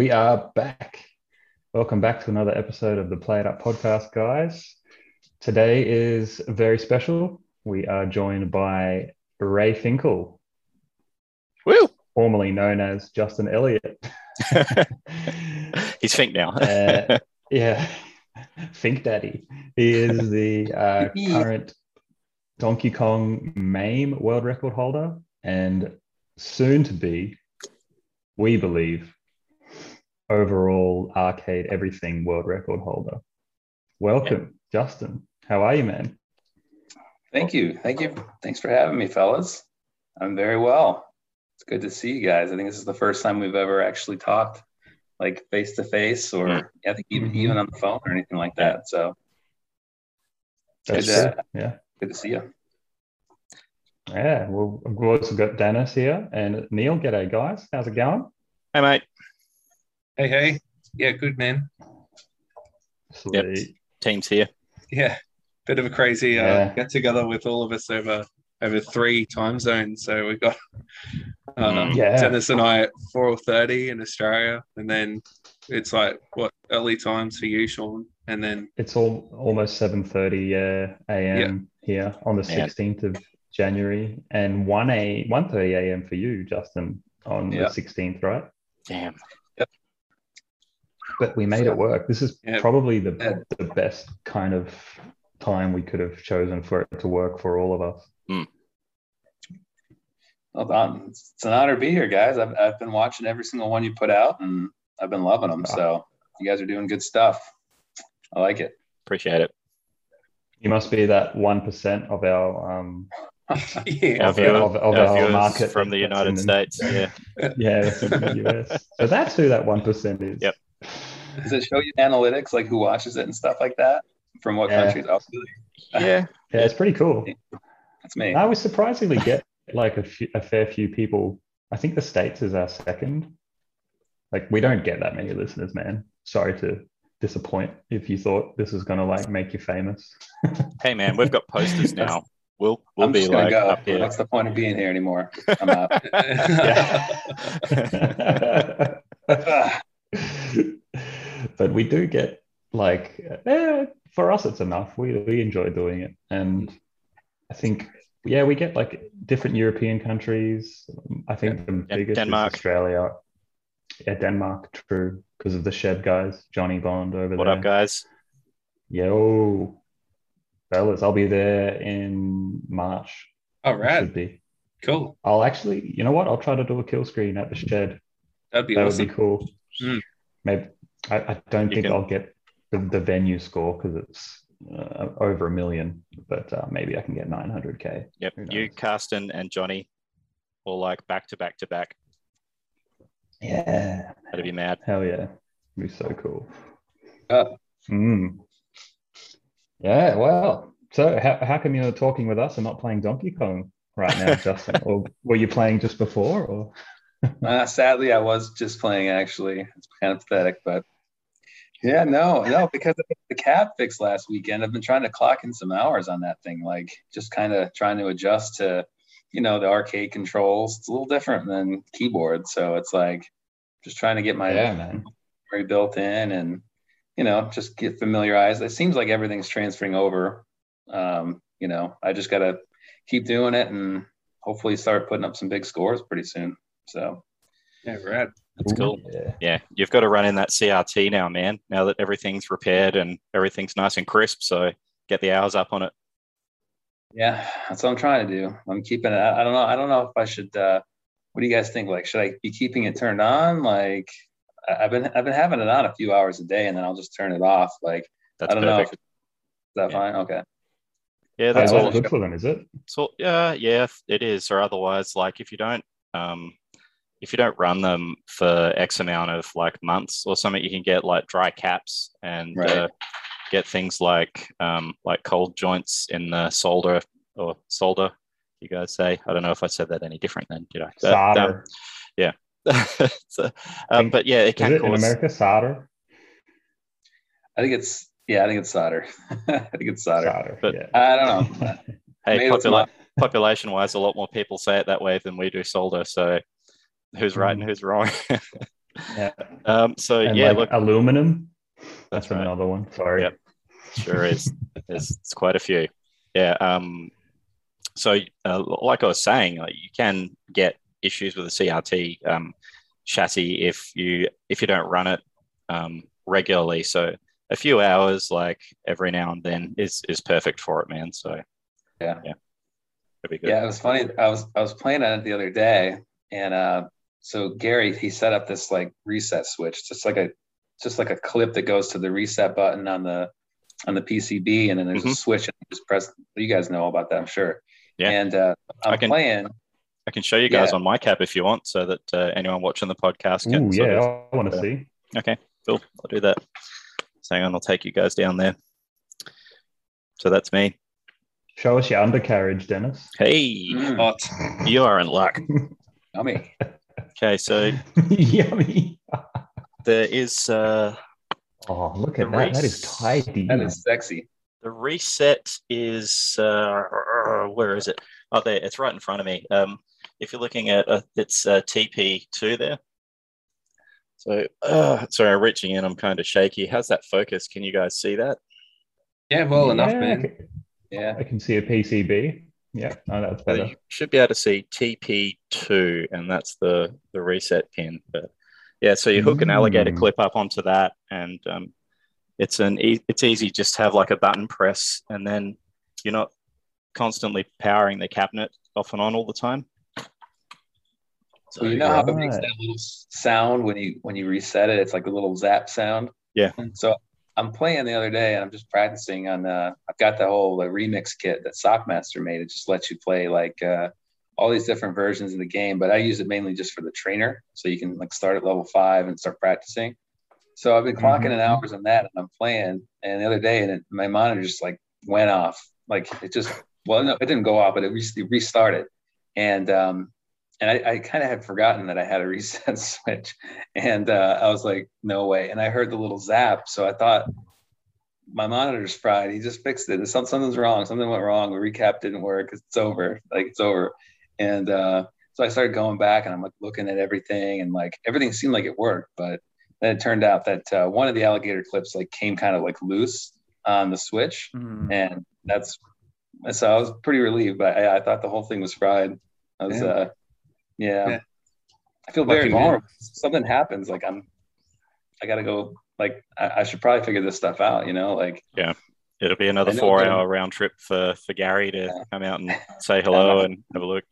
We are back. Welcome back to another episode of the Play It Up podcast, guys. Today is very special. We are joined by Ray Finkel, Woo! formerly known as Justin Elliott. He's Fink now. Uh, yeah, Fink Daddy. He is the uh, current Donkey Kong MAME world record holder and soon to be, we believe, overall arcade everything world record holder. Welcome, Justin. How are you, man? Thank you. Thank you. Thanks for having me, fellas. I'm very well. It's good to see you guys. I think this is the first time we've ever actually talked like face to face or Yeah. I think even Mhm. even on the phone or anything like that. So That's Good, true. Yeah. good to see you. Yeah. Well, we've also got Dennis here and Neil. G'day, guys. How's it going? hey, mate. Hey, hey. Yeah, good man. Sweet. Team's here. Yeah, bit of a crazy uh, Yeah. get together with all of us over over three time zones. So we got um, Mm. Yeah. Dennis and I at four thirty in Australia, and then it's like what early times for you, Sean, and then It's all almost 7:30 uh, a.m. here on the Yeah. 16th of January and 1 a 1:30 a.m. for you, Justin, on Yeah. the 16th, right? Damn. But we made it work. This is Yeah. probably the Yeah. the best kind of time we could have chosen for it to work for all of us. Well done. It's, it's an honor to be here, guys. I've, I've been watching every single one you put out and I've been loving them. So you guys are doing good stuff. I like it. Appreciate it. You must be that one percent of our um yeah, Our of, viewer- of, of Our our viewers market from the United in- States. Yeah. Yeah, that's the US. So that's who that one percent is. Yep. Does it show you analytics like who watches it and stuff like that? From what Yeah. countries? Really? Yeah. Yeah, it's pretty cool. That's me. I would surprisingly get like a, few, a fair few people. I think the States is our second. Like, we don't get that many listeners, man. Sorry to disappoint if you thought this was going to like make you famous. Hey, man, we've got posters now. We'll we'll I'm be just gonna like go. up here. What's the point of being here anymore? I'm out. but we do get like, eh, for us, it's enough. We, we enjoy doing it. And I think, yeah, we get like different European countries. I think the Yeah, biggest Denmark. is Australia. Yeah, Denmark, true, because of the Shed guys, Johnny Bond over there. What up, guys? Yo, fellas, I'll be there in March. All Should be. cool. I'll actually, you know what? I'll try to do a kill screen at the Shed. That'd be awesome. that awesome. would be cool. Mm. Maybe I, I don't You think can- I'll get the, the venue score because it's uh, over a million, but uh, maybe I can get 900k. Yep. You, knows? Carsten, and Johnny, all like back to back to back. Yeah, That'd be mad. hell yeah, It'd be so cool. Uh, Mm. Yeah, well, so how, how come you're talking with us and not playing Donkey Kong right now, Justin? or were you playing just before? Or Uh, sadly, I was just playing. Actually, it's kind of pathetic, but yeah, no, no, because of the cab fix last weekend, I've been trying to clock in some hours on that thing. Like, just kind of trying to adjust to, you know, the arcade controls. It's a little different than keyboard, so it's like just trying to get my yeah, memory built in and you know just get familiarized. It seems like everything's transferring over. Um, you know, I just gotta keep doing it and hopefully start putting up some big scores pretty soon. So. Yeah, right. That's cool. Yeah. Yeah, you've got to run in that CRT now, man. Now that everything's repaired and everything's nice and crisp, so get the hours up on it. Yeah, that's what I'm trying to do. I'm keeping it. I don't know. I don't know if I should. Uh, what do you guys think? Like, should I be keeping it turned on? Like, I- I've been I've been having it on a few hours a day, and then I'll just turn it off. Like, That's I don't know. If, is that Yeah. fine? Okay. Yeah, That's that's all all. good for them, is it? So yeah, yeah, it is. Or otherwise, like if you don't, um, if you don't run them for X amount of like months or something, you can get like dry caps and Right. uh, get things like um, like cold joints in the solder or solder. You guys say. I don't know if I said that any different then, did I? But, um, Solder. so, um, but yeah, it can it in. America? Solder. I think it's yeah. I think it's solder. I think it's solder. Solder. But- yeah. I don't know. Hey, Maybe popula- population wise, a lot more people say it that way than we do solder. So who's right and Mm. who's wrong? Yeah. Um, so And yeah, like look, aluminum. That's, That's right. another one. Sorry. Yep. sure is. There's it's quite a few. Yeah. Um, so, uh, like I was saying, like you can get issues with the CRT um, chassis if you if you don't run it um, regularly. So, a few hours, like every now and then, is is perfect for it, man. So, Yeah. yeah, it'd be good. Yeah, it was funny. I was I was playing on it the other day, and uh, so Gary he set up this like reset switch, just like a just like a clip that goes to the reset button on the on the PCB, and then there's a Mhm. switch, and just press. You guys know all about that, I'm sure. Yeah. And uh, I'm I can- playing. I can show you guys Yeah. on my cap if you want, so that uh, anyone watching the podcast can. Ooh, yeah, of- I want to uh, see. Okay, cool. I'll do that. So hang on, I'll take you guys down there. So that's me. Show us your undercarriage, Dennis. Hey, Mm, Hot. you are in luck. yummy. Okay, so Yummy. there is uh, Oh, look at that. That is race- tidy. That is sexy. the reset is uh, where is it? Oh, there. It's right in front of me. Um, if you're looking at uh, it's uh, TP2 there. So, uh, sorry, I'm reaching in. I'm kind of shaky. How's that focus? Can you guys see that? Yeah, well enough, Yeah, I man. can- Yeah. I can see a PCB. Yeah, no, that's So you should be able to see TP2, and that's the the reset pin. But yeah, so you hook an alligator Mm. clip up onto that, and um, it's an e- it's easy. Just have like a button press, and then you're not constantly powering the cabinet off and on all the time. So So you know how it makes that little sound when you when you reset it? It's like a little zap sound. Yeah. So I'm playing the other day and I'm just practicing on. Uh, I've got the whole uh, remix kit that Sockmaster made. It just lets you play like uh, all these different versions of the game, but I use it mainly just for the trainer, so you can like start at level five and start practicing. So I've been clocking in Mhm. hours on that, and I'm playing. And the other day, and it, my monitor just like went off. Like it just well, no, it didn't go off, but it, re- it restarted. And um, and I, I kind of had forgotten that I had a reset switch, and uh, I was like, no way. And I heard the little zap, so I thought my monitor's fried. He just fixed it. Some, something's wrong. Something went wrong. The recap didn't work. It's over. Like it's over. And uh, so I started going back, and I'm like looking at everything, and like everything seemed like it worked, but then it turned out that uh, one of the alligator clips like came kind of like loose on the switch, Mm. and that's so I was pretty relieved, but I, I thought the whole thing was fried. I was, Yeah. yeah. Yeah. I feel Lucky very man. Something happens, like I'm, I gotta go. Like I, I should probably figure this stuff out, you know. Like yeah, it'll be another I know, four but- hour round trip for for Gary to Yeah. come out and say hello and have a look.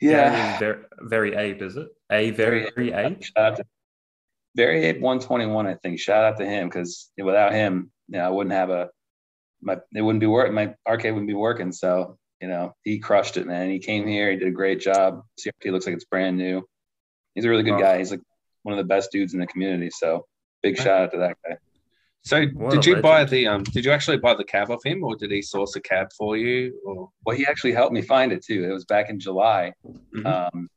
yeah, Very, very ape, is it? A very, Very ape. shout out to Barry Ape 121. I think shout out to him because without him, you know, I wouldn't have a my. It wouldn't be working. My arcade wouldn't be working. So you know, he crushed it, man. He came here. He did a great job. CRT looks like it's brand new. He's a really good Wow. guy. He's like one of the best dudes in the community. So big Yeah. shout out to that guy. So What did a you buy the um did you actually buy the cab off him or did he source a cab for you or Well, he actually helped me find it too. It was back in July. Mhm. Um,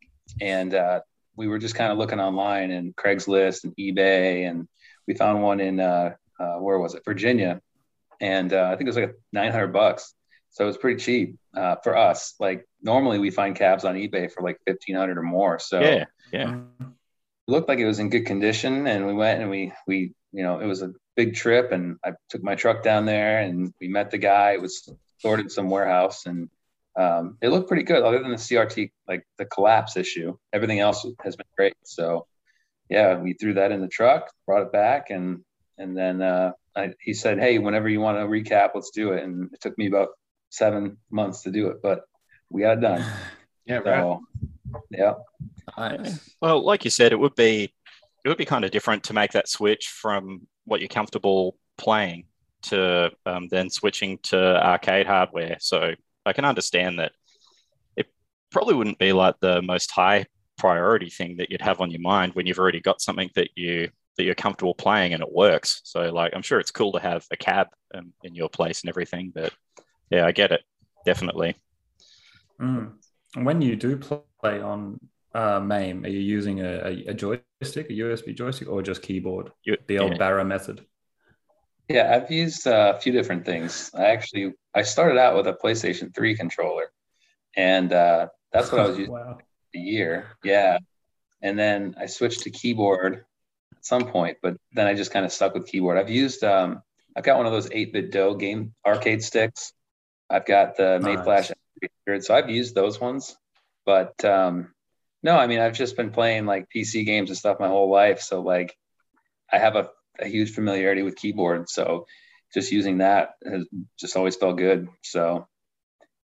and uh, we were just kind of looking online and Craigslist and eBay, and we found one in uh, uh, where was it, Virginia, and uh, I think it was like 900 bucks. So it was pretty cheap uh, for us. Like normally we find cabs on eBay for like 1500 or more. So Yeah, yeah. Mm. it looked like it was in good condition, and we went and we we you know it was a big trip, and I took my truck down there, and we met the guy. It was stored in some warehouse, and um, it looked pretty good, other than the CRT like the collapse issue. Everything else has been great. So yeah, we threw that in the truck, brought it back, and and then uh, I, he said, hey, whenever you want to recap, let's do it. And it took me about seven months to do it, but we got it done. yeah right. Yeah. Nice. Well, like you said, it would be it would be kind of different to make that switch from what you're comfortable playing to um, then switching to arcade hardware. So I can understand that it probably wouldn't be like the most high priority thing that you'd have on your mind when you've already got something that you that you're comfortable playing and it works. So like I'm sure it's cool to have a cab um, in your place and everything, but yeah, I get it definitely. Mm. When you do play on uh, MAME, are you using a, a, a joystick, a USB joystick, or just keyboard? You, The old yeah. Barra method. Yeah, I've used uh, a few different things. I actually I started out with a PlayStation 3 controller, and uh, that's what I was using Wow. for a year. Yeah, and then I switched to keyboard at some point, but then I just kind of stuck with keyboard. I've used um, I've got one of those 8BitDo game arcade sticks. I've got the Nice. Mayflash, 300, so I've used those ones. But um, no, I mean I've just been playing like PC games and stuff my whole life, so like I have a, a huge familiarity with keyboard. So just using that has just always felt good. So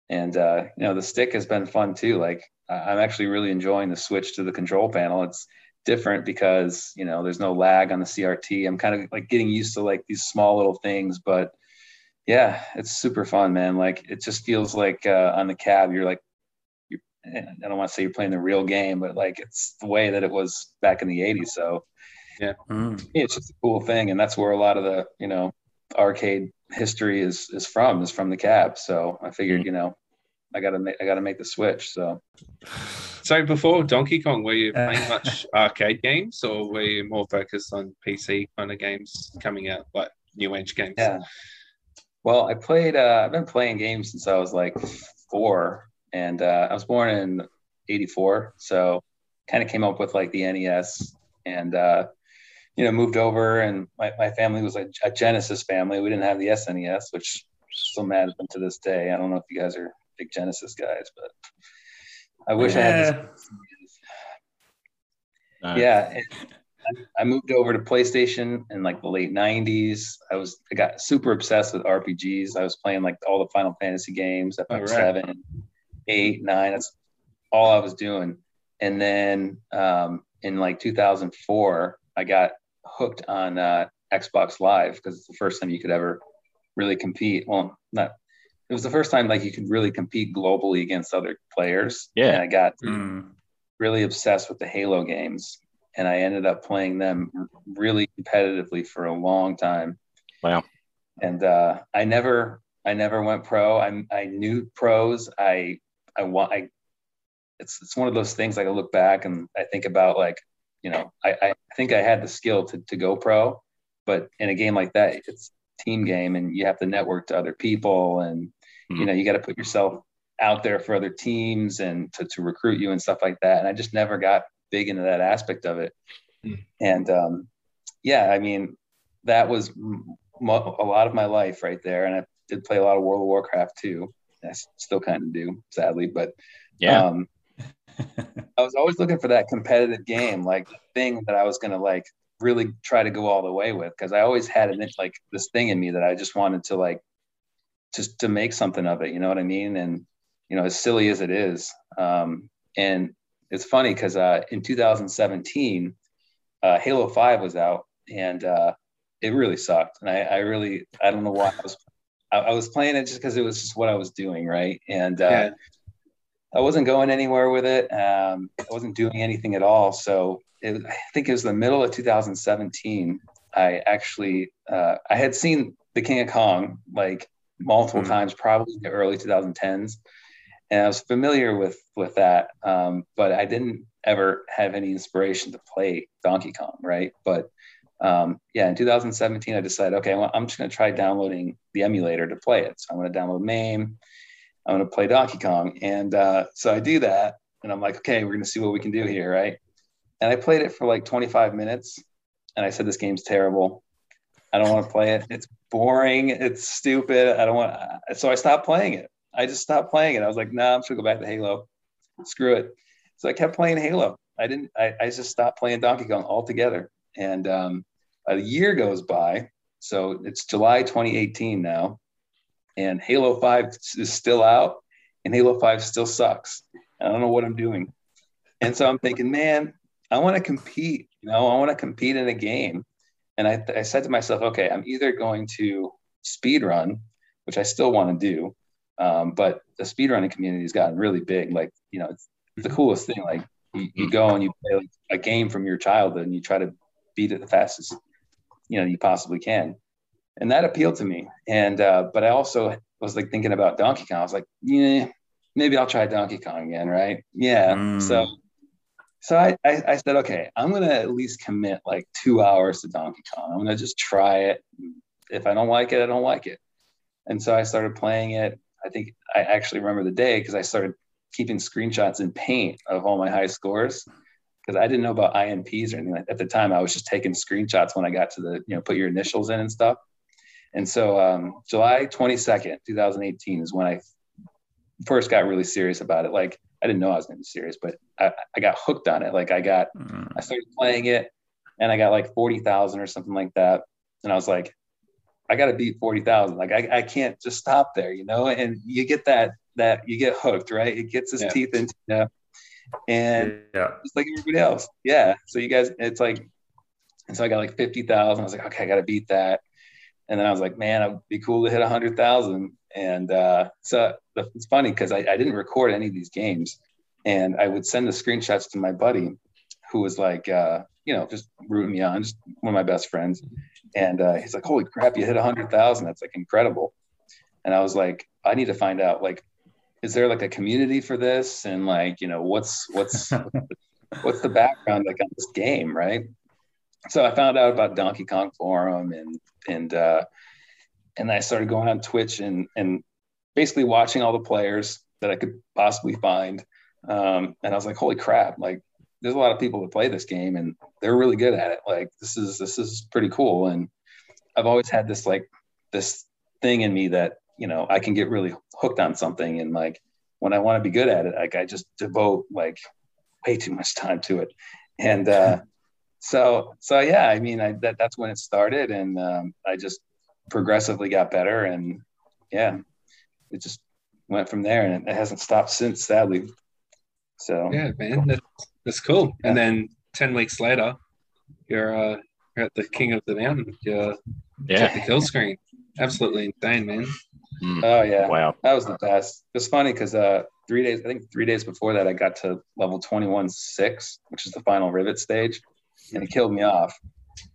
and uh, you know the stick has been fun too. Like I'm actually really enjoying the switch to the control panel. It's different because you know there's no lag on the CRT. I'm kind of like getting used to like these small little things, but yeah, it's super fun, man. Like it just feels like uh, on the cab, you're like, you're, I don't want to say you're playing the real game, but like it's the way that it was back in the '80s. So Mm. it's just a cool thing, and that's where a lot of the you know arcade history is is from is from the cab. So I figured, you know, I gotta make I gotta make the switch. So So before Donkey Kong, were you Uh. playing much arcade games, or were you more focused on PC kind of games coming out, like new age games? yeah. Well, I played. Uh, I've been playing games since I was like four, and uh, I was born in '84, so kind of came up with like the NES, and uh, you know moved over, and my, my family was a, a Genesis family. We didn't have the SNES, which still mad at them to this day. I don't know if you guys are big Genesis guys, but I wish I had this Yeah. Yeah and I- I moved over to PlayStation in like the late 90s. I was I got super obsessed with RPGs. I was playing like all the Final Fantasy games, FF right. seven, eight, nine. That's all I was doing. And then um, in like 2004, I got hooked on uh, Xbox Live because it's the first time you could ever really compete. Well, not it was the first time like you could really compete globally against other players. Yeah. And I got Mm. really obsessed with the Halo games, and I ended up playing them really competitively for a long time. Wow. And uh, I never, I never went pro. I, I knew pros. I, I want. I, it's it's one of those things. Like I look back and I think about like, you know, I, I think I had the skill to to go pro, but in a game like that, it's a team game, and you have to network to other people, and you Mhm. know, you got to put yourself out there for other teams and to, to recruit you and stuff like that. And I just never got big into that aspect of it. Mm. And um, yeah, I mean, that was m- a lot of my life right there. And I did play a lot of World of Warcraft too. I still kind of do, sadly, but Yeah. um, I was always looking for that competitive game, like thing that I was going to like really try to go all the way with. Cause I always had an, like this thing in me that I just wanted to like, just to make something of it. You know what I mean? And, you know, as silly as it is. Um, and it's funny because uh, in 2017, uh, Halo 5 was out and uh, it really sucked. And I, I really, I don't know why I was, I, I was playing it just because it was just what I was doing. Right. And uh, Yeah. I wasn't going anywhere with it. Um, I wasn't doing anything at all. So it, I think it was the middle of 2017. I actually, uh, I had seen The King of Kong like multiple Hmm. times, probably in the early 2010s, and I was familiar with with that. Um, but I didn't ever have any inspiration to play Donkey Kong, right? But um, yeah, in 2017, I decided, okay, well, I'm just going to try downloading the emulator to play it. So I'm going to download MAME. I'm going to play Donkey Kong. And uh, so I do that. And I'm like, okay, we're going to see what we can do here. Right. And I played it for like 25 minutes. And I said, this game's terrible. I don't want to play it. It's boring. It's stupid. I don't want. So I stopped playing it. I just stopped playing it. I was like, nah, I'm just to go back to Halo. Screw it. So I kept playing Halo. I didn't, I, I just stopped playing Donkey Kong altogether. And um, a year goes by. So it's July 2018 now and Halo 5 is still out, and Halo 5 still sucks. I don't know what I'm doing. And so I'm thinking, man, I want to compete. You know, I want to compete in a game. And I, I said to myself, okay, I'm either going to speed run, which I still want to do, um, but the speedrunning community has gotten really big. Like, you know, it's, the coolest thing. Like, you, you go and you play like a game from your childhood, and you try to beat it the fastest, you know, you possibly can and that appealed to me. And uh, but I also was like thinking about Donkey Kong. I was like, yeah, maybe I'll try Donkey Kong again, right? Yeah. Mm. So so I, I I said, okay, I'm gonna at least commit like two hours to Donkey Kong. I'm gonna just try it. If I don't like it, I don't like it. And so I started playing it. I think I actually remember the day because I started keeping screenshots in paint of all my high scores because I didn't know about INPs or anything. Like, at the time, I was just taking screenshots when I got to the you know put your initials in and stuff. And so um, July 22nd, 2018 is when I first got really serious about it. Like I didn't know I was going to be serious, but I, I got hooked on it. Like I got, Mm. I started playing it and I got like 40,000 or something like that. And I was like, I got to beat 40,000. Like I, I can't just stop there, you know? And you get that, that you get hooked, right? It gets its Yeah. teeth into you. And Yeah. just like everybody else. Yeah. So you guys, it's like, and so I got like 50,000. I was like, okay, I got to beat that. And then I was like, man, it'd be cool to hit 100,000. And uh, so it's funny because I, I didn't record any of these games. And I would send the screenshots to my buddy who was like, uh, you know, just rooting me on, just one of my best friends. And uh, he's like, holy crap, you hit a 100,000. That's like incredible. And I was like, I need to find out, like, is there like a community for this? And like, you know, what's, what's, what's the background like on this game, right? So I found out about Donkey Kong Forum and and uh, and I started going on Twitch and and basically watching all the players that I could possibly find. Um, and I was like, holy crap! Like, there's a lot of people that play this game and they're really good at it. Like, this is this is pretty cool. And I've always had this like this thing in me that you know I can get really hooked on something and like when I want to be good at it, like I just devote like way too much time to it. And uh, so so yeah, I mean I, that that's when it started, and um, I just progressively got better, and yeah, it just went from there, and it hasn't stopped since, sadly. So Yeah, man, that's, that's cool. And then ten weeks later, you're uh, you're at the king of the mountain. You're Yeah. at the kill screen. Absolutely insane, man. Mm. oh yeah, Wow. that was the best. It's funny because uh, three days, I think three days before that, I got to level twenty one six, which is the final rivet stage, and it killed me off.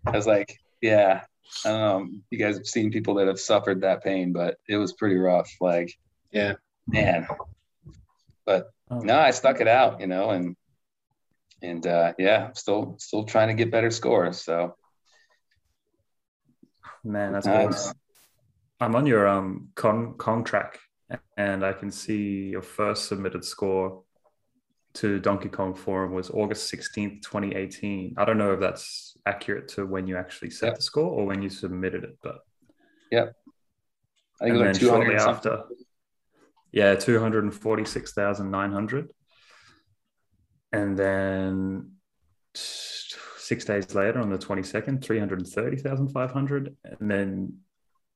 I was like, yeah, I don't know. You guys have seen people that have suffered that pain, but it was pretty rough. Like, Yeah. man. But Oh. no, I stuck it out, you know, and and uh, yeah, still still trying to get better scores. So Man, that's awesome. I'm on your um con con track, and I can see your first submitted score to Donkey Kong Forum was August 16th, 2018. I don't know if that's accurate to when you actually set Yep. the score or when you submitted it, but I think and it then was like 200 shortly after, yeah, 246,900. And then six days later, on the 22nd, 330,500. And then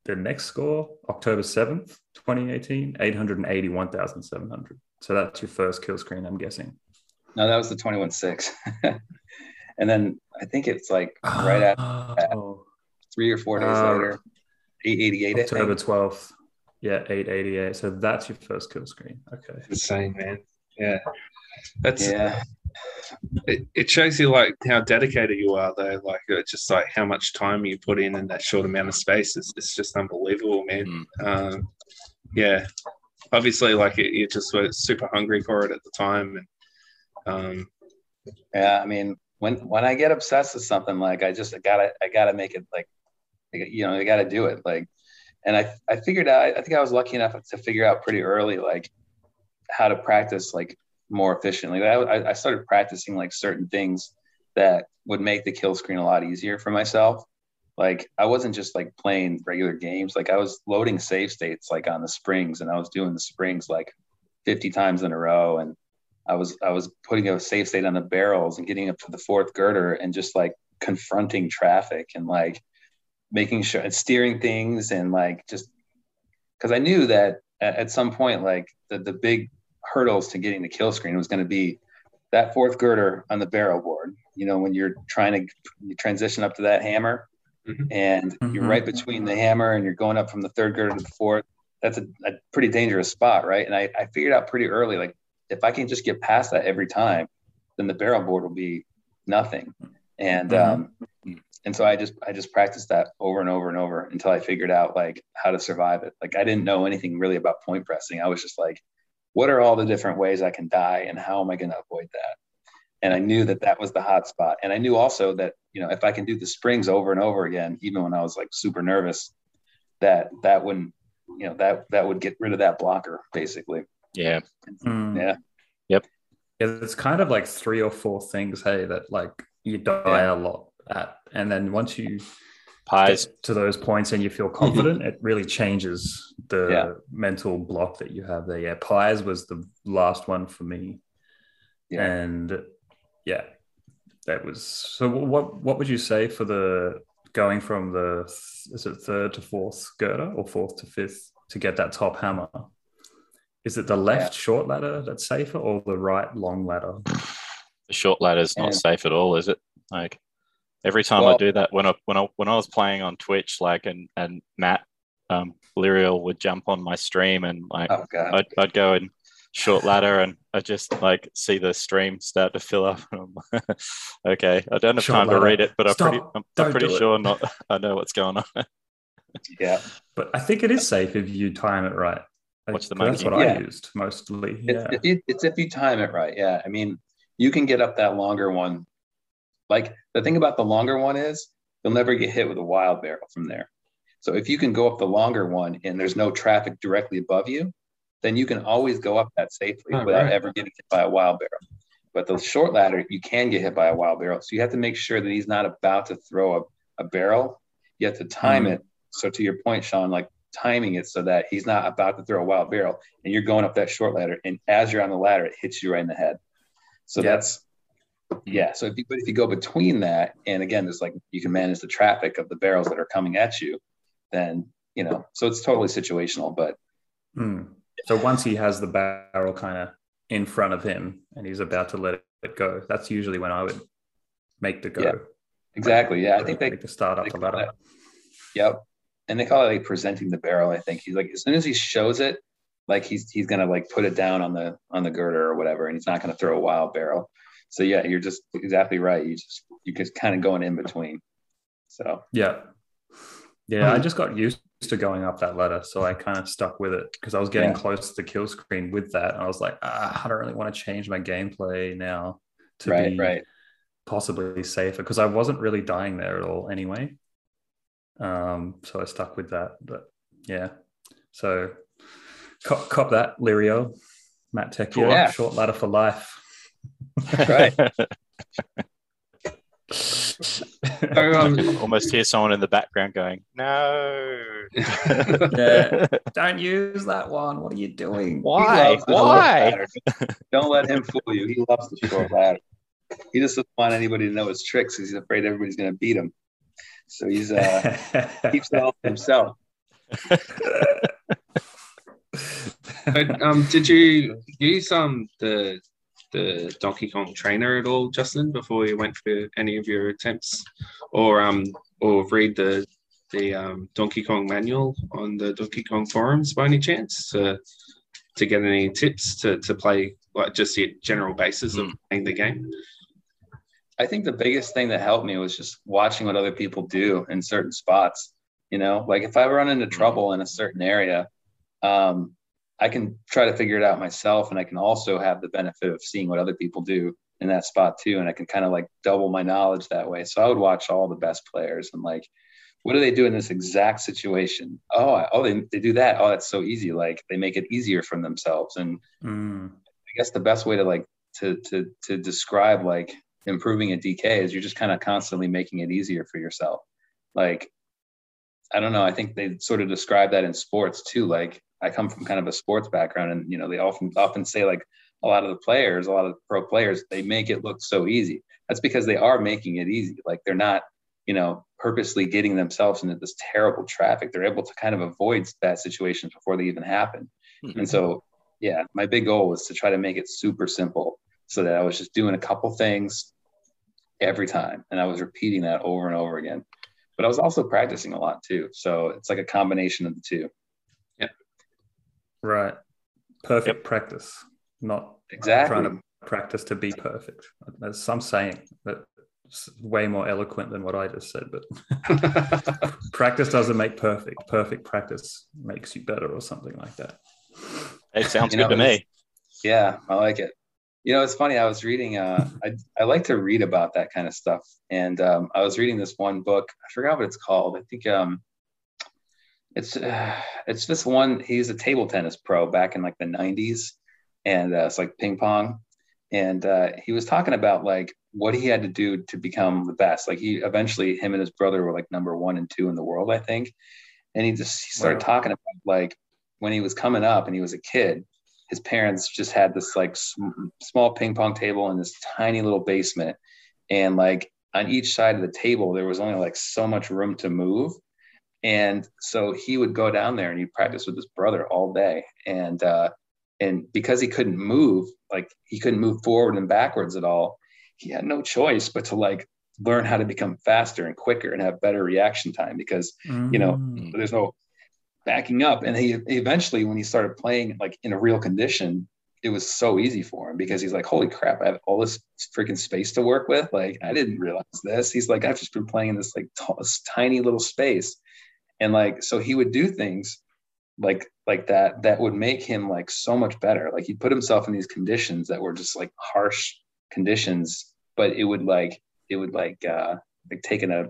the next score, October 7th, 2018, 881,700. So that's your first kill screen, I'm guessing. No, that was the 21 6. and then I think it's like right at three or four days Uh, later, 888. October 12th. Yeah, 888. So that's your first kill screen. Okay. Insane, man. Yeah. That's Yeah. it, it shows you like how dedicated you are though. Like it's just like how much time you put in in that short amount of space. It's, it's just unbelievable, man. Mm. Um, yeah. Obviously, like it, you just were super hungry for it at the time. And, um, Yeah. I mean, when when I get obsessed with something, like I just I gotta I gotta make it like you know, I gotta do it. Like and I I figured out I think I was lucky enough to figure out pretty early like how to practice like more efficiently. I, I started practicing like certain things that would make the kill screen a lot easier for myself. Like I wasn't just like playing regular games. Like I was loading save states like on the springs, and I was doing the springs like 50 times in a row. And I was I was putting a save state on the barrels and getting up to the fourth girder and just like confronting traffic and like making sure and steering things and like just because I knew that at, at some point like the the big hurdles to getting the kill screen was going to be that fourth girder on the barrel board. You know, when you're trying to you transition up to that hammer Mhm. and you're Mhm. right between the hammer and you're going up from the third girder to the fourth, that's a, a pretty dangerous spot, right? And I, I figured out pretty early, like if I can just get past that every time, then the barrel board will be nothing. And Mhm. um, and so I just I just practiced that over and over and over until I figured out like how to survive it. Like I didn't know anything really about point pressing. I was just like, what are all the different ways I can die, and how am I going to avoid that? And I knew that that was the hot spot. And I knew also that you know if I can do the springs over and over again, even when I was like super nervous, that that wouldn't you know that that would get rid of that blocker basically. Yeah. Mm. Yeah. Yep. it's kind of like three or four things, hey, that like you die Yeah. a lot at, and then once you Pies. to those points and you feel mhm. confident, it really changes the Yeah. mental block that you have there. Yeah, pies was the last one for me, Yeah. and yeah, that was. So what what would you say for the going from the is it third to fourth girder or fourth to fifth to get that top hammer? Is it the left short ladder that's safer or the right long ladder? The short ladder is not Yeah. safe at all, is it? Like every time I do that, when I when I when I was playing on Twitch, like and and Matt um Lirial would jump on my stream and like Oh. I'd, I'd go and short ladder and I just like see the stream start to fill up. And I'm like, okay, I don't have Short time to read it, but I'm pretty, I'm, I'm pretty do it. sure not. I know what's going on. Yeah. But I think it is safe if you time it right. Like, What's the That's monkey? what I used mostly. Yeah. if you, it's if you time it right. Yeah. I mean, you can get up that longer one. Like the thing about the longer one is you'll never get hit with a wild barrel from there. So if you can go up the longer one and there's no traffic directly above you, then you can always go up that safely without right. ever getting hit by a wild barrel. But the short ladder, you can get hit by a wild barrel. So you have to make sure that he's not about to throw a, a barrel. You have to time Mhm. it. So to your point, Sean, like timing it so that he's not about to throw a wild barrel and you're going up that short ladder. And as you're on the ladder, it hits you right in the head. So Yeah. that's yeah. So if you but if you go between that, and again, there's like you can manage the traffic of the barrels that are coming at you, then you know, so it's totally situational. But Mm. So once he has the barrel kind of in front of him and he's about to let it go, that's usually when I would make the go. Yeah. exactly, yeah, I think they make the start up the ladder. that- Yep. And they call it like presenting the barrel. I think he's like as soon as he shows it, like he's he's gonna like put it down on the on the girder or whatever, and he's not gonna throw a wild barrel. So yeah, you're just exactly right. You just you just kind of going in between. So Yeah. Yeah, Hmm. I just got used to going up that ladder, so I kind of stuck with it because I was getting Yeah. close to the kill screen with that, and I was like, ah, I don't really want to change my gameplay now to right, be right. possibly safer because I wasn't really dying there at all anyway. Um, so I stuck with that, but yeah. So cop, cop that, Lirio, Matt Tecchio, Yeah. short ladder for life. Right. So, um, Almost hear someone in the background going, "No." Yeah. Don't use that one. What are you doing? Why? loves the short Why? Don't let him fool you. He loves the short ladder. He just doesn't want anybody to know his tricks. He's afraid everybody's going to beat him. So he's uh, keeps it all to himself. but, um, did you use um the the Donkey Kong trainer at all, Justin, before you went for any of your attempts, or um, or read the the um, Donkey Kong manual on the Donkey Kong forums by any chance to to get any tips to to play like just the general basis of Hmm. playing the game? I think the biggest thing that helped me was just watching what other people do in certain spots. You know, like if I run into trouble in a certain area, um, I can try to figure it out myself, and I can also have the benefit of seeing what other people do in that spot too, and I can kind of like double my knowledge that way. So I would watch all the best players and like, what do they do in this exact situation? Oh, I- oh, they, they do that. Oh, that's so easy. Like they make it easier for themselves, and Mm. I guess the best way to like to to to describe like improving a DK is you're just kind of constantly making it easier for yourself. Like I don't know, I think they sort of describe that in sports too. Like I come from kind of a sports background and you know, they often often say like a lot of the players, a lot of pro players, they make it look so easy. That's because they are making it easy. Like they're not, you know, purposely getting themselves into this terrible traffic. They're able to kind of avoid bad situations before they even happen. Hmm. And so yeah, my big goal was to try to make it super simple so that I was just doing a couple things every time. And I was repeating that over and over again. But I was also practicing a lot too. So it's like a combination of the two. Yeah. Right. Perfect practice, not Exactly. trying to practice to be perfect. There's some saying that's way more eloquent than what I just said, but practice doesn't make perfect. Perfect practice makes you better or something like that. It sounds You good know, to me. Yeah, I like it. You know, it's funny. I was reading. Uh, I I like to read about that kind of stuff, and um, I was reading this one book. I forgot what it's called. I think um, it's uh, it's this one. He's a table tennis pro back in like the '90s, and uh, it's like ping pong. and uh, he was talking about like what he had to do to become the best. Like he eventually, him and his brother were like number one and two in the world, I think. And he just he started wow. talking about like when he was coming up and he was a kid, his parents just had this like sm- small ping pong table in this tiny little basement, and like on each side of the table there was only like so much room to move. And so he would go down there and he'd practice with his brother all day. And uh, and because he couldn't move, like he couldn't move forward and backwards at all, he had no choice but to like learn how to become faster and quicker and have better reaction time because mm. you know mm. there's no backing up. And he eventually when he started playing like in a real condition it was so easy for him because he's like holy crap i have all this freaking space to work with. Like i didn't realize this. He's like i've just been playing in this like t- this tiny little space. And like so he would do things like like that that would make him like so much better. Like he put himself in these conditions that were just like harsh conditions but it would like it would like uh like taking a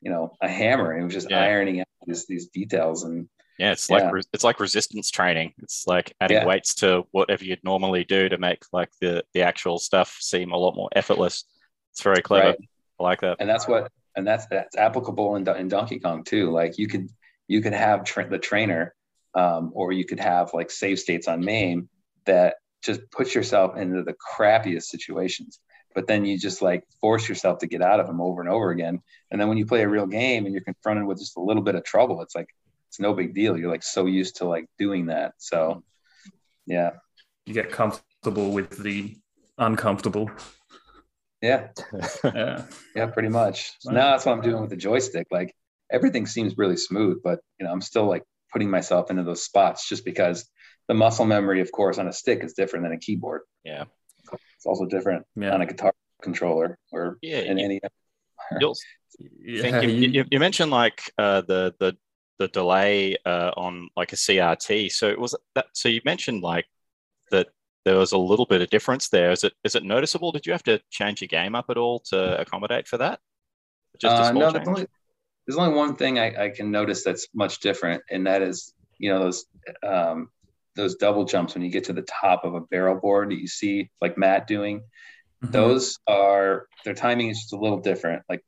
you know a hammer and it was just yeah. ironing out these these details and yeah it's yeah. like it's like resistance training it's like adding yeah. weights to whatever you'd normally do to make like the the actual stuff seem a lot more effortless it's very clever right. i like that and that's what and that's that's applicable in, in donkey kong too like you could you could have tra- the trainer um, or you could have like save states on MAME that just puts yourself into the crappiest situations. But then you just like force yourself to get out of them over and over again. And then when you play a real game and you're confronted with just a little bit of trouble, it's like it's no big deal. You're like so used to like doing that. So yeah. You get comfortable with the uncomfortable. Yeah. yeah. Yeah, pretty much. So now that's what I'm doing with the joystick. Like everything seems really smooth, but you know, I'm still like putting myself into those spots just because the muscle memory, of course, on a stick is different than a keyboard. Yeah. It's also different yeah. on a guitar controller or yeah, in you, any. yeah, you, you, you, mentioned like uh, the the the delay uh, on like a CRT. So it was that. So you mentioned like that there was a little bit of difference there. Is it is it noticeable? Did you have to change your game up at all to accommodate for that? Just a uh, small uh, no, change? there's only one thing I, I, can notice that's much different, and that is, you know, those um, those double jumps when you get to the top of a barrel board that you see like Matt doing. Mm-hmm. Those are their timing is just a little different. Like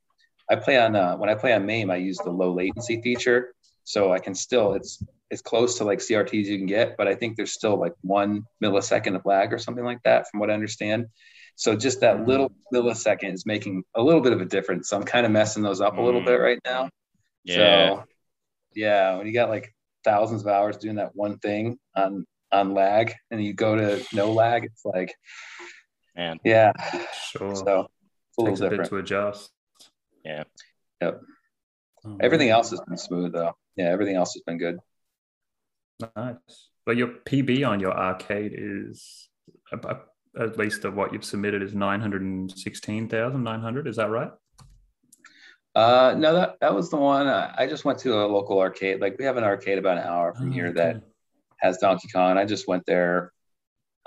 I play on uh, when I play on MAME, I use the low latency feature, so I can still it's it's close to like CRTs you can get, but I think there's still like one millisecond of lag or something like that, from what I understand. So just that little millisecond is making a little bit of a difference. So I'm kind of messing those up a little bit mm. right now. Yeah. So yeah, when you got like thousands of hours doing that one thing on on lag and you go to no lag, it's like man. Yeah. Sure. So it's a little Takes different. A bit to adjust. Yeah. Yep. Oh, everything else has been smooth though. Yeah, everything else has been good. Nice. But your PB on your arcade is at least of what you've submitted is 916,900. Is that right? Uh, no, that, that was the one. I, I just went to a local arcade. Like we have an arcade about an hour from oh, here okay. that has Donkey Kong. I just went there.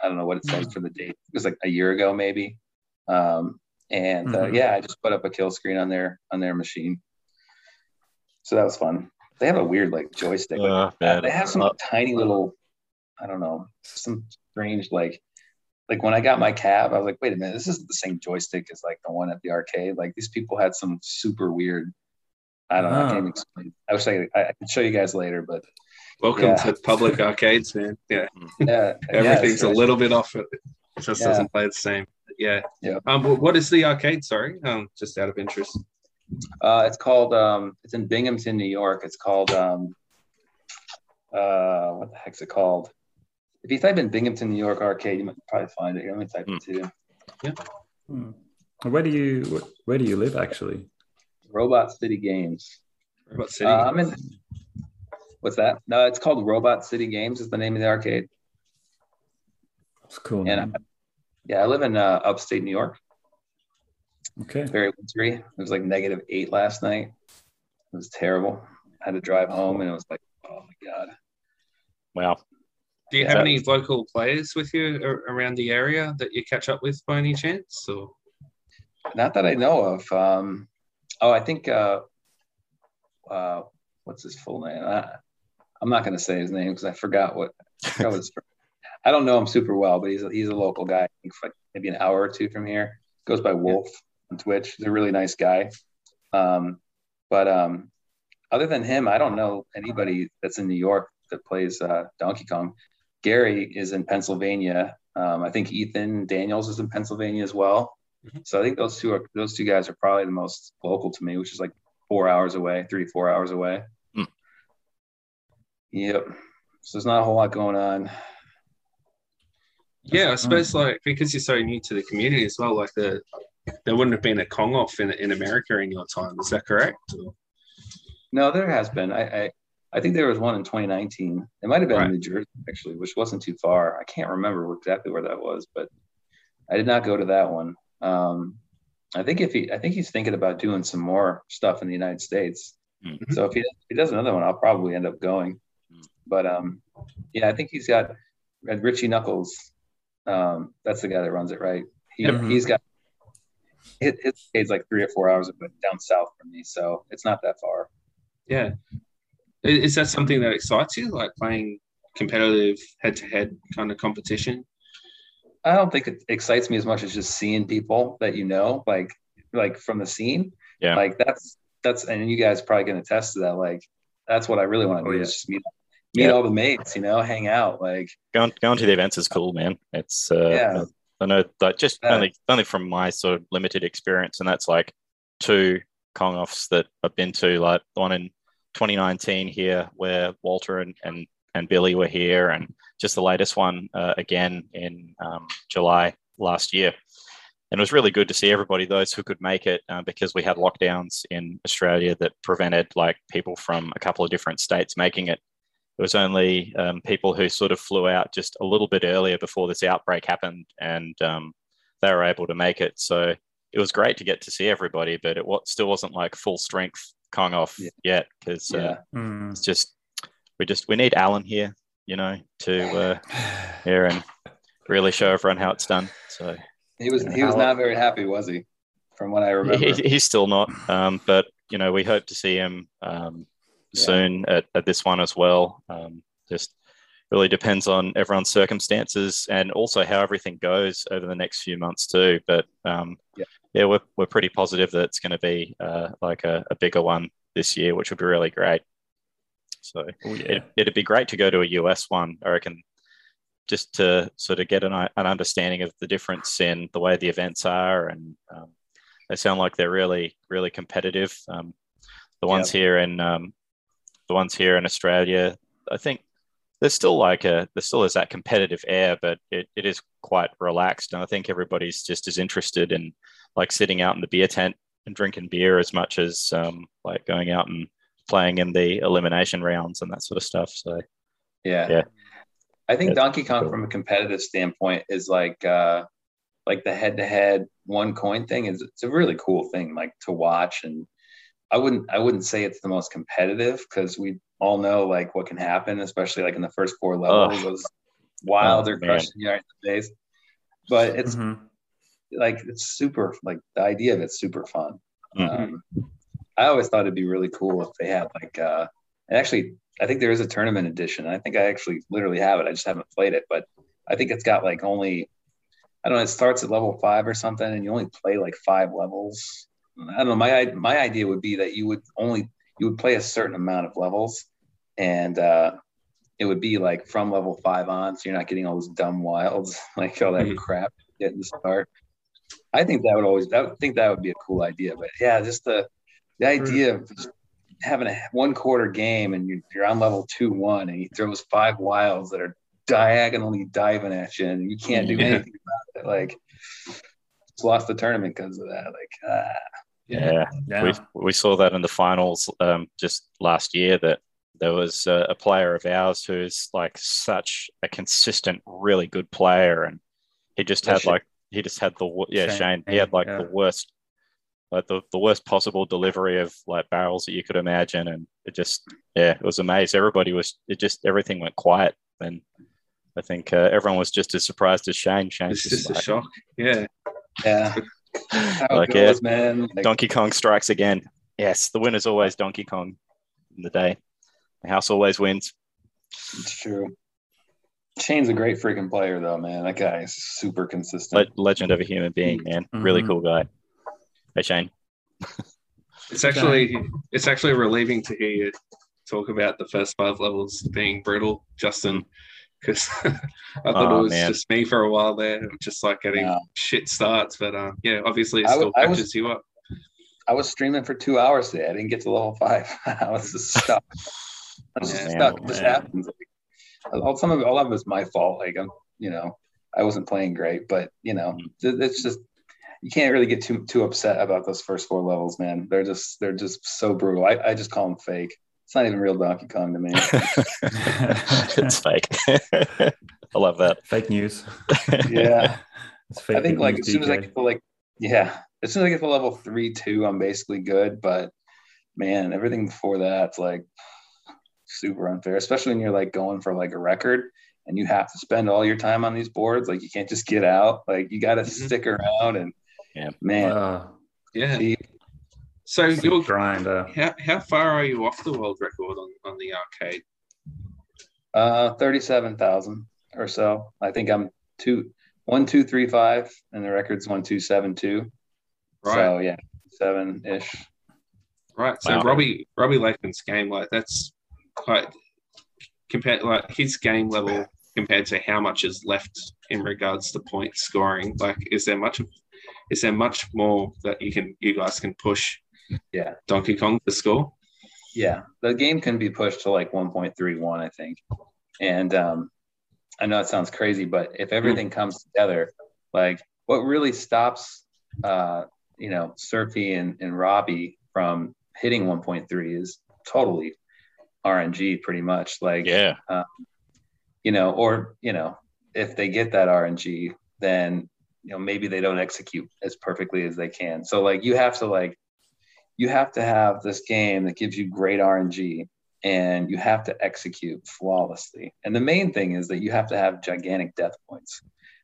I don't know what it says for the date. It was like a year ago, maybe. Um, and uh, mm-hmm. yeah, I just put up a kill screen on their on their machine. So that was fun. They have a weird like joystick. Uh, they have some uh, tiny little, I don't know, some strange like like when I got my cab, I was like, wait a minute, this isn't the same joystick as like the one at the arcade. Like these people had some super weird. I don't know. I can't explain. I wish I, could, I, I can show you guys later, but welcome yeah. to public arcades, man. Yeah, yeah. Everything's yeah, a little bit off. It just yeah. doesn't play the same. Yeah. Yeah. Um, what is the arcade? Sorry, um, just out of interest. Uh, it's called. Um, it's in Binghamton, New York. It's called. Um, uh, what the heck's it called? If you type in Binghamton, New York arcade, you might probably find it. Here, let me type mm. it too. Yeah. Hmm. Where do you Where do you live actually? Robot City Games. Robot City. Uh, I'm in. What's that? No, it's called Robot City Games. Is the name of the arcade. That's cool. And I, yeah, I live in uh, upstate New York. Okay. Very wintry. It was like negative eight last night. It was terrible. I had to drive home, and it was like, oh my god. Wow. Do you have any local players with you around the area that you catch up with by any chance? Or not that I know of. Um, oh, I think uh, uh, what's his full name? I, am not going to say his name because I forgot what. I forgot what I don't know him super well, but he's a, he's a local guy. I think like maybe an hour or two from here. Goes by Wolf on Twitch. He's a really nice guy. Um, but um, other than him, I don't know anybody that's in New York that plays uh, Donkey Kong. Gary is in Pennsylvania. Um, I think Ethan Daniels is in Pennsylvania as well. Mhm. So I think those two are those two guys are probably the most local to me, which is like four hours away, three four hours away. Hmm. Yep. So there's not a whole lot going on. Yeah, I suppose like because you're so new to the community as well, like the there wouldn't have been a Kong off in, in America in your time. Is that correct? Or- No, there has been. I I, I think there was one in 2019. It might have been Right. in New Jersey actually, which wasn't too far. I can't remember exactly where that was, but I did not go to that one. Um, I think if he, I think he's thinking about doing some more stuff in the United States. Mhm. So if he, if he does another one, I'll probably end up going. Mhm. But um, yeah, I think he's got Richie Knucklez. Um, that's the guy that runs it, right? He, Yep. He's got his, his stays like three or four hours down south from me, so it's not that far. Yeah. Is that something that excites you, like playing competitive head to head kind of competition? I don't think it excites me as much as just seeing people that you know, like like from the scene. Yeah. Like that's that's and you guys probably can attest to that. Like that's what I really want to Oh, do yeah. is just meet meet Yeah. all the mates, you know, hang out. Like Going going to the events is cool, man. It's uh, Yeah. I know that just Yeah. only only from my sort of limited experience, and that's like two Kong offs that I've been to, like the one in 2019 here, where Walter and and, and Billy were here, and just the latest one uh, again in um, July last year. And it was really good to see everybody, those who could make it, uh, because we had lockdowns in Australia that prevented like people from a couple of different states making it. It was only um, people who sort of flew out just a little bit earlier before this outbreak happened, and um, they were able to make it. So it was great to get to see everybody, but it wa- still wasn't like full strength Kong off Yeah. yet because uh, yeah. Mm. it's just we just we need Alan here, you know, to uh, here and really show everyone how it's done. So He was Yeah, he was how- not very happy, was he? From what I remember. he, he's still not, um, but you know, we hope to see him um, Yeah. soon at, at this one as well. Um, just really depends on everyone's circumstances and also how everything goes over the next few months too. But um, Yeah. yeah, we're, we're pretty positive that it's going to be uh, like a, a bigger one this year, which would be really great. So Oh, yeah. it, it'd be great to go to a US one, I reckon, just to sort of get an, an understanding of the difference in the way the events are. And um, they sound like they're really, really competitive. Um, the ones here in um, the ones here in Australia, I think there's still like a there still is that competitive air, but it, it is quite relaxed. And I think everybody's just as interested in like sitting out in the beer tent and drinking beer as much as um, like going out and playing in the elimination rounds and that sort of stuff. So Yeah. Yeah. I think That's Donkey Kong cool. from a competitive standpoint is like uh like the head to head one coin thing is it's a really cool thing like to watch and I wouldn't I wouldn't say it's the most competitive because we all know like what can happen, especially like in the first four levels. Ugh. Those wild Oh, are crushing you right in the face. But it's Mhm. like it's super like the idea of it's super fun. Mhm. Um, I always thought it'd be really cool if they had like uh and actually I think there is a tournament edition. I think I actually literally have it. I just haven't played it, but I think it's got like only I don't know, it starts at level five or something and you only play like five levels. I don't know. My my idea would be that you would only you would play a certain amount of levels and uh it would be like from level five on, so you're not getting all those dumb wilds, like all that Mhm. crap you get in the start. I think that would always I think that would be a cool idea. But yeah, just the the idea of having a one quarter game and you're, you're on level two one and he throws five wilds that are diagonally diving at you and you can't do Yeah. anything about it. Like just lost the tournament because of that. Like ah, yeah, Yeah. we we saw that in the finals um, just last year that there was a, a player of ours who's like such a consistent, really good player, and he just had like he just had the yeah Shane, Shane he had like yeah. the worst like the, the worst possible delivery of like barrels that you could imagine and it just yeah it was amazing everybody was it just everything went quiet and I think uh, everyone was just as surprised as Shane Shane's It's just a like, shock. Yeah. yeah. How like it yeah man. Like, Donkey Kong strikes again. Yes, the winner's always Donkey Kong in the day. The house always wins. it's true. Shane's a great freaking player, though, man. That guy is super consistent. Le- legend of a human being, man. Really Mhm. cool guy. Hey Shane. It's actually it's actually relieving to hear you talk about the first five levels being brutal, Justin, because I thought Oh, it was man. just me for a while there, just like getting Yeah. shit starts. But um, yeah, obviously it still I was- catches you up. I was streaming for two hours today. I didn't get to level five. I was just stuck. I was just Man, stuck. oh, It just happens. Like, all some of all of it was my fault. Like I'm, you know, I wasn't playing great, but you know, Mm. it- it's just you can't really get too too upset about those first four levels, man. They're just they're just so brutal. I, I just call them fake. It's not even real Donkey Kong to me. it's fake. I love that. Fake news. Yeah. It's fake I think like news, as soon as I DK. get to like yeah, as soon as I get to level three, two, I'm basically good. But man, everything before that's like super unfair, especially when you're like going for like a record and you have to spend all your time on these boards. Like you can't just get out. Like you got to Mhm. stick around and Yeah. man, Uh, Yeah. see, So you're grind. Uh, how, how far are you off the world record on, on the arcade? uh, thirty-seven thousand or so. I think I'm two, one, two, three, five, and the record's one, two, seven, two. Right. So yeah, seven ish. Right. So Wow. Robbie Robbie Lakeman's game like that's quite compared like his game level compared to how much is left in regards to point scoring. Like is there much is there much more that you can you guys can push Yeah. Donkey Kong to score? Yeah, the game can be pushed to like 1.31, I think. And um, I know it sounds crazy, but if everything comes together, like what really stops, uh, you know, Surfy and, and Robbie from hitting 1.3 is totally RNG, pretty much. Like, Yeah. you know, or you know, if they get that RNG, then you know maybe they don't execute as perfectly as they can. So like you have to like you have to have this game that gives you great RNG and you have to execute flawlessly. And the main thing is that you have to have gigantic death points.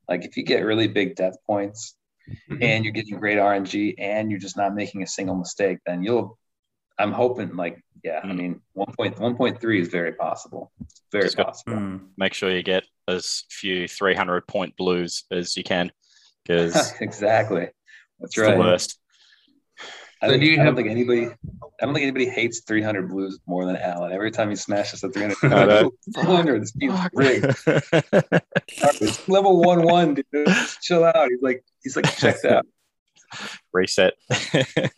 Like if you get really big death points Mhm. and you're getting great RNG and you're just not making a single mistake, then you'll I'm hoping like yeah, I Mm. mean 1.1.3 1.3 is very possible. Very Just got- possible. mm. Make sure you get as few 300 point blues as you can because exactly. That's it's right. the worst. I, So think, do you I don't have- think anybody. I don't think anybody hates 300 blues more than Alan. Every time he smashes a 300, I know. 200, this game's rigged. It's level one one, dude. Just chill out. He's like, he's like checked out. Reset.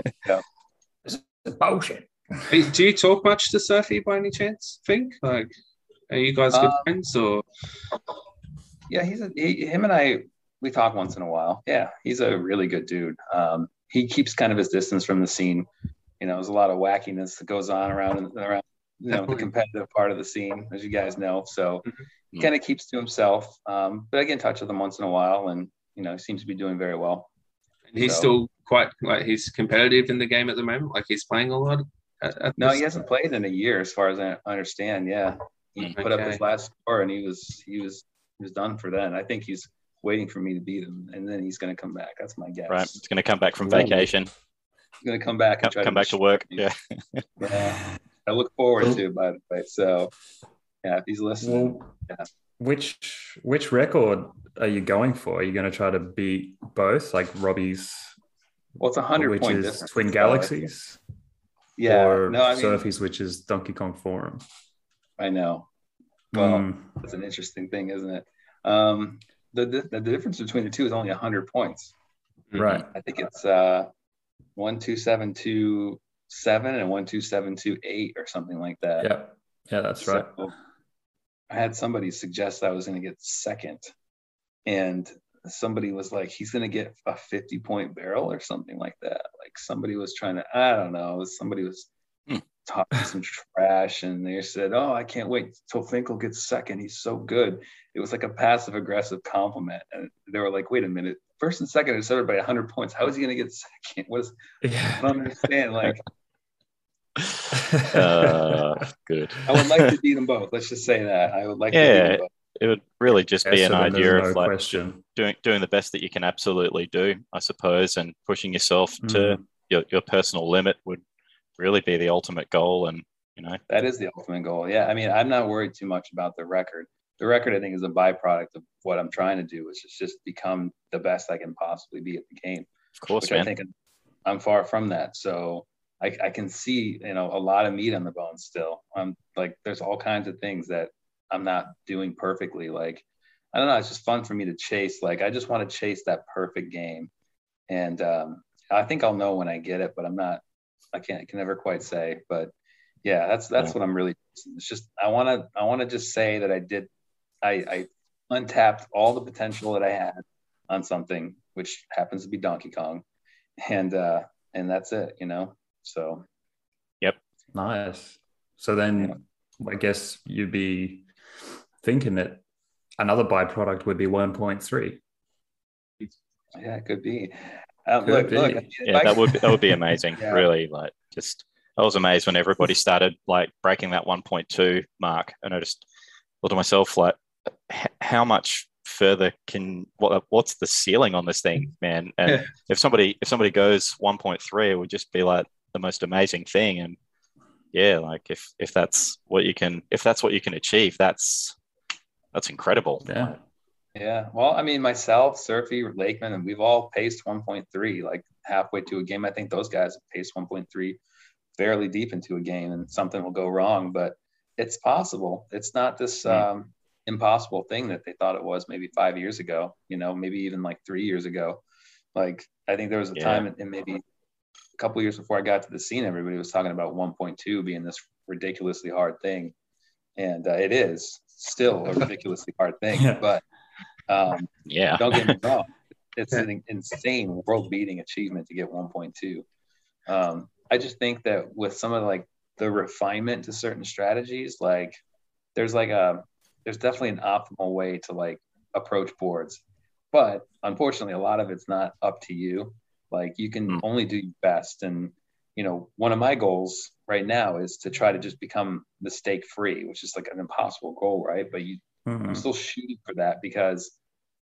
Bullshit. Hey, Do you talk much to Surfy by any chance? Think like are you guys good Um, friends or Yeah, he's a, he, him and I. We talk once in a while. Yeah, he's a really good dude. Um, he keeps kind of his distance from the scene. You know, there's a lot of wackiness that goes on around and around. You know, the competitive part of the scene, as you guys know. So Mhm. he kind of keeps to himself. Um, but I get in touch with him once in a while, and you know, he seems to be doing very well. and he's So- still quite like he's competitive in the game at the moment? Like he's playing a lot. At, at No, he hasn't played in a year, as far as I understand. Yeah, he Mm. put up his last score, and he was he was he was done for then. I think he's waiting for me to beat him, and then he's going to come back. That's my guess. right. It's going to come back from Well, vacation. He's going to come back Come, and try come to back to work. Yeah. Yeah, I look forward to, it, by the way. So, yeah, if he's listening, Well, Yeah. which which record are you going for? Are you going to try to beat both, like Robbie's, well, it's a hundred which point is difference. Twin Galaxies, Yeah, or no, I mean, Surfy's, which is Donkey Kong Forum? I know. Well, Mm, That's an interesting thing, isn't it? Um, the, the the difference between the two is only hundred points. Mhm. right. I think it's uh one two seven two seven and one two seven two eight or something like that. Yeah, yeah, that's right. I had somebody suggest I was going to get second, and somebody was like, "He's going to get a fifty point barrel or something like that." Like somebody was trying to, I don't know, somebody was. Talking some trash, and they said, "Oh, I can't wait till Finkel gets second. He's so good." It was like a passive aggressive compliment, and they were like, "Wait a minute." First and second are is everybody 100 points. How is he going to get second? What is, I don't understand. Like, Uh, good. I would like to beat them both. Let's just say that. I would like to Yeah. beat them both. It would really just be an so then there's idea no of like question. doing doing the best that you can absolutely do, I suppose, and pushing yourself to Mm. your, your personal limit would really be the ultimate goal. And you know, That is the ultimate goal. Yeah. I mean, I'm not worried too much about the record. the record I think is a byproduct of what I'm trying to do, which is just become the best I can possibly be at the game. Of course, man. I think I'm far from that. So I, I can see, you know, a lot of meat on the bone still. I'm like, there's all kinds of things that I'm not doing perfectly. Like, I don't know. It's just fun for me to chase. Like, I just want to chase that perfect game. And um, I think I'll know when I get it, but I'm not, I can't, I can never quite say, but yeah, that's, that's Yeah. what I'm really, it's just, I want to, I want to just say that I did, I, I untapped all the potential that I had on something, which happens to be Donkey Kong. And, uh, and that's it, you know? So yep, Nice. So then I guess you'd be thinking that another byproduct would be 1.3. yeah, it could be. Um, Could look, be. look. if Yeah, I- that would that would be amazing. Yeah. Really, like just I was amazed when everybody started like breaking that 1.2 mark, and I just thought to myself like, h- how much further can what what's the ceiling on this thing, man? And Yeah. if somebody if somebody goes 1.3, it would just be like the most amazing thing. And yeah, like if if that's what you can if that's what you can achieve, that's that's incredible. Yeah. Yeah. Well, I mean, myself, Surfy, Lakeman, and we've all paced 1.3 like halfway to a game. I think those guys have paced 1.3 fairly deep into a game and something will go wrong, but it's possible. It's not this Hmm. um, impossible thing that they thought it was maybe five years ago, you know, maybe even like three years ago. Like, I think there was a Yeah. time and maybe a couple years before I got to the scene, everybody was talking about 1.2 being this ridiculously hard thing. And uh, it is still a ridiculously hard thing, Yeah. but um, Yeah. don't get me wrong. It's an insane world beating achievement to get 1.2. Um, I just think that with some of like the refinement to certain strategies, like there's like a, there's definitely an optimal way to like approach boards. But unfortunately, a lot of it's not up to you. Like you can Hmm. only do your best. And, you know, one of my goals right now is to try to just become mistake free, which is like an impossible goal, right? But you I'm Mhm. still shooting for that because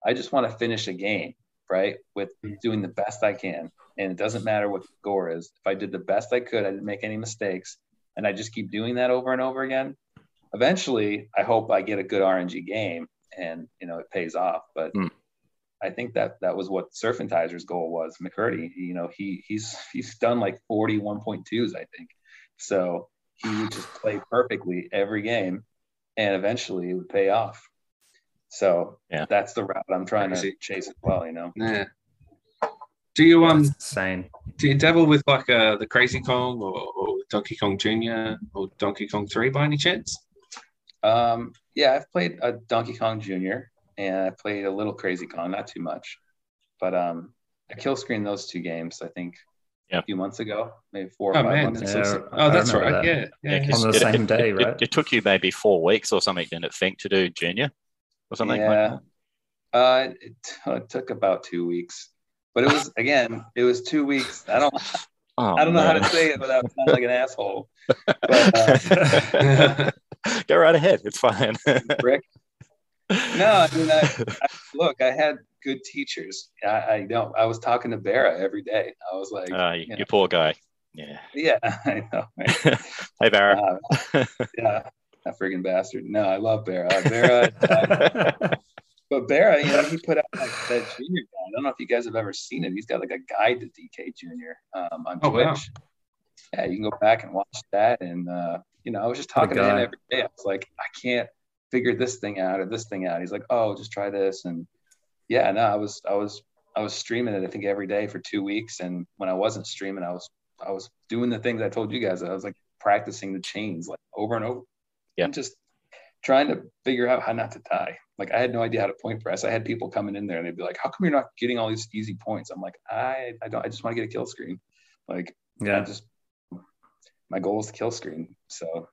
I just want to finish a game, right? With doing the best I can. And it doesn't matter what the score is. If I did the best I could, I didn't make any mistakes, and I just keep doing that over and over again, eventually I hope I get a good RNG game and you know it pays off. But Hmm. I think that that was what Surfentizer's goal was. McCurdy, you know, he he's he's done like 40 1.2s, I think. So he would just play perfectly every game and eventually it would pay off. So Yeah. that's the route I'm trying to chase as well, you know. Yeah. Do you um That's insane. do you dabble with like uh, the Crazy Kong or, or Donkey Kong Jr. or Donkey Kong Three by any chance? Um, yeah, I've played a Donkey Kong Jr. and I played a little Crazy Kong, not too much, but um, I kill screen those two games. I think Yeah. a few months ago, maybe four or Oh five man, months that's ago. Yeah, Oh, that's right. that. Yeah, yeah. Yeah, 'cause On the it- same it- day, it- right? It, took you maybe four weeks or something, didn't it? Think to do junior or something like Yeah. that. Uh, it, it took about two weeks, but it was again, it was two weeks. I don't, Oh, I don't know how to say it without sounding like an asshole. But, uh, Go right ahead. It's fine. Rick. No, I mean, I, I, look, I had good teachers. I, I don't. I was talking to Bera every day. I was like, Uh, you, you know. poor guy. Yeah. yeah, I know. right? hey, Barrett. Uh, yeah, that friggin' bastard. No, I love Bera. Bera, uh, but Bera, you know, he put out like that junior guide. I don't know if you guys have ever seen it. He's got like a guide to DK Junior um, on Oh, Twitch. wow. Yeah, you can go back and watch that. And uh, you know, I was just talking to him every day. I was like, I can't figure this thing out or this thing out. He's like, oh, just try this. And yeah, no, I was, I was, I was streaming it. I think every day for two weeks. And when I wasn't streaming, I was, I was doing the things I told you guys. I was like practicing the chains like over and over. Yeah. And just trying to figure out how not to die. Like I had no idea how to point press. I had people coming in there and they'd be like, "How come you're not getting all these easy points?" I'm like, "I, I don't. I just want to get a kill screen. Like, I yeah. just my goal is to kill screen. So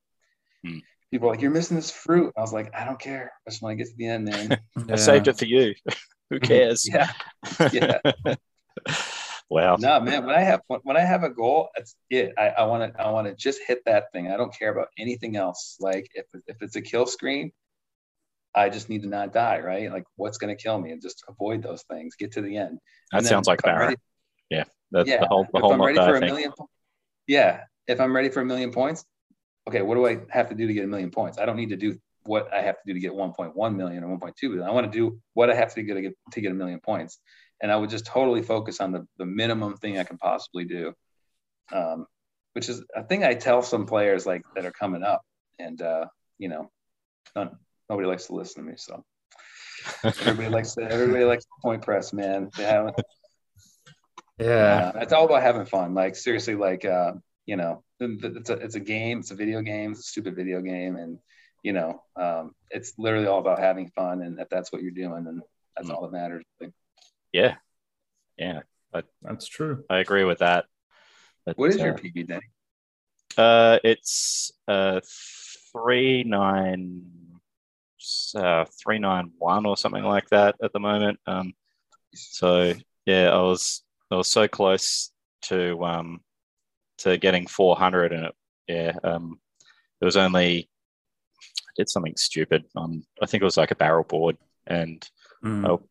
Hmm. people are like, "You're missing this fruit." I was like, "I don't care. I just want to get to the end, man." I saved it for you. Who cares? yeah, yeah. wow. No, man. When I have when I have a goal, that's it. I, I want to I want to just hit that thing. I don't care about anything else. Like if if it's a kill screen, I just need to not die. Right? Like what's going to kill me, and just avoid those things. Get to the end. That And then sounds like if I'm That's yeah, the whole the if whole I'm ready motto, for I a think. million, po- yeah. If I'm ready for a million points, okay. What do I have to do to get a million points? I don't need to do what I have to do to get 1.1 million or 1.2 million. I want to do what I have to do to get to get a million points, and I would just totally focus on the the minimum thing I can possibly do. Um, which is a thing I tell some players like that are coming up, and uh, you know, none, nobody likes to listen to me. So everybody likes to everybody likes to point press, man. Haven't. Yeah, Uh, it's all about having fun. Like seriously, like uh, you know, it's a it's a game. It's a video game. It's a stupid video game, and you know, um, it's literally all about having fun. And if that's what you're doing, then that's Mm. all that matters. Like, Yeah, yeah, that's true. I agree with that. But, what is your uh, PB, Danny? Uh, it's uh three nine, uh, three nine one or something like that at the moment. Um, so yeah, I was I was so close to um to getting four hundred, and it yeah um it was only I did something stupid on I think it was like a barrel board, and Mm. Oh,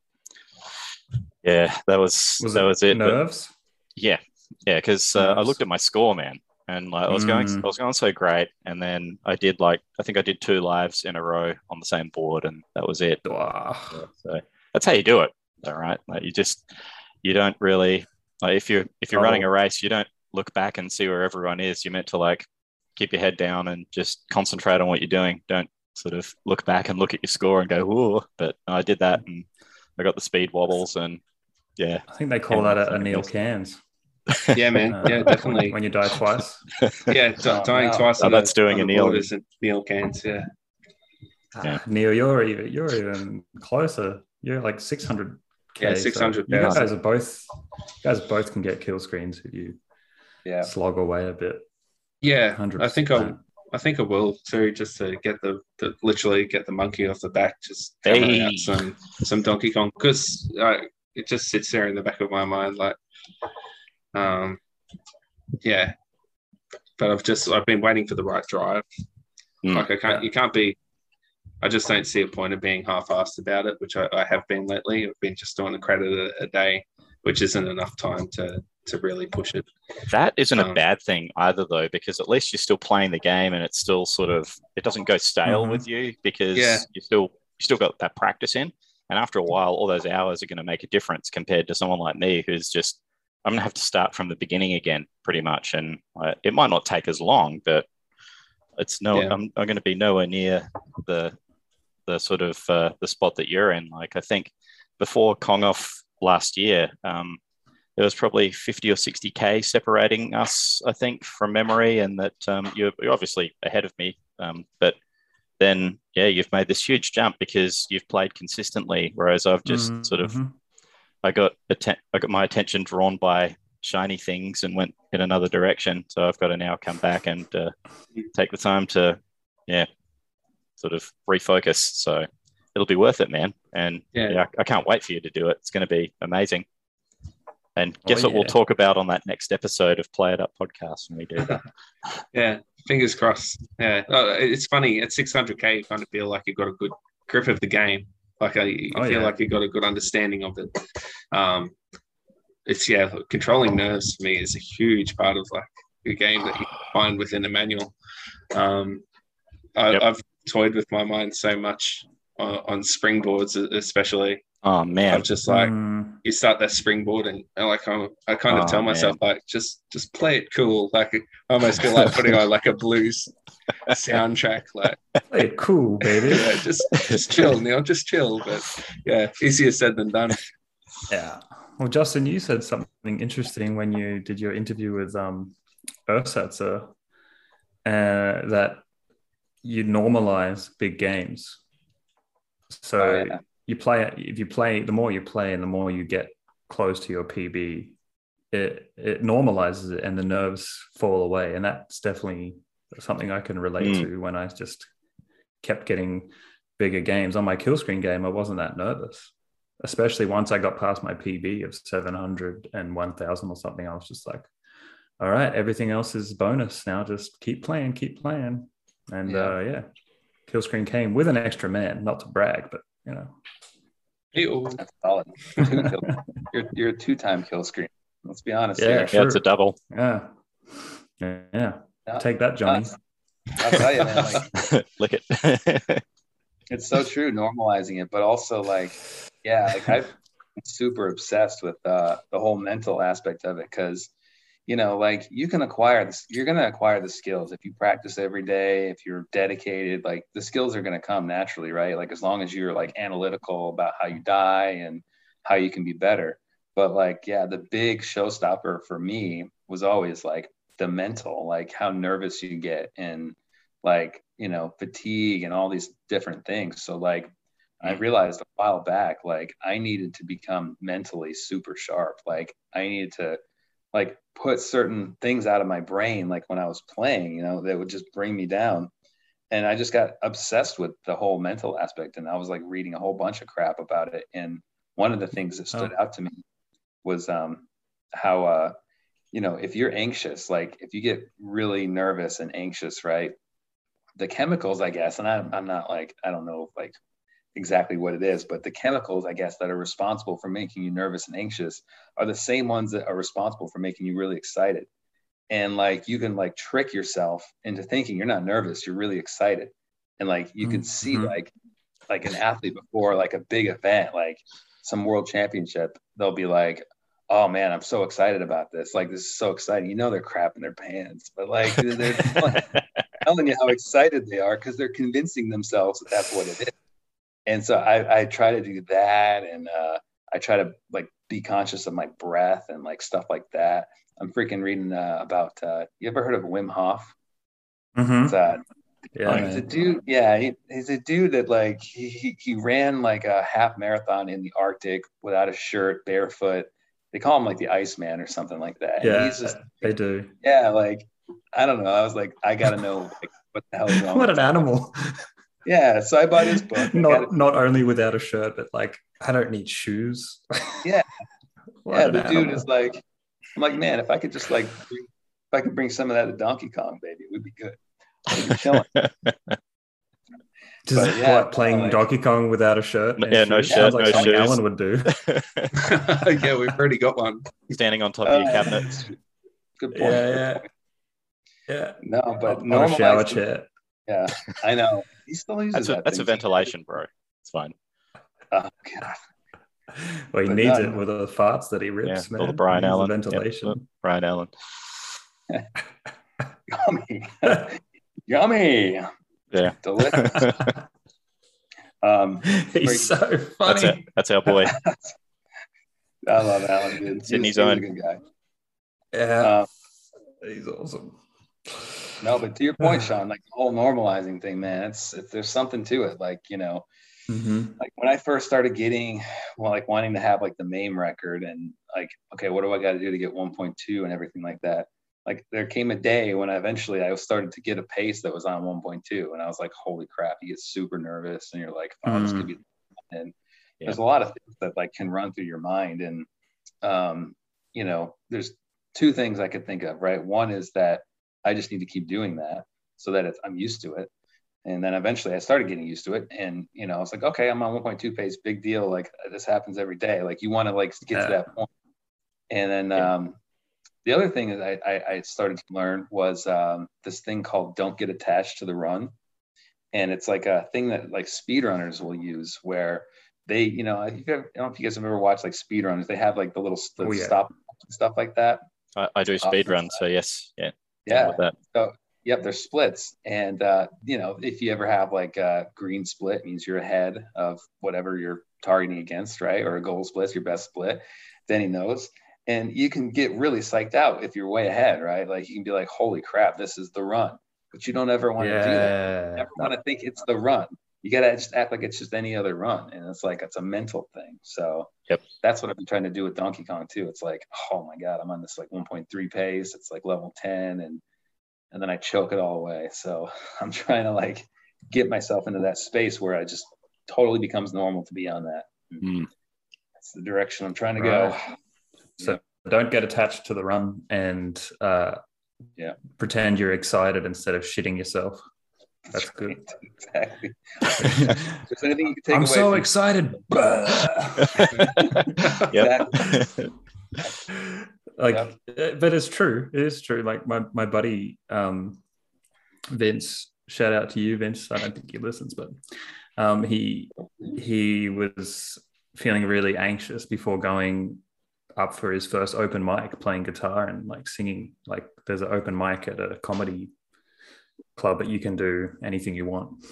yeah that was, was that it was it. but- nerves? yeah, yeah, because uh, I looked at my score, man, and like I was going, Mm. I was going so great, and then I did like I think I did two lives in a row on the same board, and that was it. Wow. So that's how you do it, all right. Like you just you don't really like if you if you're Oh. running a race, you don't look back and see where everyone is. You're meant to like keep your head down and just concentrate on what you're doing. Don't sort of look back and look at your score and go, "Ooh!" But I did that, and I got the speed wobbles, and yeah, I think they call Yeah, that a, a Neil Cairns. Yeah, man. Uh, Yeah, definitely. When you die twice. Yeah, d- Oh, dying no. twice. Oh, that's the- doing a Neil. board is Neil cans. Yeah. Yeah. Ah, Neil, you're even you're even closer. You're like 600. Yeah, 600 You guys are both. You guys both can get kill screens if you Yeah. slog away a bit. Yeah, 100%. I think I, I think I will too, just to get the, the literally get the monkey off the back, just Hey. out some some Donkey Kong because it just sits there in the back of my mind, like, um, yeah. But I've just I've been waiting for the right drive. Mm. Like I can't, you can't be. I just don't see a point of being half-assed about it, which I, I have been lately. I've been just doing a credit a, a day, which isn't enough time to to really push it. That isn't a Um, bad thing either, though, because at least you're still playing the game, and it's still sort of it doesn't go stale Mhm. with you because Yeah. you still you still got that practice in, and after a while, all those hours are going to make a difference compared to someone like me who's just I'm going to have to start from the beginning again, pretty much, and uh, it might not take as long, but it's no Yeah. I'm, I'm going to be nowhere near the the sort of uh, the spot that you're in. Like I think before Kong off last year. Um, there was probably 50 or 60k separating us i think from memory and that um, you're, you're obviously ahead of me um, but then yeah you've made this huge jump because you've played consistently whereas i've just sort of Mhm. i got atten- i got my attention drawn by shiny things and went in another direction. So i've got to now come back and uh, take the time to yeah sort of refocus. So it'll be worth it man. And Yeah. yeah, I, I can't wait for you to do it. It's going to be amazing and Oh, guess what we'll talk about on that next episode of Play It Up podcast when we do that. Yeah, fingers crossed. Yeah, Uh, it's funny at 600k, you kind of feel like you've got a good grip of the game. Like I, you Oh, feel yeah. like you've got a good understanding of it. Um, it's yeah, controlling nerves for me is a huge part of like a game that you find within a manual. Um, I, Yep. I've toyed with my mind so much on, on springboards, especially. Oh man, I'm just like Mm, you start that springboard and, and like I'm, I kind of Oh, tell myself like just just play it cool like I almost feel like putting on like a blues soundtrack like play it cool, baby. yeah, just just chill Neil just chill but yeah easier said than done Yeah. Well, Justin, you said something interesting when you did your interview with um, Ursatzer, uh, that you normalize big games. So Oh, yeah. You play if you play the more you play and the more you get close to your PB, it it normalizes it and the nerves fall away. And that's definitely something I can relate Mm. to when I just kept getting bigger games. On my kill screen game, I wasn't that nervous. Especially once I got past my PB of 700 and 1000 or something, I was just like, all right, everything else is bonus now. Just keep playing, keep playing. And Yeah. uh, yeah, kill screen came with an extra man, not to brag, but you know, Ew. That's solid. Two kill. You're you're a two time kill screen. Let's be honest Yeah, here. yeah, it's a double. yeah, yeah, yeah. Yeah. Take that, Johnny. I'll tell you, man. Like, Lick it. it's so true normalizing it but also like yeah like i'm super obsessed with uh, the whole mental aspect of it because you know like you can acquire this you're going to acquire the skills if you practice every day if you're dedicated like the skills are going to come naturally right? Like as long as you're like analytical about how you die and how you can be better. But like yeah the big showstopper for me was always like the mental like how nervous you get and like you know fatigue and all these different things. So like i realized a while back like i needed to become mentally super sharp. Like i needed to like put certain things out of my brain like when i was playing you know that would just bring me down and i just got obsessed with the whole mental aspect and i was like reading a whole bunch of crap about it and one of the things that stood oh. out to me was um how uh you know if you're anxious like if you get really nervous and anxious right the chemicals, I guess, and I'm, I'm not like, I don't know like exactly what it is, but the chemicals, I guess, that are responsible for making you nervous and anxious are the same ones that are responsible for making you really excited. And like you can like trick yourself into thinking you're not nervous, you're really excited. And like you can see mm-hmm. like like an athlete before like a big event, like some world championship, they'll be like, oh man, I'm so excited about this. Like this is so exciting. You know they're crapping their pants, but like they're telling you how excited they are because they're convincing themselves that that's what it is. And so I, I try to do that, and uh, I try to like be conscious of my breath and like stuff like that. I'm freaking reading uh, about. Uh, you ever heard of Wim Hof? Mm-hmm. Uh, yeah, he's a dude. Yeah, he, he's a dude that like he he ran like a half marathon in the Arctic without a shirt, barefoot. They call him like the Iceman or something like that. Yeah, he's just they do. Yeah, like I don't know. I was like, I gotta know like, what the hell is wrong. what an animal. Yeah, so I bought his book. not not only without a shirt, but like I don't need shoes. yeah, yeah. The animal. dude is like, I'm like, man, if I could just like, bring, if I could bring some of that to Donkey Kong, baby, we'd be good. We'd be chilling. Just but, yeah, what playing like, Donkey Kong without a shirt? Yeah, no shirt, like no shoes. Alan would do. yeah, we've already got one standing on top of your uh, cabinet. Good point. Yeah, yeah. Yeah. No, but on a shower chair. Yeah, I know. He still uses that's a, that that's a ventilation, bro. It's fine. Oh god. Well, he but needs no, it with the farts that he rips, yeah, man. All the Brian Allen ventilation. Yep. Brian Allen. Yummy. Yummy. Yeah. Delicious. um, he's so funny. That's, it. that's our boy. I love Alan. Dude. Sydney's own. good guy. Yeah. Um, he's awesome. No, but to your point, Sean, like the whole normalizing thing, man, it's, it's there's something to it. Like, you know, mm-hmm. like when I first started getting, well, like wanting to have like the MAME record and like, okay, what do I got to do to get 1.2 and everything like that? Like there came a day when I eventually I started to get a pace that was on 1.2, and I was like, holy crap! You get super nervous, and you're like, oh, mm-hmm. this could be. And yeah. there's a lot of things that like can run through your mind, and um, you know, there's two things I could think of. Right, one is that I just need to keep doing that so that I'm used to it. And then eventually I started getting used to it. And, you know, I was like, okay, I'm on 1.2 pace, big deal. Like this happens every day. Like you want to like get to that point. And then yeah. um, the other thing that I, I, I started to learn was um, this thing called don't get attached to the run. And it's like a thing that like speedrunners will use where they, you know, I don't know if you guys have ever watched like speedrunners, they have like the little the oh, yeah. stop stuff like that. I, I do speed run, so yes. Yeah. Yeah. So, yep, there's splits. And, uh, you know, if you ever have like a green split, means you're ahead of whatever you're targeting against, right? Or a gold split, your best split, then he knows. And you can get really psyched out if you're way ahead, right? Like you can be like, holy crap, this is the run. But you don't ever want yeah. to do that. You never want to think it's the run. You got to just act like it's just any other run. And it's like, it's a mental thing. So yep. that's what I've been trying to do with Donkey Kong too. It's like, oh my God, I'm on this like 1.3 pace. It's like level 10 and, and then I choke it all away. So I'm trying to like get myself into that space where I just totally becomes normal to be on that. Mm. That's the direction I'm trying to right. go. So don't get attached to the run and uh, yeah, pretend you're excited instead of shitting yourself. That's good. Exactly. Just anything you can take I'm away so from- excited. yeah. like, yep. Uh, but it's true. It is true. Like my my buddy um, Vince. Shout out to you, Vince. I don't think he listens, but Um, he he was feeling really anxious before going up for his first open mic, playing guitar and like singing. Like there's an open mic at a comedy club, but you can do anything you want.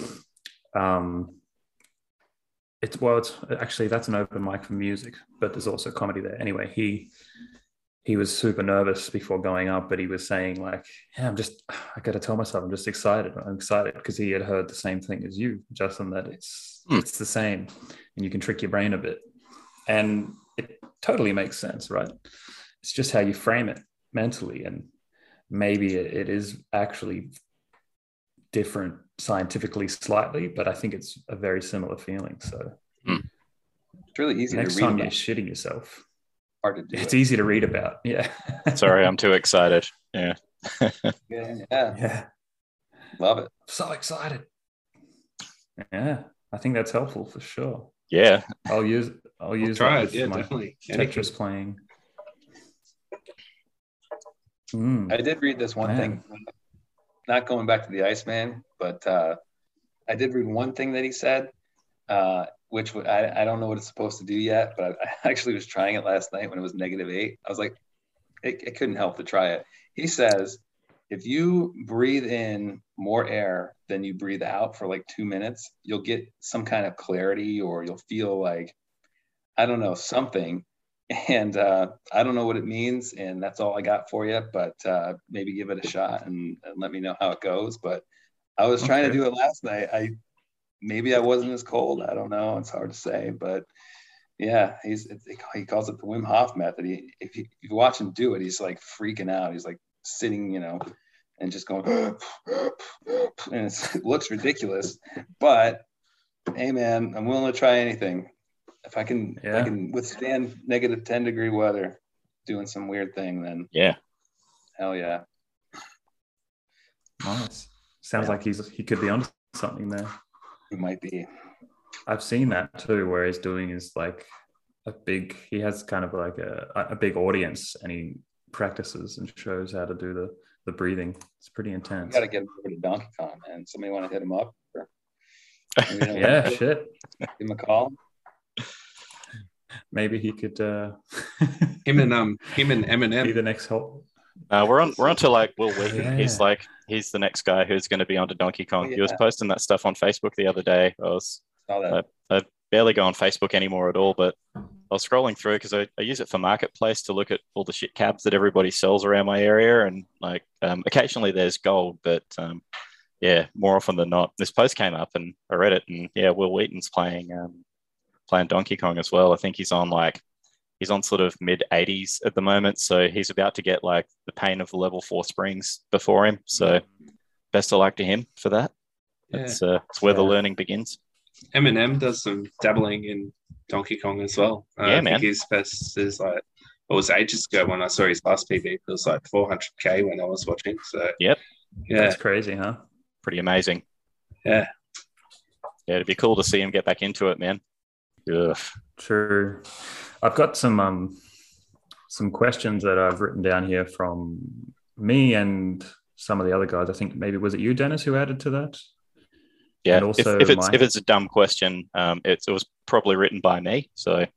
Um, it's well, it's actually that's an open mic for music, but there's also comedy there. Anyway, he he was super nervous before going up, but he was saying like, "Yeah, I'm just, I got to tell myself, I'm just excited. I'm excited because he had heard the same thing as you, Justin, that it's Hmm. it's the same, and you can trick your brain a bit, and it totally makes sense, right? It's just how you frame it mentally, and maybe it is actually different scientifically slightly, but I think it's a very similar feeling. So It's really easy next to read time you're about. shitting yourself, Hard to do. it's it. easy to read about. Yeah. Sorry, I'm too excited. Yeah. Yeah, yeah, yeah. love it. So excited. Yeah. I think that's helpful for sure. Yeah. I'll use I'll use Try it. Yeah, my definitely. Anything. Tetris playing. Mm. I did read this one Man. thing, not going back to the Iceman, but uh, I did read one thing that he said, uh, which I, I don't know what it's supposed to do yet, but I, I actually was trying it last night when it was negative eight. I was like, it, it couldn't help to try it. He says, if you breathe in more air than you breathe out for like two minutes, you'll get some kind of clarity or you'll feel like, I don't know, something and uh, I don't know what it means, and that's all I got for you. But uh, maybe give it a shot and, and let me know how it goes. But I was trying to do it last night. I maybe I wasn't as cold. I don't know. It's hard to say, but yeah, he's he calls it the Wim Hof method. He, if, you, if you watch him do it, he's like freaking out. He's like sitting, you know, and just going, and it's, it looks ridiculous. But hey, man, I'm willing to try anything if I can if I can withstand negative 10 degree weather doing some weird thing, then Yeah. hell yeah. Nice. Sounds Yeah. like he's he could be onto something there. It might be. I've seen that too, where he's doing is like a big. He has kind of like a, a big audience, and he practices and shows how to do the the breathing. It's pretty We intense. gotta get him over to Donkey Kong, man. Somebody want to hit him up? Or, maybe they Yeah, shit. Give him a call. Maybe he could uh, Him and um him and Eminem be the next whole. Uh, we're on we're on to like Wil Wheaton. Yeah. He's like he's the next guy who's going to be onto Donkey Kong. Oh, He was posting that stuff on Facebook the other day. I was Saw that. Uh, I barely go on Facebook anymore at all, but I was scrolling through because I, I use it for marketplace to look at all the shit cabs that everybody sells around my area, and like um, occasionally there's gold, but um, yeah, more often than not, this post came up and I read it, and yeah, Wil Wheaton's playing um, playing Donkey Kong as well. I think he's on like he's on sort of mid 80s at the moment, so he's about to get like the pain of the level four springs before him. So best of luck to him for that. Yeah. It's uh, it's where the learning begins. Eminem does some dabbling in Donkey Kong as well. Uh, Yeah, I man. think his best is like it was ages ago when I saw his last PB. It was like 400k when I was watching. So Yep. yeah, That's crazy, huh? Pretty amazing. yeah. Yeah, it'd be cool to see him get back into it, man. Ugh. True. I've got some um some questions that I've written down here from me and some of the other guys. I think maybe was it you, Dennis, who added to that? Yeah, And also if, if it's my- if it's a dumb question, um, it's, it was probably written by me. So,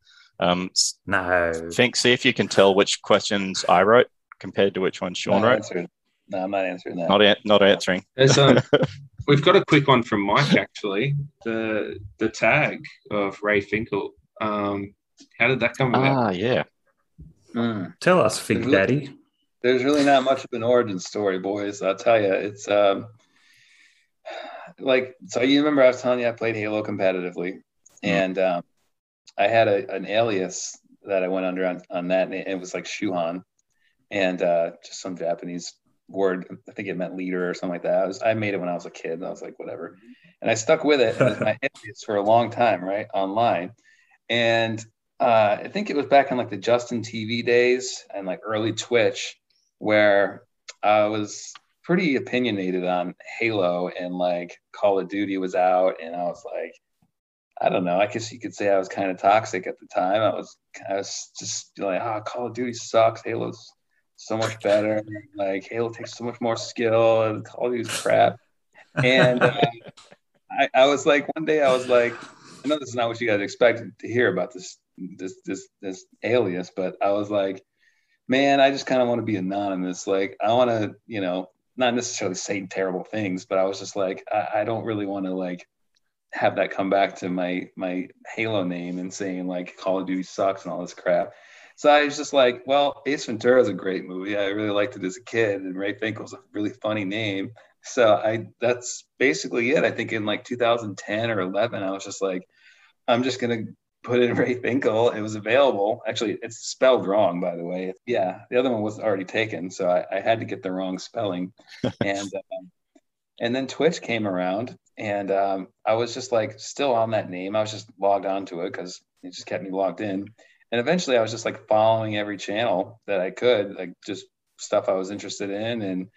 um, No. think see if you can tell which questions I wrote compared to which ones Sean Not wrote. Answering. No, I'm not answering that. Not an- not answering. There's um, we've got a quick one from Mike actually. The the tag of Ray Finkel. Um, how did that come about? Ah, yeah. Hmm. Tell us, Fig There's- Daddy. There's really not much of an origin story, boys. I'll tell you. It's um, like so. You remember I was telling you I played Halo competitively, and um, I had a, an alias that I went under on, on that, and it was like Shuhan, and uh, just some Japanese word. I think it meant leader or something like that. I, was, I made it when I was a kid. And I was like, whatever, and I stuck with it as my alias for a long time, right, online, and uh, I think it was back in like the Justin TV days and like early Twitch, where I was pretty opinionated on Halo and like Call of Duty was out, and I was like, I don't know. I guess you could say I was kind of toxic at the time. I was, I was just like, ah, Call of Duty sucks. Halo's so much better. Like Halo takes so much more skill, and of Duty's crap. And uh, I, I was like, one day I was like, I know this is not what you guys expected to hear about this this this this alias, but I was like, man, I just kind of want to be anonymous. Like, I want to, you know, not necessarily say terrible things, but I was just like, I, I don't really want to like have that come back to my my Halo name and saying like Call of Duty sucks and all this crap. So I was just like, well, Ace Ventura is a great movie. I really liked it as a kid, and Ray Finkle's a really funny name. So I that's basically it. I think in like 2010 or 11, I was just like, I'm just gonna put in Ray Finkle. It was available. Actually, it's spelled wrong, by the way. Yeah, the other one was already taken, so I, I had to get the wrong spelling. and um, and then Twitch came around, and um, I was just like still on that name. I was just logged onto it because it just kept me logged in. And eventually, I was just like following every channel that I could, like just stuff I was interested in. And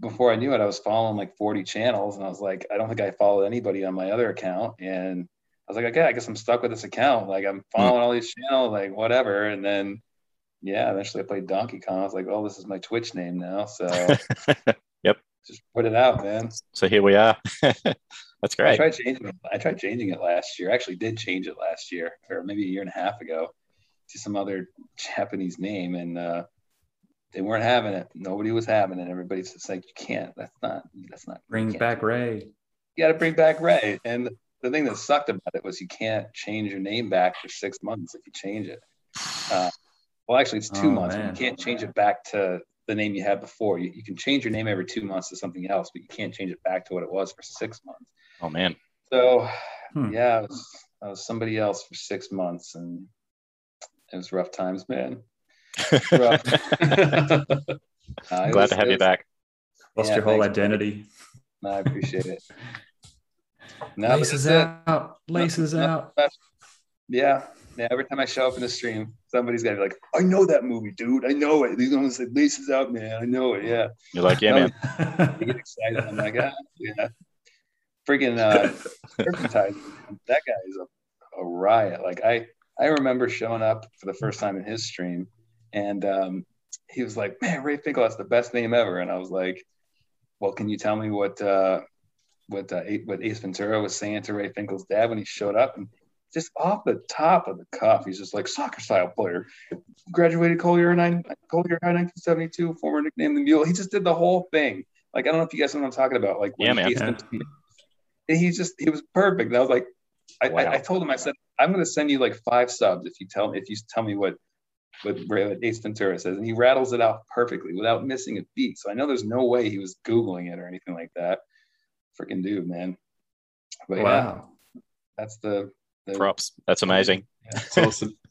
before I knew it, I was following like 40 channels, and I was like, I don't think I followed anybody on my other account, and I was like, okay, I guess I'm stuck with this account. Like I'm hmm. following all these channels, like whatever. And then, yeah, eventually I played Donkey Kong. I was like, oh, this is my Twitch name now. So, yep, just put it out, man. So here we are. That's great. I tried changing it. I tried changing it last year. I actually did change it last year, or maybe a year and a half ago, to some other Japanese name, and uh, they weren't having it. Nobody was having it. Everybody's just like, you can't. That's not. That's not. Bring back Ray. You got to bring back Ray, and the thing that sucked about it was you can't change your name back for six months if you change it. Uh, well, actually, it's two Oh, months. But you can't change it back to the name you had before. You, you can change your name every two months to something else, but you can't change it back to what it was for six months. Oh man. So, Hmm. yeah, I was, I was somebody else for six months, and it was rough times, man. Rough. Uh, Glad was- to have you was- back. Lost Yeah, your whole thanks, identity. No, I appreciate it. No, laces that's it. out. Laces No- out. Yeah. Yeah. Every time I show up in the stream, somebody's got to be like, I know that movie, dude. I know it. These ones say laces out, man. I know it. Yeah. You're like, yeah, man. I get excited. I'm like, ah, yeah. Freaking uh, that guy is a, a riot. Like, I, I remember showing up for the first time in his stream, and um, he was like, man, Ray Finkel, that's the best name ever. And I was like, well, can you tell me what, uh, what, uh, what Ace Ventura was saying to Ray Finkel's dad when he showed up? And just off the top of the cuff, he's just like soccer style player, graduated Collier nine Collier High 1972, former nickname the Mule. He just did the whole thing. Like I don't know if you guys know what I'm talking about. Like when Yeah, man. Ace Yeah. Ventura- he just he was perfect. And I was like, I, Wow. I, I told him I said I'm going to send you like five subs if you tell me if you tell me what what Ray- Ace Ventura says, and he rattles it out perfectly without missing a beat. So I know there's no way he was googling it or anything like that. Freaking dude, man. But yeah, Wow. that's the, the Props. That's amazing. It's awesome.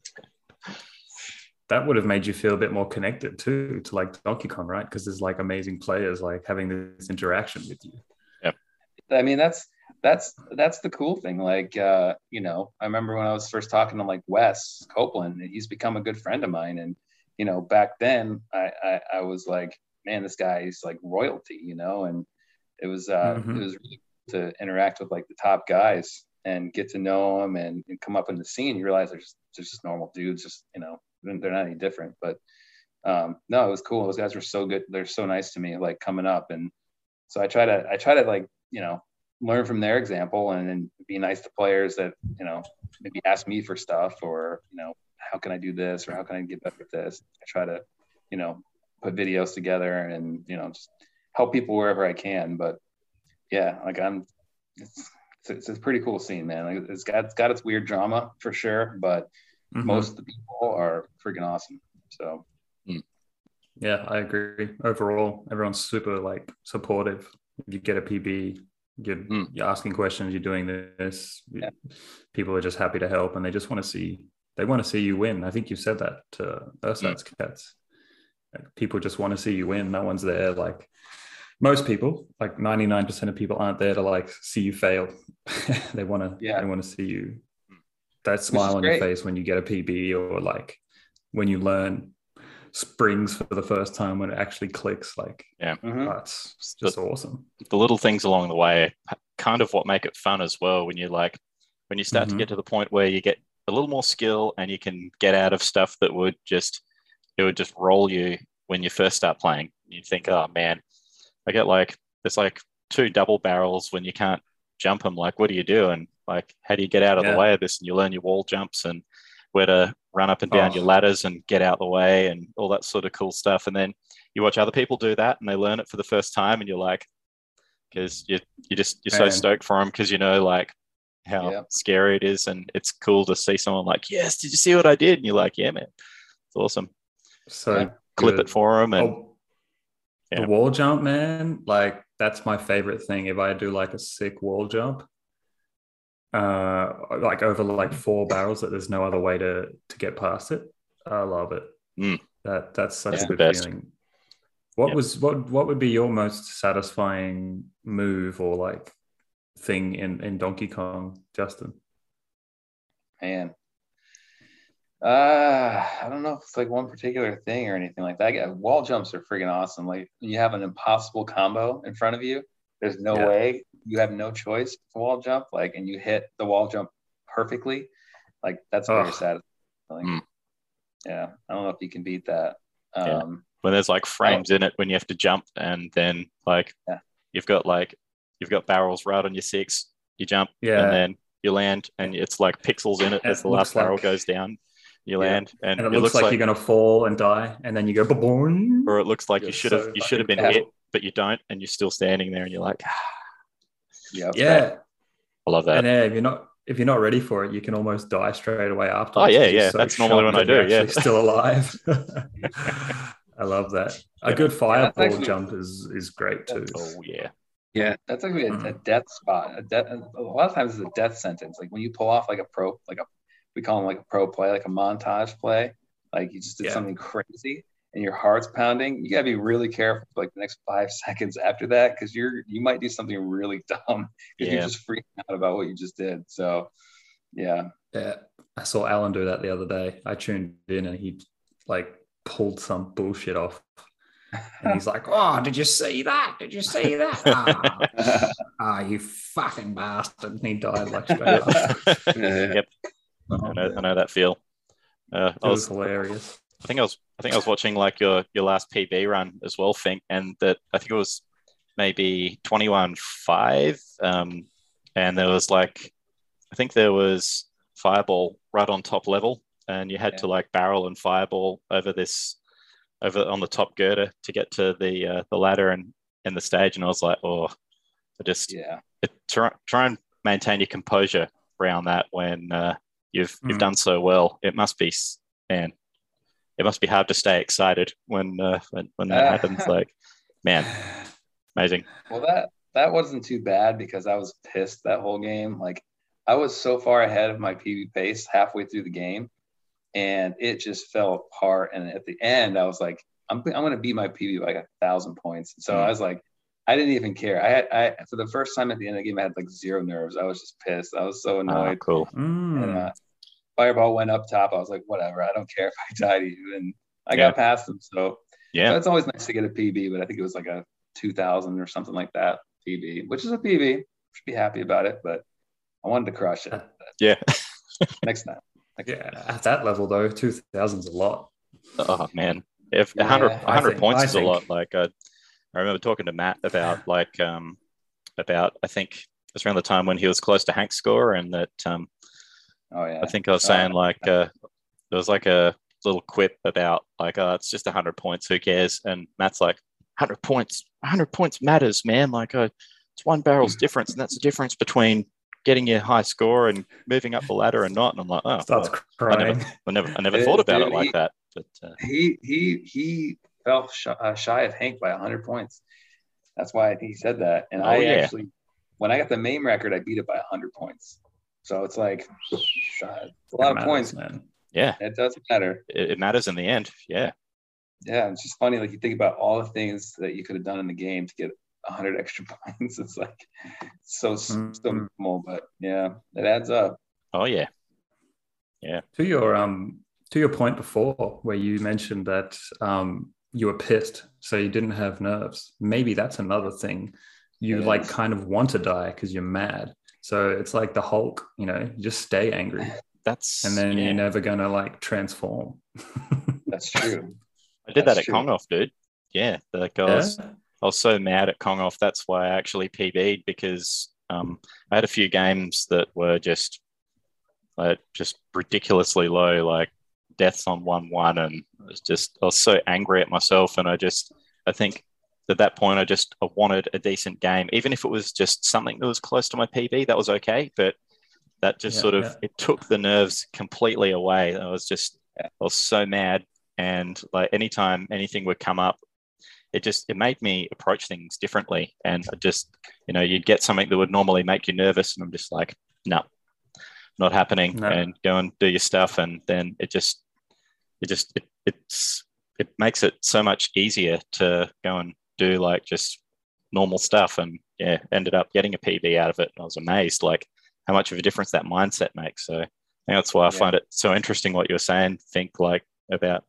That would have made you feel a bit more connected too to like Donkey Kong, right? Because there's like amazing players like having this interaction with you. Yeah, I mean, that's that's that's the cool thing. Like, uh, you know, I remember when I was first talking to like Wes Copeland, and he's become a good friend of mine. And you know, back then, I I, I was like, man, this guy is like royalty, you know. And it was uh, Mhm. it was really cool to interact with like the top guys and get to know them and, and come up in the scene. You realize they're just they're just normal dudes, just you know, they're they're not any different. But um, no, it was cool. Those guys were so good. They're so nice to me, like coming up and so I try to I try to like you know learn from their example and then be nice to players that you know maybe ask me for stuff or you know how can I do this or how can I get better at this. I try to you know put videos together and you know just help people wherever I can. But yeah, like I'm it's it's, it's a pretty cool scene, man. Like it's got it's got its weird drama for sure, but Mhm. most of the people are freaking awesome. So Yeah, I agree. Overall, everyone's super like supportive. If you get a PB, you're, Mm. you're asking questions, you're doing this. Yeah. People are just happy to help, and they just want to see they want to see you win. I think you said that to Urside's cats. Like, people just want to see you win. No one's there. Like most people, like 99% of people aren't there to like see you fail. they want to. Yeah. They want to see you. That smile on your face when you get a PB, or like when you learn springs for the first time when it actually clicks. Like mhm. that's just awesome. the little things along the way kind of what make it fun as well when you like when you start Mhm. to get to the point where you get a little more skill and you can get out of stuff that would just it would just roll you when you first start playing you think oh man i get like there's like two double barrels when you can't jump them. Like, what do you do? And like, how do you get out of Yeah. the way of this? And you learn your wall jumps and where to run up and down Oh. your ladders and get out the way and all that sort of cool stuff. And then you watch other people do that and they learn it for the first time, and you're like, because you you just you're so stoked for them because you know like how Yeah. scary it is, and it's cool to see someone like, yes, did you see what I did? And you're like, yeah, man, it's awesome. So. Clip it for them and. Oh, Yeah. The wall jump, man, like that's my favorite thing. If I do like a sick wall jump, uh, like over like four barrels that there's no other way to to get past it, I love it. Mm. That that's such That's a good feeling. What Yeah. was what what would be your most satisfying move or like thing in in Donkey Kong, Justin? Man. Uh, I don't know if it's like one particular thing or anything like that. Wall jumps are freaking awesome. Like you have an impossible combo in front of you, there's no Yeah. way you have no choice to wall jump. Like, and you hit the wall jump perfectly. Like that's very Ugh. satisfying. Mm. Yeah, I don't know if you can beat that. Yeah. Um, when there's like frames in it when you have to jump and then like Yeah. you've got like you've got barrels right on your six you jump Yeah. and then you land and it's like pixels in it And as it the looks last barrel goes down you Yeah. land and, And it, looks, like, you're gonna fall and die, and then you go boing. or it looks like you You're should have so you should have been hit cool. But you don't and you're still standing there and you're like yeah. Yeah, I love that and yeah, if you're not if you're not ready for it, you can almost die straight away after. Oh, yeah, yeah, that's normally when I do, yeah. still alive. I love that. A good fireball actually- jump is is great too. oh yeah Yeah, That's actually a, a Mhm. death spot. A, death, a lot of times it's a death sentence. Like when you pull off like a pro, like a we call them like a pro play, like a montage play. Like you just did Yeah. something crazy and your heart's pounding. You gotta be really careful for like the next five seconds after that because you're you might do something really dumb because Yeah. you're just freaking out about what you just did. So yeah, Yeah, I saw Alan do that the other day. I tuned in and he like pulled some bullshit off. And he's like, "Oh, did you see that? Did you see that? Ah, ah, you fucking bastard!" And he died like straight up. yeah. Yep. I know, I know that feel uh, It was was hilarious. I think I was I think I was watching like your your last PB run as well, Fink, and that I think it was maybe twenty one five, um, and there was like I think there was fireball right on top level, and you had Yeah. to like barrel and fireball over this over on the top girder to get to the uh, the ladder and and the stage, and I was like, oh, I just yeah, it, try, try and maintain your composure around that when uh, you've you've Mm. done so well. It must be man, it must be hard to stay excited when uh, when, when that Uh. happens. Like, man, amazing. Well, that that wasn't too bad because I was pissed that whole game. Like I was so far ahead of my PB pace halfway through the game, and it just fell apart. And at the end, I was like, I'm I'm gonna beat my PB by like a thousand points. So Mm. I was like, I didn't even care. I had I for the first time at the end of the game, I had like zero nerves. I was just pissed. I was so Oh, annoyed. cool. Mm. And uh, Fireball went up top. I was like, whatever. I don't care if I die to you. And I Yeah. got past him. So Yeah, it's always nice to get a PB, but I think it was like a 2000 or something like that PB, which is a PB. Should be happy about it, but I wanted to crush it yeah. next time. yeah, at that level though, two thousand's a lot. Oh man, if Yeah, 100, I 100 think- points I is a lot. Like uh, I remember talking to Matt about like um about I think it was around the time when he was close to Hank's score, and that um Oh yeah. I think I was saying like uh, there was like a little quip about like uh, it's just 100 points, who cares? And Matt's like 100 points, 100 points matters, man. Like uh, it's one barrel's difference, and that's the difference between getting your high score and moving up the ladder and not. And I'm like, oh, Starts well, I never, I never, I never Dude, thought about it like he- that. But uh, he he he fell shy, uh, shy of Hank by 100 points. That's why I think he said that. And Oh, I yeah. actually, when I got the main record, I beat it by 100 points. So it's like. It's a lot of points. man. yeah, It doesn't matter. it, it matters in the end. Yeah, Yeah, it's just funny. Like you think about all the things that you could have done in the game to get 100 extra points. It's like so so small, but yeah, it adds up. oh yeah, Yeah. To your um to your point before, where you mentioned that um you were pissed, so you didn't have nerves. Maybe that's another thing. You It like kind of want to die because you're mad. So it's like the Hulk, you know, you just stay angry, that's and then yeah. you're never gonna like transform. That's true. I did that at true. Kong Off, dude. Yeah, like I was, Yeah? I was so mad at Kong Off. That's why I actually PB'd because Um, I had a few games that were just like just ridiculously low, like deaths on one one, and I was just I was so angry at myself, and I just I think at that point I just I wanted a decent game, even if it was just something that was close to my PB, that was okay, but that just Yeah, sort of yeah. it took the nerves completely away. I was just I was so mad, and like anytime anything would come up, it just it made me approach things differently, and I just you know you'd get something that would normally make you nervous, and I'm just like no, not happening, No. and go and do your stuff, and then it just it just it, it's it makes it so much easier to go and do like just normal stuff and yeah ended up getting a pb out of it and i was amazed like how much of a difference that mindset makes so i think that's why i Yeah. find it so interesting what you're saying think like about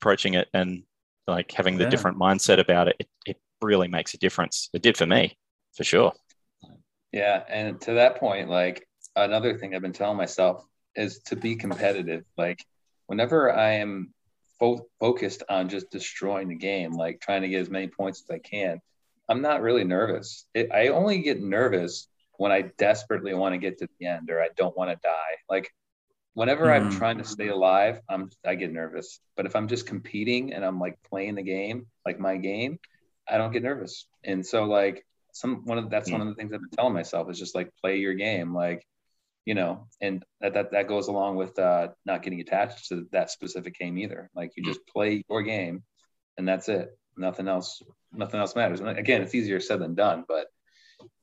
approaching it and like having the Yeah. different mindset about it, it it really makes a difference it did for me for sure Yeah, and to that point, like another thing I've been telling myself is to be competitive. Like whenever I am fo- focused on just destroying the game, like trying to get as many points as I can, I'm not really nervous. It, I only get nervous when I desperately want to get to the end or I don't want to die. Like whenever I'm Mhm. trying to stay alive, I'm I get nervous. But if I'm just competing and I'm like playing the game, like my game, I don't get nervous. And so like some one of that's one of the things I've been telling myself is just like play your game, like you know, and that that, that goes along with uh, not getting attached to that specific game either. Like you just play your game, and that's it. Nothing else. Nothing else matters. And again, it's easier said than done, but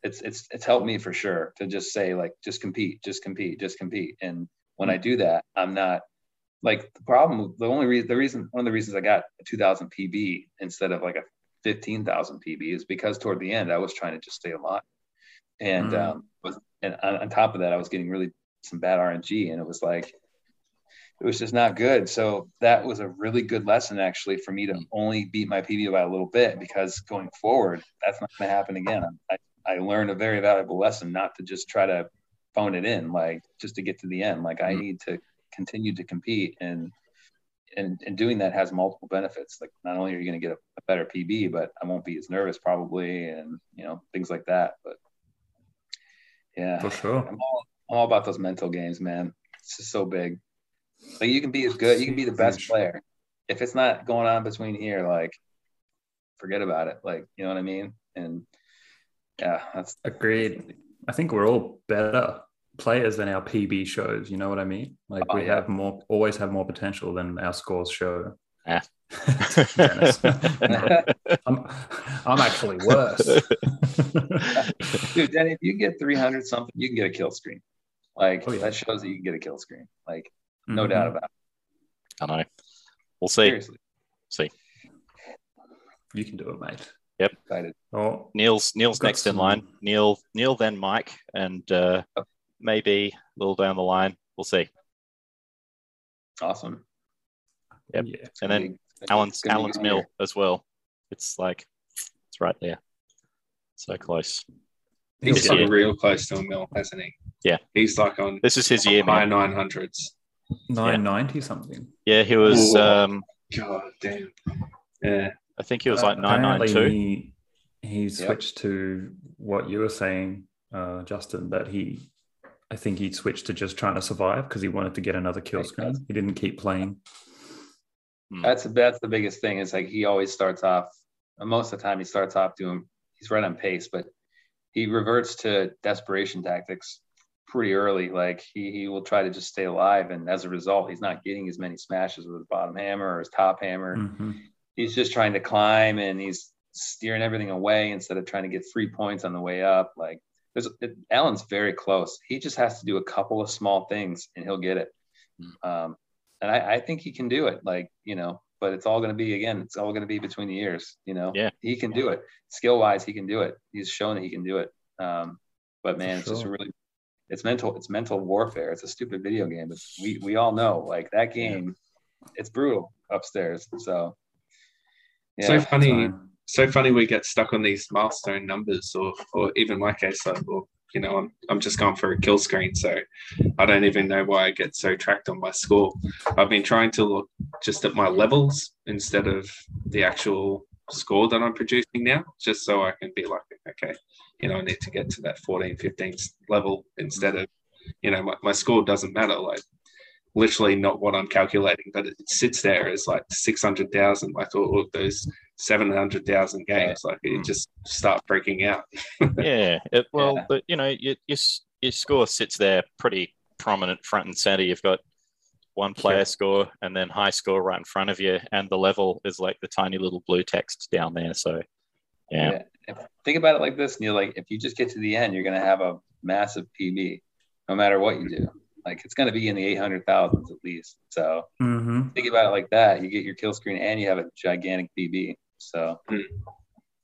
it's it's it's helped me for sure to just say like just compete, just compete, just compete. And when I do that, I'm not like the problem. The only reason, the reason, one of the reasons I got a 2000 PB instead of like a 15,000 PB is because toward the end I was trying to just stay alive, and Mm. um, was and on, on top of that I was getting really some bad RNG, and it was like it was just not good. So that was a really good lesson actually for me to only beat my PB by a little bit because going forward that's not going to happen again. I, I learned a very valuable lesson not to just try to phone it in like just to get to the end. Like I Mm. need to continue to compete and and and doing that has multiple benefits. Like not only are you going to get a, a better PB, but I won't be as nervous probably, and you know things like that. But yeah, For sure. I'm all, I'm all about those mental games, man. It's just so big. Like you can be as good, you can be the best player. If it's not going on between here, like forget about it. Like you know what I mean? And yeah, that's Agreed. I think we're all better players than our PB shows. You know what I mean? Like Oh, we yeah. have more, always have more potential than our scores show. Yeah. I'm, I'm actually worse. dude. Danny, if you get 300 something, you can get a kill screen. Like Oh, yeah. that shows that you can get a kill screen. Like no Mhm. doubt about it. i know we'll see Seriously see You can do it, mate. Yep. Excited. Oh, Neil's Neil's Got next in line. Neil Neil then Mike and uh, Oh. maybe a little down the line. We'll see. Awesome. Yep. yeah. And then be- Alan's it's gonna be Alan's Mill here. as well. It's like it's right there. So close. He's This gotten year. real close to a mill, hasn't he? Yeah. He's like on This is his year, high man. nine hundreds. 990 something. Yeah, he was Ooh. um God damn. Yeah. I think he was like Uh, nine nine apparently two. He, he switched to what you were saying, uh, Justin, that he, I think he switched to just trying to survive because he wanted to get another kill Makes screen. He didn't keep playing. That's that's the biggest thing. Is like he always starts off. Most of the time, he starts off doing. He's right on pace, but he reverts to desperation tactics pretty early. Like he he will try to just stay alive, and as a result, he's not getting as many smashes with his bottom hammer or his top hammer. Mhm. He's just trying to climb, and he's steering everything away instead of trying to get three points on the way up. Like there's it, Alan's very close. He just has to do a couple of small things, and he'll get it. Um, and I, I think he can do it. Like you know, but it's all going to be again. It's all going to be between the ears. You know. Yeah. He can do it. Skill wise, he can do it. He's shown that he can do it. Um, but man, For it's just sure. really, it's mental. It's mental warfare. It's a stupid video game, but we we all know like that game. It's brutal upstairs. So. So funny. So funny we get stuck on these milestone numbers or or even my case like well you know I'm, I'm just going for a kill screen so i don't even know why i get so tracked on my score i've been trying to look just at my levels instead of the actual score that i'm producing now just so i can be like okay you know, I need to get to that 14, 15 level instead of, you know, my, my score doesn't matter. Like literally not what I'm calculating, but it sits there as like 600,000. I thought, of those 700,000 games, like it just start freaking out. yeah. It, well, Yeah. but you know, your, your, your score sits there pretty prominent front and center. You've got one player Yeah. score and then high score right in front of you, and the level is like the tiny little blue text down there. So, yeah. If, think about it like this, And you're Like if you just get to the end, you're gonna have a massive PB, no matter what you do. Like it's gonna be in the eight hundred thousands at least. So Mm-hmm. think about it like that. You get your kill screen and you have a gigantic PB. So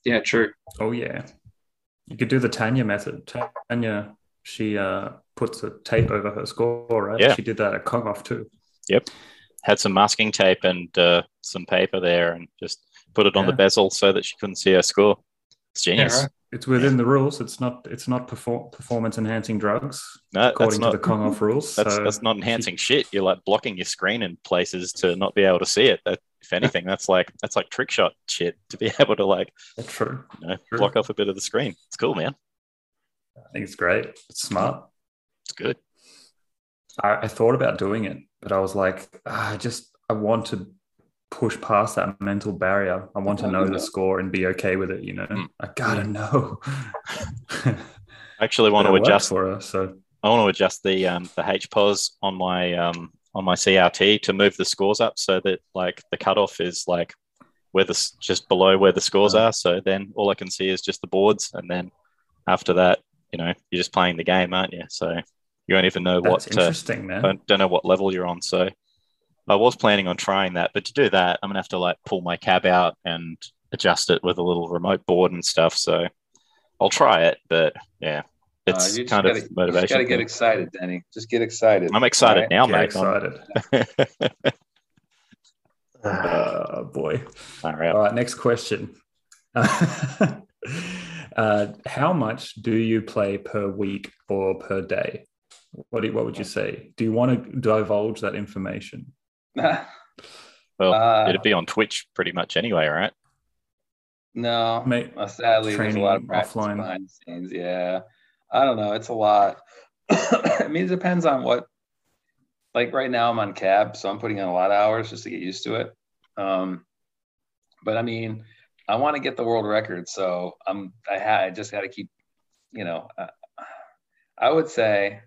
yeah, true. Oh yeah, you could do the Tanya method. Tanya, she uh, puts a tape over her score, right? Yeah. She did that at Kong off too. Yep. Had some masking tape and uh, some paper there, and just put it on the bezel so that she couldn't see her score. It's genius. right. It's within the rules. It's not. It's not perform- performance enhancing drugs No, that's according to not. the Kong off rules. That's so that's not enhancing shit. You're like blocking your screen in places to not be able to see it. That, if anything, that's like that's like trick shot shit to be able to like true. you know, True. block off a bit of the screen. It's cool, man. I think it's great. It's smart. It's good. I, I thought about doing it, but I was like, ah, I just I want to push past that mental barrier. I want to know the score and be okay with it. You know, Mm. I gotta know. I actually want to adjust. for her. So I want to adjust the um, the HPOS on my um, on my CRT to move the scores up so that like the cutoff is like where the just below where the scores Oh. are. So then all I can see is just the boards, and then after that, you know, you're just playing the game, aren't you? So you don't even know that's what uh, interesting, man. don't, don't know what level you're on. So I was planning on trying that, but to do that, I'm gonna have to like pull my cab out and adjust it with a little remote board and stuff. So I'll try it, but yeah, uh, it's you just kind gotta, of you motivation. just gotta get excited, Denny. Just get excited. I'm excited All now, Get mate. I'm- excited. Oh boy. All right. All right, next question. uh, how much do you play per week or per day? What do you, what would you say? Do you want to divulge that information? Right? Well, Uh, it'd be on Twitch pretty much anyway, right? no, Mate, Uh, sadly, there's a lot of practice offline. behind the scenes. Yeah, I don't know. It's a lot. I mean, it depends on what. Like right now, I'm on cab, so I'm putting in a lot of hours just to get used to it. Um, but I mean, I want to get the world record, so I'm. I ha- I just got to keep. You know, uh, I would say,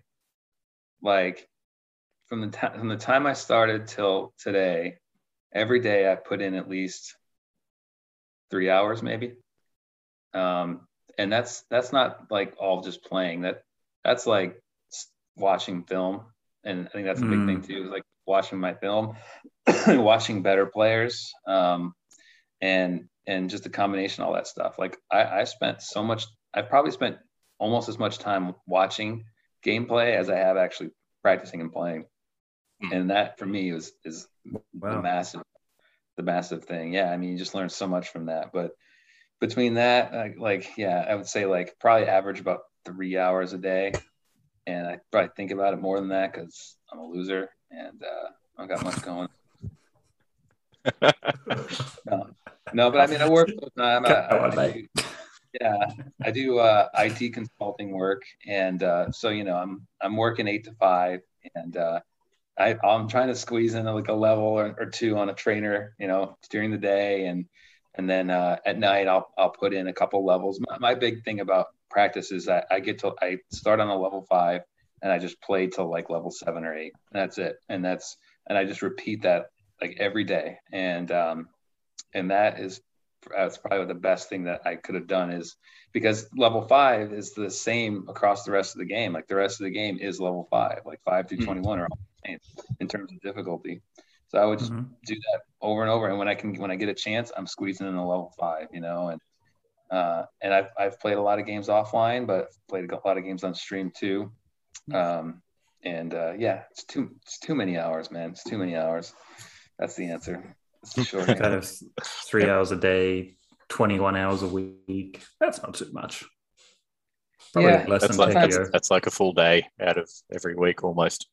like, from the time from the time I started till today, every day I put in at least three hours maybe um and that's that's not like all just playing that that's like watching film and i think that's a big Mm. thing too is like watching my film watching better players um and and just a combination of all that stuff like i i spent so much i've probably spent almost as much time watching gameplay as i have actually practicing and playing. And that for me was is the massive the massive thing. Yeah i mean you just learn so much from that. But between that like, like yeah i would say like probably average about three hours a day. And i probably think about it more than that because i'm a loser and uh i don't got much going. No, no but i mean i work full time. I, Come on, I, I do, yeah i do uh it consulting work. And uh so you know i'm i'm working eight to five and uh I, I'm trying to squeeze in like a level or, or two on a trainer, you know, during the day, and and then uh, at night I'll I'll put in a couple levels. My, my big thing about practice is that I get to I start on a level five and I just play till like level seven or eight. And that's it, and that's and I just repeat that like every day, and um, and that is that's probably the best thing that I could have done is because level five is the same across the rest of the game. Like the rest of the game is level five, like five through Mhm. 21 are all the same in terms of difficulty. So I would just Mhm. do that over and over. And when I can, when I get a chance, I'm squeezing in a level five, you know, and, uh, and I've, I've played a lot of games offline, but I've played a lot of games on stream too. Um, and, uh, yeah, it's too, it's too many hours, man. It's too many hours. That's the answer. That's the short kind of three hours a day, 21 hours a week. That's not too much. Probably Yeah, less That's than like that's, that's like a full day out of every week almost.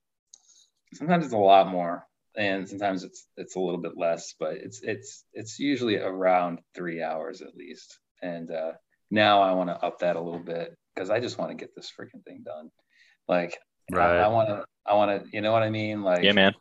sometimes it's a lot more and sometimes it's it's a little bit less but it's it's it's usually around three hours at least and uh now I want to up that a little bit because I just want to get this freaking thing done. Like, Right. I want to, I want to, you know what I mean? Like, Yeah, man.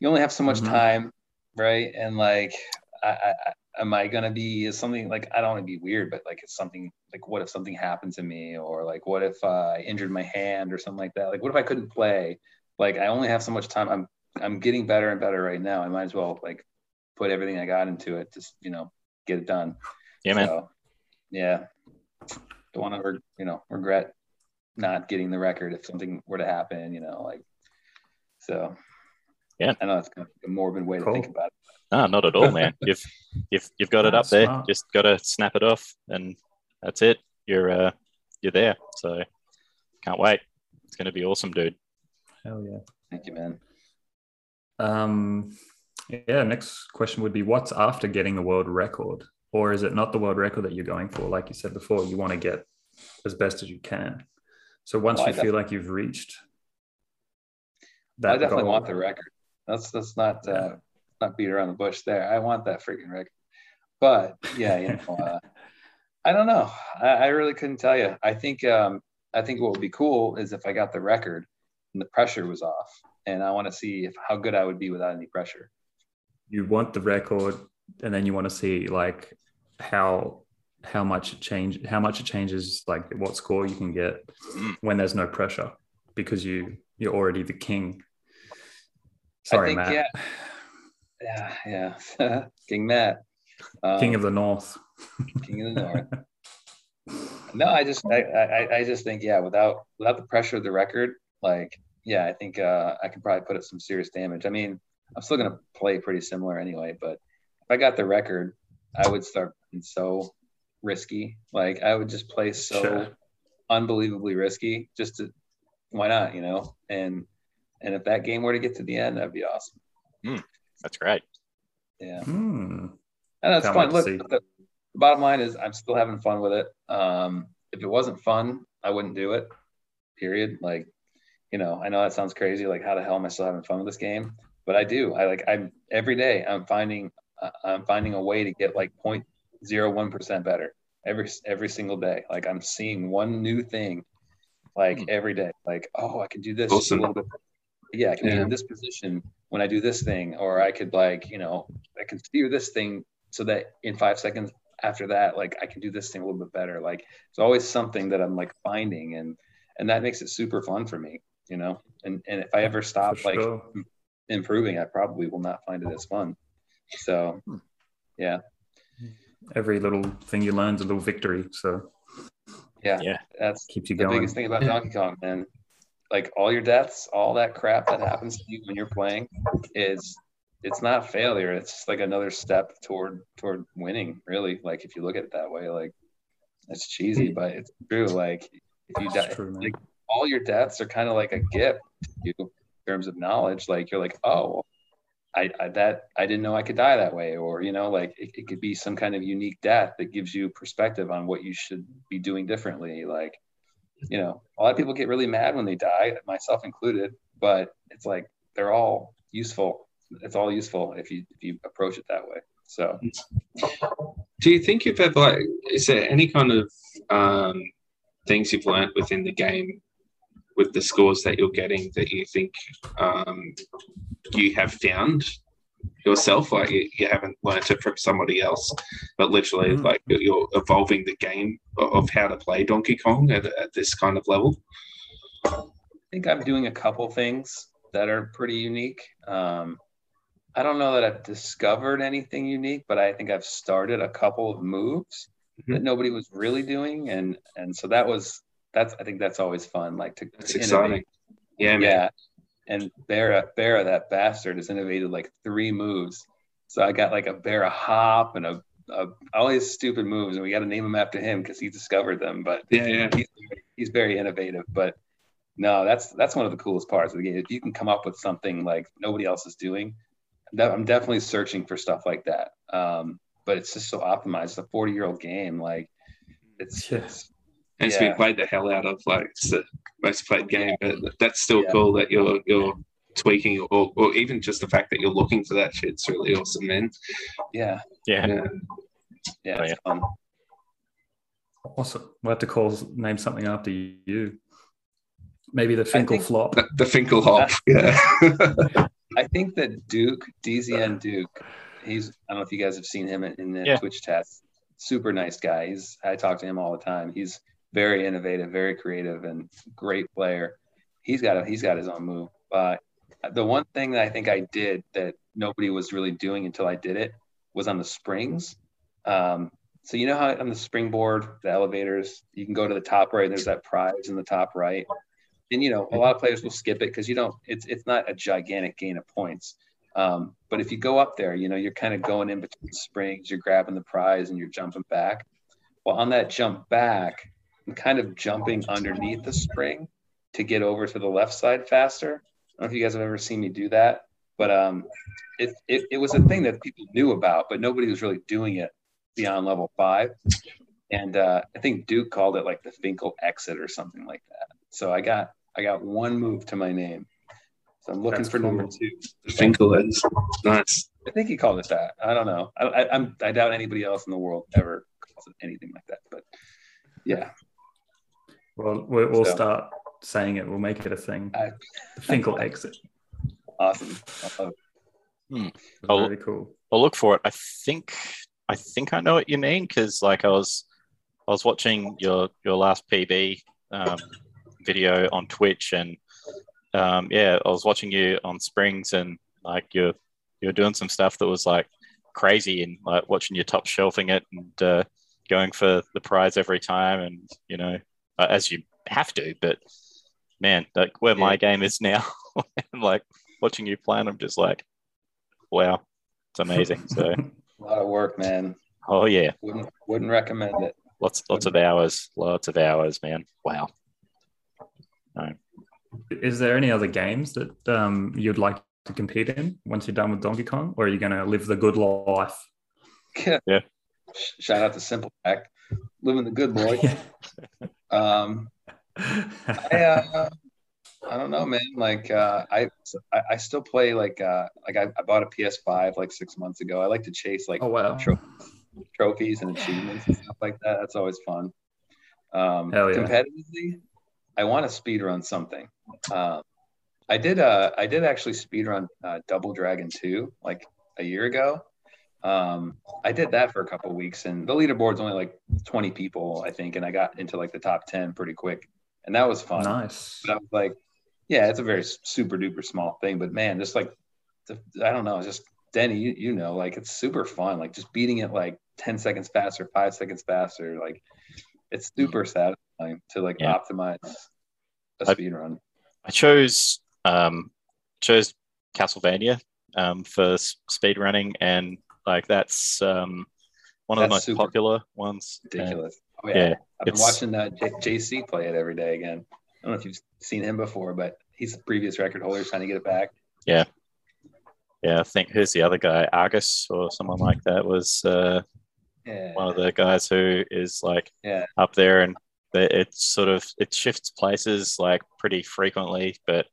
you only have so much Mhm. time, right? And like, I, I, am I gonna be is something like I don't want to be weird, but like it's something like what if something happened to me, or like what if uh, I injured my hand or something like that? Like what if I couldn't play? Like I only have so much time. I'm I'm getting better and better right now. I might as well like put everything I got into it, just you know, get it done. Yeah, man. So, yeah, don't want to you know regret not getting the record if something were to happen. You know, like so. Yeah. I know it's kind of a morbid way to think about it. No, not at all, man. You've you've you've got it Oh, up there. smart. Just got to snap it off, and that's it. You're uh you're there. So can't wait. It's gonna be awesome, dude. Hell yeah. Thank you, man. Um, yeah, next question would be what's after getting the world record? Or is it not the world record that you're going for? Like you said before, you want to get as best as you can. So once Well, you feel like you've reached that I definitely goal- want the record. Let's let's not uh, not beat around the bush there. I want that freaking record. But yeah, you know, uh, I don't know. I, I really couldn't tell you. I think um, I think what would be cool is if I got the record and the pressure was off, and I want to see if how good I would be without any pressure. you want the record and then you want to see like how how much it change how much it changes like what score you can get Mm. when there's no pressure because you you're already the king sorry think, matt yeah. Yeah, yeah. King Matt, um, king of the north King of the North. no, I just I, I I just think yeah, without without the pressure of the record, like yeah, I think uh, I can probably put up some serious damage. I mean, I'm still gonna play pretty similar anyway, but if I got the record, I would start so risky. Like I would just play so Sure. unbelievably risky, just to why not, you know? And and if that game were to get to the end, that'd be awesome. That's great. Yeah. Hmm. And that's Can't fun. Look, the, the bottom line is I'm still having fun with it. Um, if it wasn't fun, I wouldn't do it. Period. Like, you know, I know that sounds crazy. Like, how the hell am I still having fun with this game? But I do. I like. I'm every day. I'm finding. Uh, I'm finding a way to get like 0.01 percent better every every single day. Like I'm seeing one new thing, like Hmm. every day. Like, oh, I can do this just Awesome. a little bit. Yeah, I can be in this position when I do this thing, or I could like, you know, I can steer this thing so that in five seconds after that, like I can do this thing a little bit better. Like it's always something that I'm like finding and and that makes it super fun for me, you know. And and if I ever stop For like improving, I probably will not find it as fun. So hmm. yeah, every little thing you learn is a little victory so yeah, Yeah. that's keeps you the going biggest thing about Donkey Kong, man. Like all your deaths, all that crap that happens to you when you're playing is it's not failure. It's just like another step toward toward winning, really. Like if you look at it that way, like it's cheesy, but it's true. Like if you die, true, like all your deaths are kind of like a gift to you in terms of knowledge. Like you're like, oh, I, I that I didn't know I could die that way, or you know, like it, it could be some kind of unique death that gives you perspective on what you should be doing differently. Like, you know, a lot of people get really mad when they die, myself included, but it's like they're all useful. It's all useful if you if you approach it that way. So Do you think you've ever like is there any kind of um, things you've learned within the game with the scores that you're getting that you think um, you have found yourself like you, you haven't learned it from somebody else but literally Mm. like you're evolving the game of, of how to play donkey kong at, at this kind of level I think I'm doing a couple things that are pretty unique. Um, I don't know that I've discovered anything unique, but I think I've started a couple of moves that nobody was really doing, and and so that was that's I think that's always fun, like to, that's to exciting innovate. yeah man Yeah, and Barra Barra that bastard has innovated like three moves. So I got like a Barra hop and a, a all these stupid moves, and we got to name him after him because he discovered them. But yeah yeah he's, he's very innovative. But no, that's that's one of the coolest parts of the game. If you can come up with something like nobody else is doing, that, I'm definitely searching for stuff like that. Um, but it's just so optimized. It's a 40 year old game. Like it's, Yeah. it's and it's Yeah. been played the hell out of like it's the most played game but that's still Yeah. cool that you're you're tweaking or, or even just the fact that you're looking for that shit's really awesome man yeah, Yeah. yeah. yeah, Oh, it's fun. Also, we'll have to call name something after you. Maybe the Finkel flop. The, the Finkel hop. Yeah. I think that Duke, DZN Duke, he's I don't know if you guys have seen him in, in the Yeah. Twitch chats. Super nice guy. He's I talk to him all the time. He's very innovative, very creative, and great player. He's got a, he's got his own move. But the one thing that I think I did that nobody was really doing until I did it was on the springs. Um, so you know how on the springboard, the elevators, you can go to the top right. There's that prize in the top right, and you know a lot of players will skip it because you don't. It's it's not a gigantic gain of points. Um, but if you go up there, you know you're kind of going in between springs. You're grabbing the prize and you're jumping back. Well, on that jump back, I'm kind of jumping underneath the spring to get over to the left side faster. I don't know if you guys have ever seen me do that, but um, it, it, it was a thing that people knew about, but nobody was really doing it beyond level five. And uh, I think Duke called it like the Finkel exit or something like that. So I got I got one move to my name. So I'm looking That's for number two. The Finkel is nice. I think he called it that. I don't know. I, I, I'm I doubt anybody else in the world ever calls it anything like that. But yeah, Well, we'll, we'll So- start saying it. We'll make it a thing. I- the Finkel exit. awesome. I love it. Oh. Very cool. I'll look for it. I think I think I know what you mean because like I was I was watching your your last PB um, video on Twitch and um, yeah, I was watching you on Springs and like you're you're doing some stuff that was like crazy and like watching you top shelving it and uh, going for the prize every time and you know uh, as you have to, but man, like where my game is now and like watching you play, and I'm just like, wow, it's amazing. So. A lot of work, man. Oh yeah, Wouldn't wouldn't recommend it. lots lots of hours, lots of hours, man. Wow. Is there any other games that um, you'd like to compete in once you're done with Donkey Kong, or are you going to live the good life? Yeah. yeah. Shout out to Simple Pack, living the good boy. Um, I, uh, I don't know, man. Like, uh, I, I still play like uh, like I, I bought a PS5 like six months ago. I like to chase like oh wow! tro- trophies and achievements and stuff like that. That's always fun. Um, Hell yeah. Competitively, I want to speed run something. Um, I did. Uh, I did actually speed run uh, Double Dragon 2 like a year ago. Um, I did that for a couple of weeks, and the leaderboard's only like 20 people, I think, and I got into like the top 10 pretty quick, and that was fun. Nice. But I was like, yeah, it's a very super duper small thing, but man, just like, I don't know, just Denny, you, you know, like it's super fun. Like just beating it like 10 seconds faster, five seconds faster. Like it's super satisfying to like Yeah. optimize a I- speed run. I chose um chose Castlevania um for speed running and like that's um one of the most super popular ones. And, Ridiculous. Oh, yeah. yeah, I've been watching uh, J- JC play it every day again. I don't know if you've seen him before, but he's the previous record holder trying to get it back. yeah, Yeah, I think who's the other guy? Argus or someone like that was uh Yeah. one of the guys who is like Yeah. up there and it's sort of it shifts places like pretty frequently but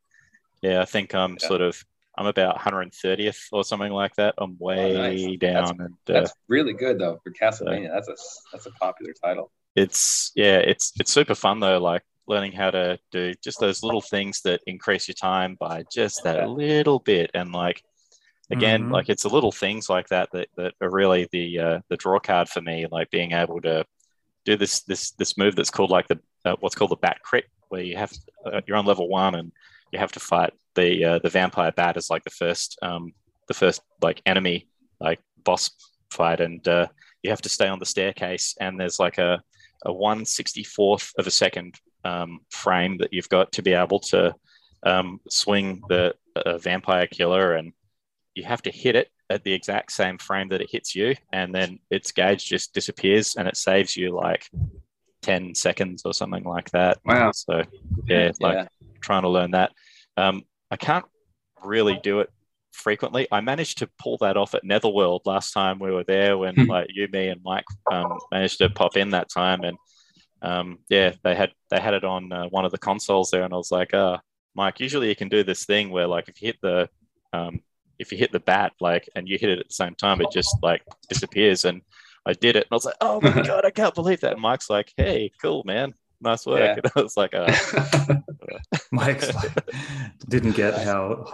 yeah i think i'm Yeah. sort of i'm about 130th or something like that i'm way Oh, nice. down and uh, That's really good though for Castlevania. That's a that's a popular title. it's yeah it's it's super fun though like learning how to do just those little things that increase your time by just that Yeah. little bit and like again Mhm. like it's the little things like that that, that are really the uh, the draw card for me like being able to do this this this move that's called like the uh, what's called the bat crit where you have uh, you're on level one and you have to fight the uh, the vampire bat is like the first um the first like enemy like boss fight and uh, you have to stay on the staircase and there's like a a 164th of a second um, frame that you've got to be able to um, swing the uh, vampire killer and you have to hit it at the exact same frame that it hits you and then its gauge just disappears and it saves you like 10 seconds or something like that Wow. so yeah like yeah. trying to learn that um, i can't really do it frequently. I managed to pull that off at netherworld last time we were there when Hmm. like you me and mike um, managed to pop in that time. And um, yeah they had they had it on uh, one of the consoles there. And i was like uh mike usually you can do this thing where like if you hit the um, if you hit the bat like and you hit it at the same time it just like disappears. And I did it, and I was like, "Oh my god, I can't believe that!" And Mike's like, "Hey, cool, man, nice work." Yeah. And I was like, uh, Mike didn't get how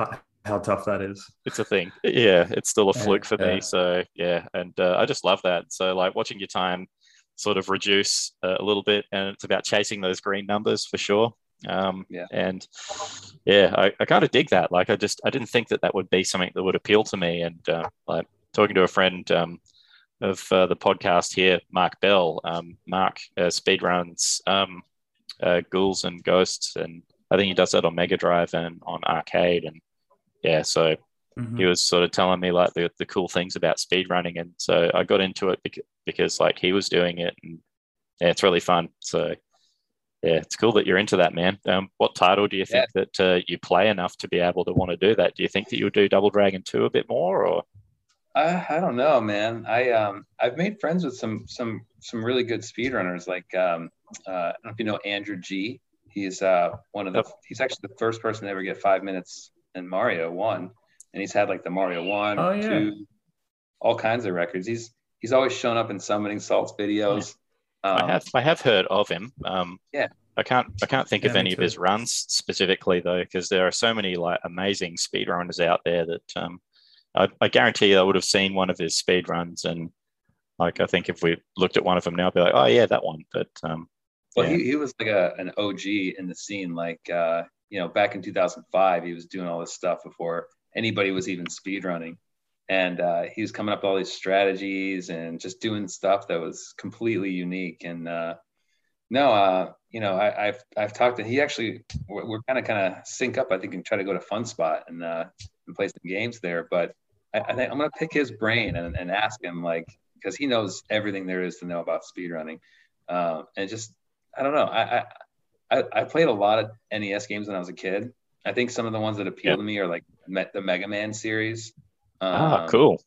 how tough that is. "It's a thing, yeah. It's still a fluke for yeah. me." So yeah, and uh, I just love that. So like watching your time sort of reduce uh, a little bit, and it's about chasing those green numbers for sure. Um, Yeah. And yeah, I, I kind of dig that. Like, I just I didn't think that that would be something that would appeal to me. And uh, like talking to a friend um, of uh, the podcast here, Mark Bell. Um, Mark uh, speed runs um, uh, Ghouls and Ghosts, and I think he does that on Mega Drive and on arcade. And yeah, so Mhm. he was sort of telling me like the, the cool things about speedrunning. and so i got into it because, because like he was doing it and yeah it's really fun so yeah it's cool that you're into that man um, what title do you think that uh, you play enough to be able to want to do that do you think that you'll do double dragon 2 a bit more or I, I don't know, man. I um I've made friends with some some some really good speedrunners. Like um uh, I don't know if you know Andrew G. He's uh one of the he's actually the first person to ever get five minutes in Mario one, and he's had like the Mario one, Oh, yeah. two, all kinds of records. He's he's always shown up in summoning salts videos. Um, i have i have heard of him um Yeah. i can't i can't think Yeah, of me any of his runs specifically though because there are so many like amazing speedrunners out there that um I, I guarantee you I would have seen one of his speed runs and like I think if we looked at one of them now, I'd be like, oh yeah, that one. But um, Well, yeah. he, he was like a, an OG in the scene. Like, uh, you know, back in 2005, he was doing all this stuff before anybody was even speedrunning. And uh, he was coming up with all these strategies and just doing stuff that was completely unique. And uh, no, uh, you know, I, I've I've talked to he actually we're, we're kind of kind of sync up. I think and try to go to Funspot and uh, and play some games there. But I, I think I'm gonna pick his brain and, and ask him like because he knows everything there is to know about speedrunning. Um, and just I don't know. I, I I played a lot of NES games when I was a kid. I think some of the ones that appeal Yeah. to me are like the Mega Man series. ah, Um, cool.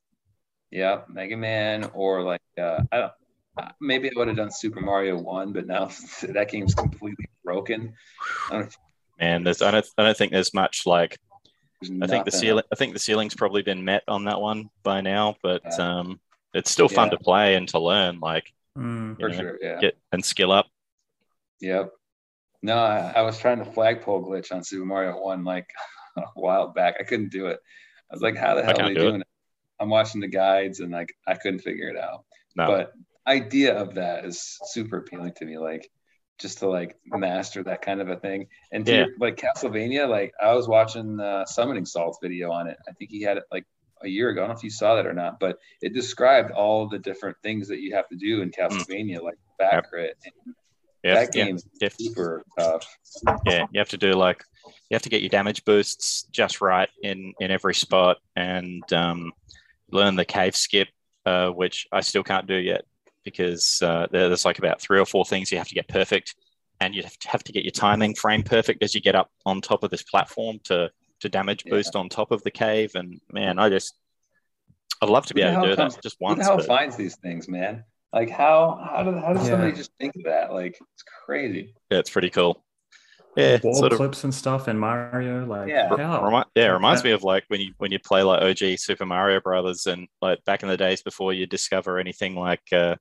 Yeah, Mega Man, or like uh, I don't. Maybe I would have done Super Mario One, but now that game's completely broken. I don't, Man, there's I don't I don't think there's much like I think the ceiling I think the ceiling's probably been met on that one by now, but Yeah. um, it's still fun Yeah. to play and to learn. Like Mm. you for know, sure. Yeah. get and skill up. Yep. No, I, I was trying to flagpole glitch on Super Mario One like a while back. I couldn't do it. I was like, how the hell are can't they do it. doing it? I'm watching the guides and like I couldn't figure it out. No, But idea of that is super appealing to me. Like just to like master that kind of a thing. And Yeah. your- like Castlevania, like I was watching uh, Summoning Salt's video on it. I think he had it like a year ago. I don't know if you saw that or not, but it described all the different things that you have to do in Castlevania, like back Mm. Yep. crit. yeah, that game's def- super tough. yeah. You have to do like you have to get your damage boosts just right in in every spot and um, learn the cave skip, uh, which I still can't do yet because uh, there's like about three or four things you have to get perfect, and you have to, get your timing frame perfect as you get up on top of this platform to to damage Yeah. boost on top of the cave. And man, I just I'd love to be Who the able to do comes- that just once. the hell but- finds these things, man? Like how how did how does Yeah. somebody just think of that? Like it's crazy. yeah, it's pretty cool. Yeah, Wall sort of clips and stuff in Mario. Like, Yeah. Remi- yeah, it reminds Yeah. me of like when you when you play like OG Super Mario Brothers and like back in the days before you discover anything like uh,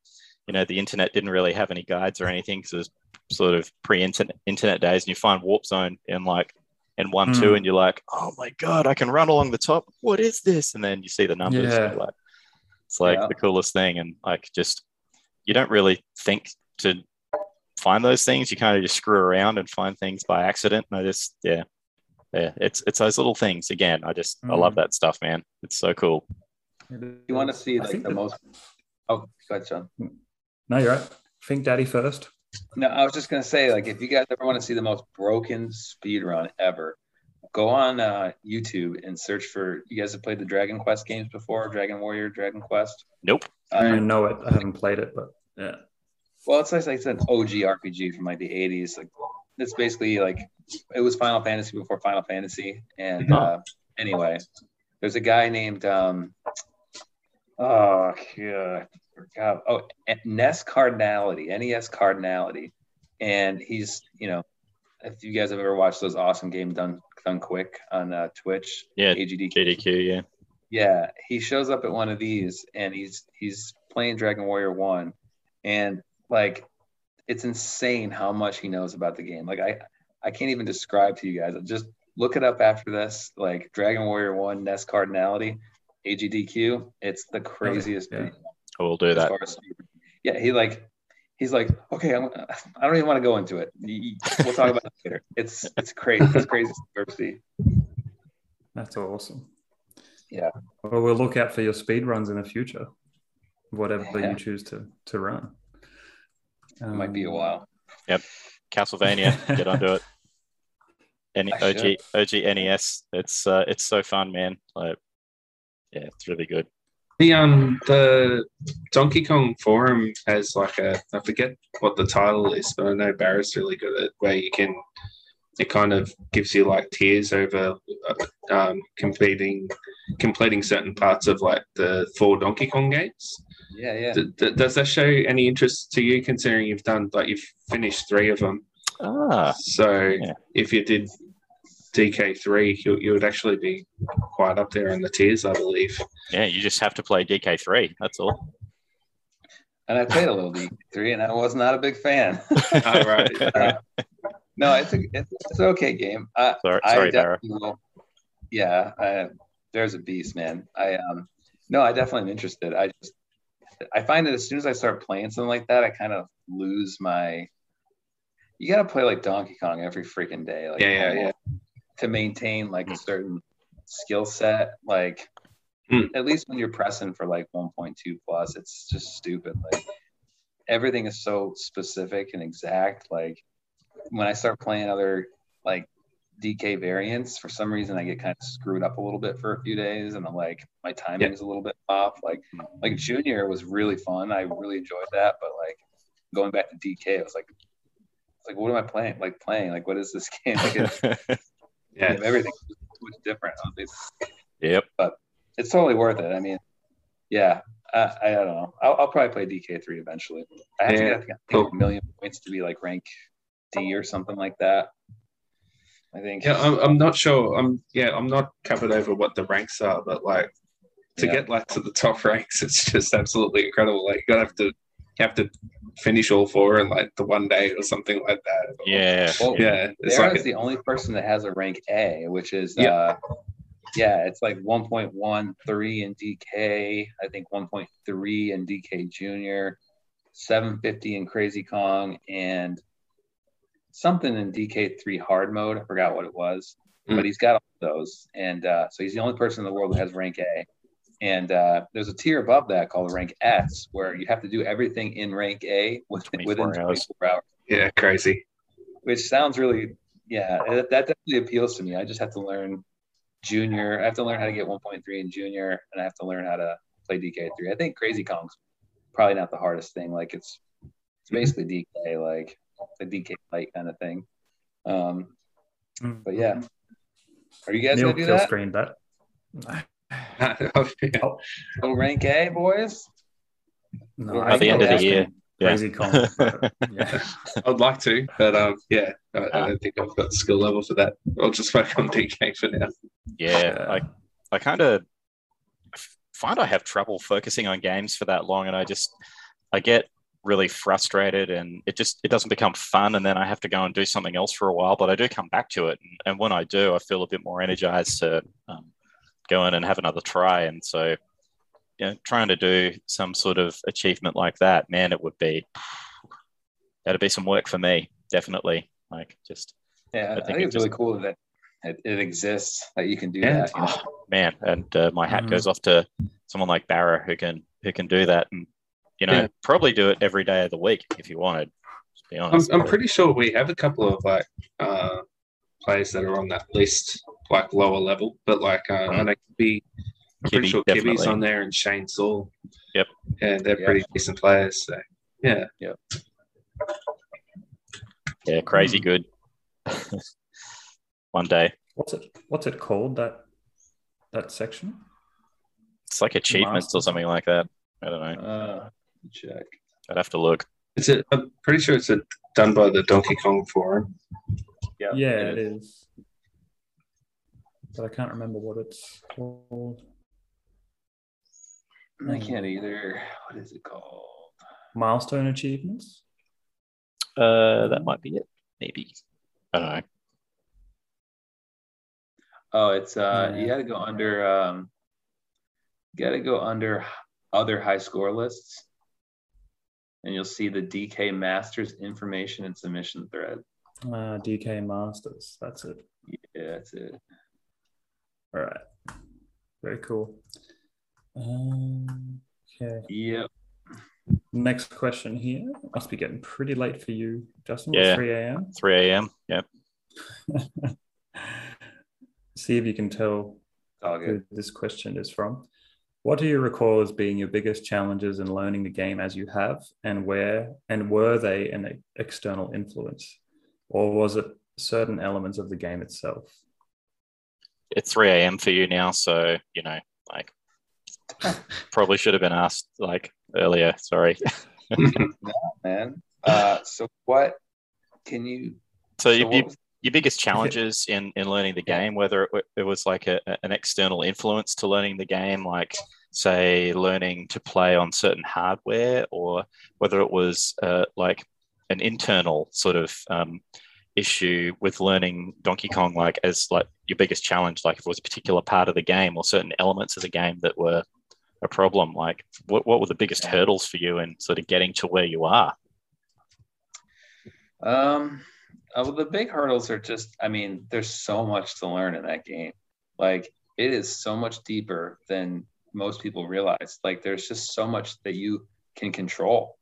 you know the internet didn't really have any guides or anything because it was sort of pre-internet internet days and you find Warp Zone in like in one two Mm. and you're like oh my god I can run along the top what is this and then you see the numbers Yeah. like it's like Yeah. the coolest thing and like just you don't really think to find those things you kind of just screw around and find things by accident and I just yeah yeah, it's it's those little things again. I just I love Mm. that stuff, man. It's so cool. You want to see like the that- most Oh, go ahead, Sean. No, you're right. Think Daddy first. No, I was just gonna say, like, if you guys ever want to see the most broken speed run ever, go on uh, YouTube and search for. You guys have played the Dragon Quest games before, Dragon Warrior, Dragon Quest. Nope. I Um, know it. I haven't played it, but yeah. Well, it's like, like it's an OG RPG from like the '80s. Like, it's basically like it was Final Fantasy before Final Fantasy. And Oh. uh, anyway, there's a guy named um, oh yeah, I. Oh, Nes Cardinality, NES Cardinality, and he's you know, if you guys have ever watched those awesome game done done quick on uh, Twitch, Yeah, AGD GDQ. Yeah. yeah, he shows up at one of these and he's he's playing Dragon Warrior One, and like it's insane how much he knows about the game. Like I I can't even describe to you guys. Just look it up after this. Like Dragon Warrior One NES Cardinality, AGDQ. It's the craziest. Yeah. video We'll do as that. far as. Yeah, he like he's like, okay, I'm, I don't even want to go into it. You- you- We'll talk about it later. It's it's crazy. It's crazy stuff I've ever seen. That's awesome. Yeah. Well, we'll look out for your speed runs in the future, whatever Yeah. you choose to to run. It might be a while. while. Castlevania, get onto it. Any I OG OG NES. It's uh, it's so fun, man. Like, yeah, it's really good. The um the Donkey Kong forum has like a I forget what the title is, but I know Barrett's really good at it, where you can it kind of gives you like tiers over uh, um, completing completing certain parts of like the four Donkey Kong games. Yeah, yeah. D- d- does that show any interest to you, considering you've done like you've finished three of them? Ah, So Yeah. if you did DK3, you, you would actually be quite up there in the tiers, I believe. yeah. You just have to play DK3. That's all. And I played a little DK three, and I was not a big fan. Oh, right. Uh, no, it's a it's, it's an okay game. I, Sorry, sorry, Barra. definitely Yeah, I, there's a beast, man. I um no, I definitely am interested. I just I find that as soon as I start playing something like that, I kind of lose my. You got to play like Donkey Kong every freaking day, like Yeah, yeah, yeah. to maintain like a Mm. certain skill set. Like Mm. at least when you're pressing for like 1.2 plus, it's just stupid. Like everything is so specific and exact. Like when I start playing other like DK variants, for some reason I get kind of screwed up a little bit for a few days, and I'm like my timing's a little bit off. Like mm-hmm. like Junior was really fun. I really enjoyed that, but like going back to DK, I was like, it's like what am I playing? Like playing? Like what is this game? Like it's, Yeah. everything much different. It's, yep. But it's totally worth it. I mean, yeah. I, I don't know. I'll, I'll probably play DK3 eventually. I have to get I think, a million points to be like rank D or something like that. I think. Yeah, I'm, I'm not sure. I'm yeah, I'm not covered over what the ranks are, but like to Yeah. get like to the top ranks, it's just absolutely incredible. Like you gotta have to you have to finish all four in like the one day or something like that. Yeah. Well, Yeah, it's Sarah's like a- the only person that has a rank A, which is Yeah. uh yeah, it's like 1.13 in DK, I think 1.3 in DK Junior, 750 in Crazy Kong, and something in DK3 hard mode. I forgot what it was, Mm. but he's got all those, and uh, so he's the only person in the world that has rank A. And uh, there's a tier above that called rank S, where you have to do everything in rank A within, 24 within hours. hours yeah, crazy. which sounds really yeah that, that definitely appeals to me i just have to learn junior i have to learn how to get 1.3 in junior and i have to learn how to play dk3 i think crazy kong's probably not the hardest thing like it's it's basically dk like the dk light kind of thing um but yeah are you guys Neil gonna do kill that screened that. go rank a boys No, By I the end of think the I'll year. ask him Yeah. Crazy Kong. but, yeah. I'd like to, but um, yeah, I, I don't think I've got the skill level for that. I'll just focus on DK for now. Yeah. Yeah. I, I kind of find I have trouble focusing on games for that long, and I just I get really frustrated, and it just it doesn't become fun, and then I have to go and do something else for a while. But I do come back to it, and, and when I do, I feel a bit more energized to um, go in and have another try. And so, you know, trying to do some sort of achievement like that, man, it would be that'd be some work for me, definitely. Like just yeah i think think, it it's really cool that it, it exists that you can do Yeah. that you know? oh, man, and uh, my hat Mhm. goes off to someone like Barra who can who can do that, and you know, Yeah. probably do it every day of the week if you wanted. To be I'm, honest, I'm pretty sure we have a couple of like uh, players that are on that list, like lower level, but like uh, I know Kibby, I'm pretty Kibby, sure Kibby's on there and Shane Saul. Yep. and they're Yeah. pretty decent players. So yeah, yeah, Yeah, crazy Hmm. good. One day, What's it? What's it called? That that section? it's like achievements or something like that. I don't know. uh check I'd have to look. it's a, I'm pretty sure it's a, done by the Donkey Kong Forum. yeah Yeah, it is. But I can't remember what it's called. I can't either. What is it called? Milestone achievements. Uh, that might be it. Maybe. I don't know. Oh, it's uh, you got to go under. Um, you got to go under other high score lists, and you'll see the DK Masters information and submission thread. Uh, DK Masters. That's it. Yeah, that's it. All right. Very cool. Um, okay. Yep. Next question here. Must be getting pretty late for you, Justin. Yeah. 3 a.m. 3 a.m. Yep. See if you can tell It's who this question is from. What do you recall as being your biggest challenges in learning the game as you have, and where and were they an external influence, or was it certain elements of the game itself? It's 3 a.m. for you now. So, you know, like, probably should have been asked like earlier. Sorry. man. Uh, so what can you? So, so you, what you, was- your biggest challenges in in learning the game whether it, it was like a, an external influence to learning the game like say learning to play on certain hardware or whether it was uh, like an internal sort of um, issue with learning donkey kong like as like your biggest challenge like if it was a particular part of the game or certain elements of the game that were a problem like what, what were the biggest hurdles for you in sort of getting to where you are? Um, well, the big hurdles are just, I mean, there's so much to learn in that game. Like, it is so much deeper than most people realize. Like, there's just so much that you can control.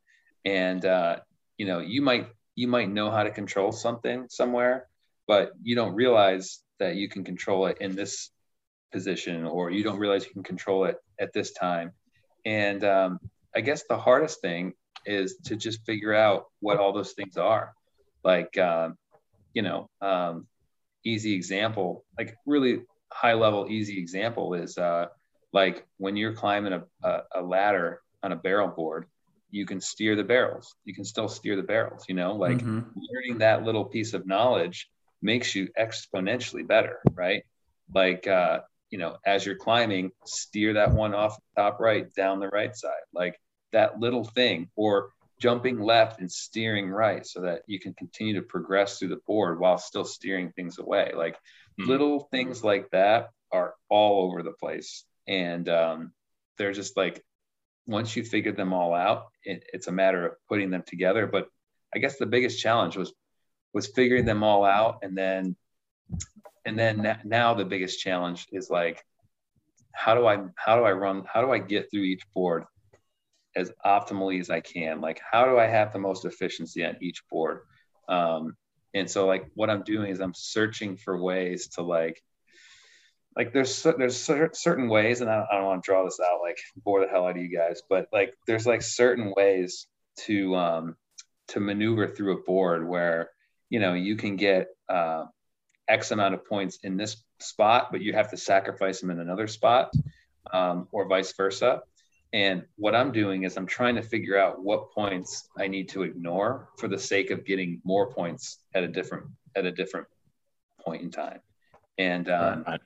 And, uh, you know, you might, you might know how to control something somewhere, but you don't realize that you can control it in this position, or you don't realize you can control it at this time. And um, I guess the hardest thing is to just figure out what all those things are like um, you know um, easy example like really high level easy example is uh, like when you're climbing a, a, a ladder on a barrel board you can steer the barrels. You can still steer the barrels you know? Like Mhm. learning that little piece of knowledge makes you exponentially better right? Like uh, you know as you're climbing steer that one off the top right down the right side. Like that little thing or jumping left and steering right so that you can continue to progress through the board while still steering things away. Like Hmm. little things like that are all over the place. And um, they're just like once you figure them all out it, it's a matter of putting them together. But i guess the biggest challenge was was figuring them all out. And then and then now the biggest challenge is like how do i how do i run how do i get through each board as optimally as i can. Like how do i have the most efficiency on each board? Um, and so like what i'm doing is i'm searching for ways to like like there's there's certain ways and I don't, I don't want to draw this out like bore the hell out of you guys but like there's like certain ways to um to maneuver through a board where you know you can get uh, x amount of points in this spot but you have to sacrifice them in another spot um, or vice versa and what i'm doing is i'm trying to figure out what points i need to ignore for the sake of getting more points at a different at a different point in time and um, Right.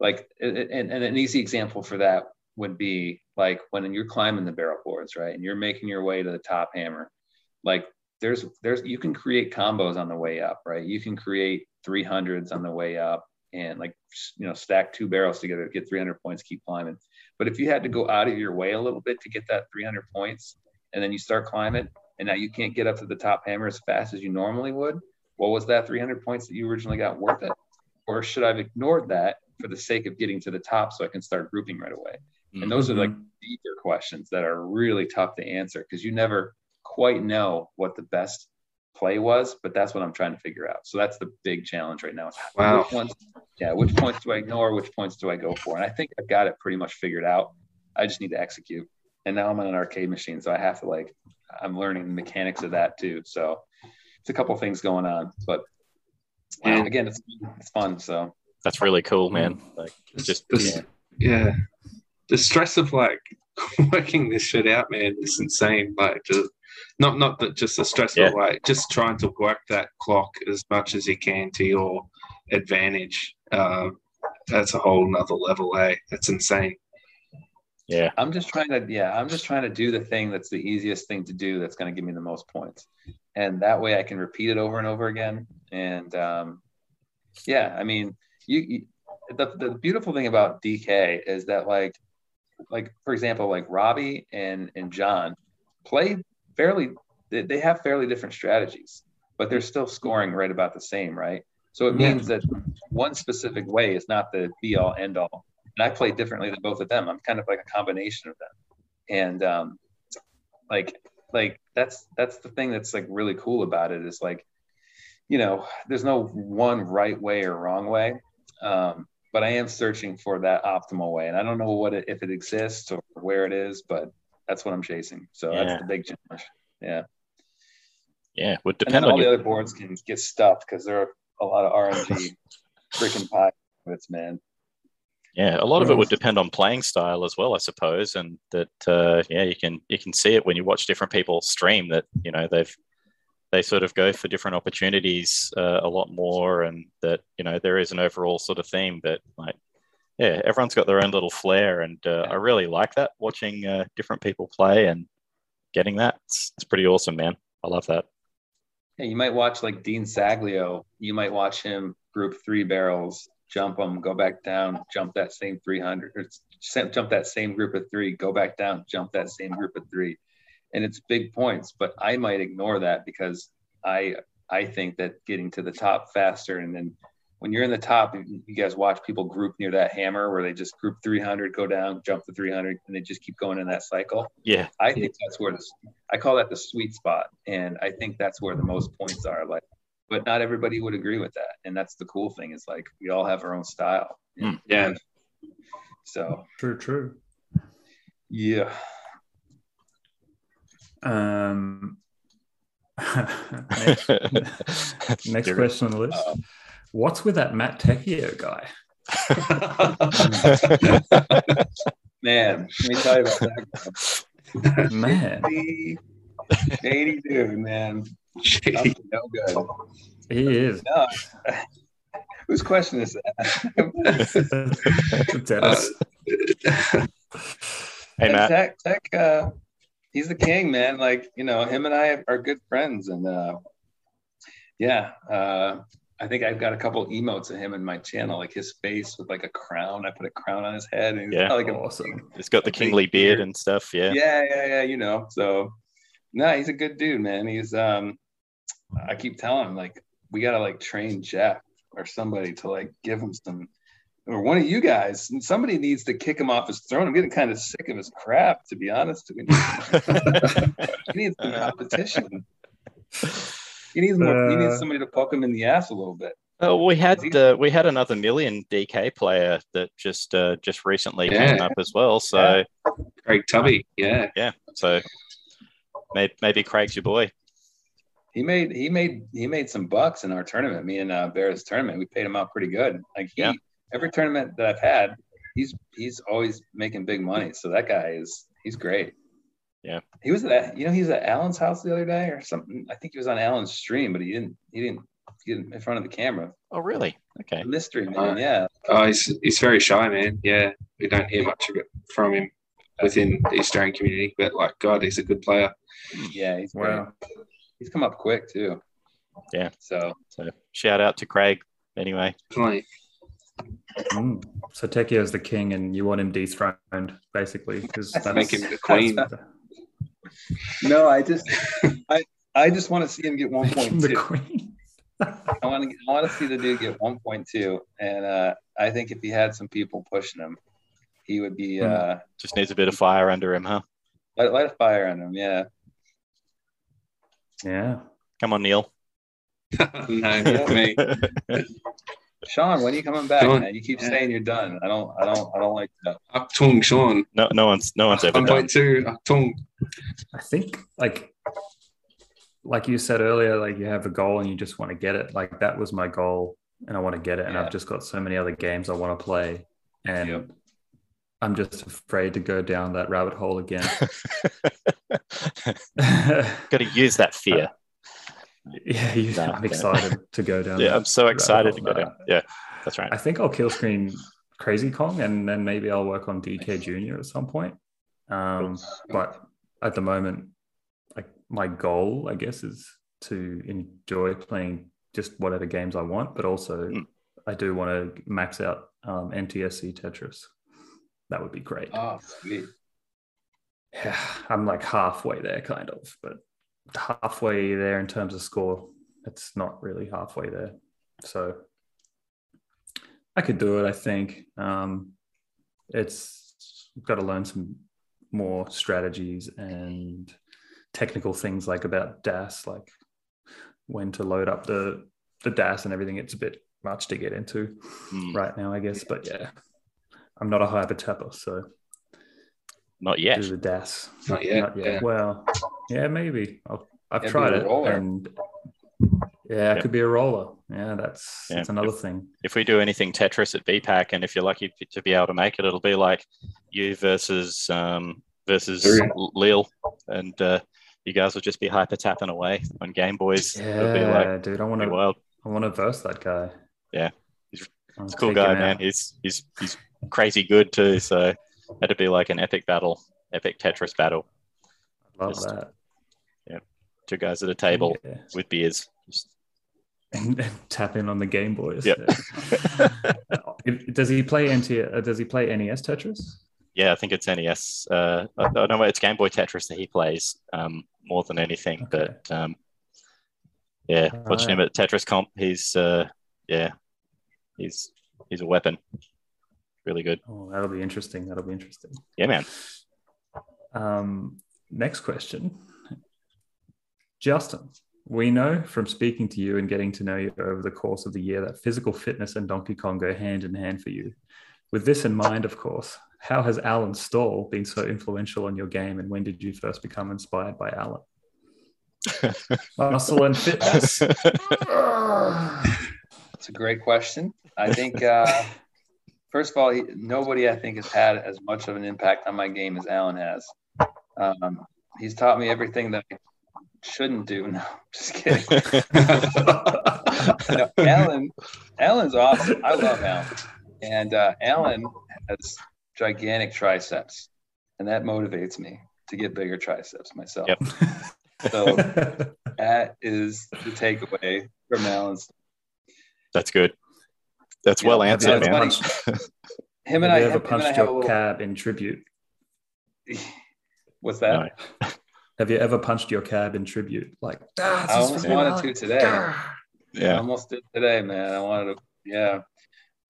like and, and and an easy example for that would be like when you're climbing the barrel boards right and you're making your way to the top hammer like there's there's you can create combos on the way up right you can create 300s on the way up and like you know stack two barrels together get 300 points keep climbing but if you had to go out of your way a little bit to get that 300 points and then you start climbing and now you can't get up to the top hammer as fast as you normally would well was that 300 points that you originally got worth it or should i've ignored that for the sake of getting to the top so i can start grouping right away and those are like mm-hmm. deeper questions that are really tough to answer because you never quite know what the best play was, but that's what I'm trying to figure out. So that's the big challenge right now. is Wow. Which ones, yeah, which points do I ignore? Which points do I go for? And I think I've got it pretty much figured out. I just need to execute. And now I'm on an arcade machine, so I have to like I'm learning the mechanics of that too. So it's a couple things going on, but And- again, it's it's fun. So That's really cool, man. Like, it's just This- yeah. The stress of like working this shit out, man, is insane. Like, just, not not that just the stress Yeah. of like just trying to work that clock as much as you can to your advantage. Um, that's a whole nother level, eh? That's insane. Yeah. I'm just trying to, yeah, I'm just trying to do the thing that's the easiest thing to do that's going to give me the most points. And that way I can repeat it over and over again. And um, yeah, I mean, you, you the, the beautiful thing about DK is that like, like for example, like Robbie and, and John play fairly, they, they have fairly different strategies, but they're still scoring right about the same, right? So it means that one specific way is not the be all end all. And I play differently than both of them. I'm kind of like a combination of them. And um, like like that's that's the thing that's like really cool about it is like, you know, there's no one right way or wrong way. Um, but I am searching for that optimal way. And I don't know what it, if it exists or where it is, but that's what I'm chasing. So Yeah. that's the big challenge. Yeah. Yeah. Would And then depend all on the other boards can get stuffed because there are a lot of RNG freaking pie bits, man. yeah, a lot of it would depend on playing style as well, I suppose. And that uh, yeah, you can you can see it when you watch different people stream that, you know, they've they sort of go for different opportunities uh, a lot more and that, you know, there is an overall sort of theme, but like yeah, everyone's got their own little flair, and uh, I really like that watching uh, different people play and getting that. It's, it's pretty awesome, man. I love that. Yeah, you might watch like Dean Saglio. You might watch him group three barrels, jump them, go back down, jump that same 300, or jump that same group of three, go back down, jump that same group of three. And it's big points, but I might ignore that because I I think that getting to the top faster and then when you're in the top, you you guys watch people group near that hammer where they just group 300, go down, jump to 300, and they just keep going in that cycle. Yeah, I think that's where the I call that the sweet spot, and I think that's where the most points are. Like, but not everybody would agree with that, and that's the cool thing is like we all have our own style. Mm. Yeah. So True, true. yeah, Um, next, next question on the list. Uh, What's with that Matt Tecchio guy? man, let me tell you about that. Man, Shady, shady dude, man. Up Shady. no good. he is. No. Whose question is that? Dennis. hey Matt. Tech, Tech, uh, he's the king, man. Like, you know, him and I are good friends. And uh, yeah, uh, I think I've got a couple emotes of him in my channel, like his face with like a crown. I put a crown on his head. and he's yeah. like awesome. He's got the kingly beard beard. and stuff. Yeah. yeah, yeah, yeah, you know. So, no, he's a good dude, man. He's, um, I keep telling him, like, we got to like train Jeff or somebody to like give him some. Or one of you guys, and somebody needs to kick him off his throne. I'm getting kind of sick of his crap, to be honest. with you. He needs some competition. He needs more. he needs Uh, somebody to poke him in the ass a little bit. Oh, we had uh, we had another million DK player that just uh, just recently Yeah. came up as well. So Craig Tubby. Yeah. yeah, so maybe, maybe Craig's your boy. He made he made he made some bucks in our tournament. Me and uh, Bear's tournament, we paid him out pretty good. Like he, Yeah. every tournament that I've had, he's he's always making big money. So that guy is he's great. Yeah. He was at you know he was at Alan's house the other day or something. I think he was on Alan's stream, but he didn't he didn't get in front of the camera. Oh, really? Okay. Mystery man, Uh, yeah. Oh, he's, he's very shy, man. Yeah. We don't hear much of it from him within the Australian community, but like, God, he's a good player. Yeah, he's great. Wow. He's come up quick too. Yeah. So So shout out to Craig. Anyway, Definitely. Mm. So Tecchio is the king, and you want him dethroned, basically, because that's Make him the queen. No, I just I I just want to see him get one Make him point the queen. I want to I want to see the dude get 1.2, and uh, I think if he had some people pushing him, he would be Hmm. uh, just needs a bit of fire under him, huh? light, light a fire on him. Yeah, Yeah. Come on, Neil. no, not me. Sean, when are you coming back? Sean, man? You keep yeah. saying you're done. I don't I don't I don't like that. Aktung Sean. no, no one's no one's ever done. 1.2 Aktung. I think like like you said earlier, like you have a goal and you just want to get it. Like that was my goal, and I want to get it. And Yeah. I've just got so many other games I want to play, and Yep. I'm just afraid to go down that rabbit hole again. Got to use that fear. Yeah, you, No, I'm yeah. excited to go down. Yeah, I'm so excited to go hole. down. Yeah, that's right. I think I'll kill screen Crazy Kong, and then maybe I'll work on DK Junior at some point. Um, but at the moment, like my goal, I guess, is to enjoy playing just whatever games I want, but also Mm. I do want to max out um, NTSC Tetris. That would be great. Oh, sweet. Yeah, I'm like halfway there, kind of, but halfway there in terms of score. It's not really halfway there. So I could do it, I think. Um, it's got to learn some more strategies and technical things like about DAS, like when to load up the the DAS and everything. It's a bit much to get into Mm, right now, I guess. But yeah, I'm not a hyper tapper, so Not yet. do the DAS. Not yet. Not yet. Yeah. Well, yeah, maybe. I've, I've It'd tried it, and yeah, it Yeah. could be a roller. Yeah, that's Yeah. that's another thing. If we do anything Tetris at BPAC, and if you're lucky to be able to make it, it'll be like you versus um, versus Very- Lille, and uh, you guys will just be hyper tapping away on Game Boys. It'll be Yeah, like dude, I want to. wild. I want to verse that guy. Yeah. He's- He's a cool take him guy, out. man. He's he's he's crazy good too. So that'd be like an epic battle, epic Tetris battle. Love Just- that. Two guys at a table Yeah. with beers. Just- And, and tap in on the Game Boys. Yep. Yeah. does he play NT? Uh, does he play NES Tetris? yeah, I think it's NES. Uh, I, I know it's Game Boy Tetris that he plays um, more than anything. Okay. But um, yeah, watching him at Tetris comp, he's uh, yeah, he's he's a weapon. Really good. Oh, that'll be interesting. That'll be interesting. Yeah, man. Um, next question. Justin, we know from speaking to you and getting to know you over the course of the year that physical fitness and Donkey Kong go hand in hand for you. With this in mind, of course, how has Alan Stoll been so influential on your game and when did you first become inspired by Alan? Muscle and fitness. It's a great question. I think, uh, first of all, he, nobody I think has had as much of an impact on my game as Alan has. Um, he's taught me everything that I shouldn't do. No, just kidding. no, Alan, Alan's awesome. I love Alan, and uh, Alan has gigantic triceps, and that motivates me to get bigger triceps myself. Yep. So that is the takeaway from Alan's. That's good. That's Yeah, well answered, man. Him and I, him, him and I have a your little. cab in tribute? What's that? No. Have you ever punched your cab in tribute? Like, "Ah, I almost wanted hard." to today. I Yeah. almost did today, man. I wanted to, yeah.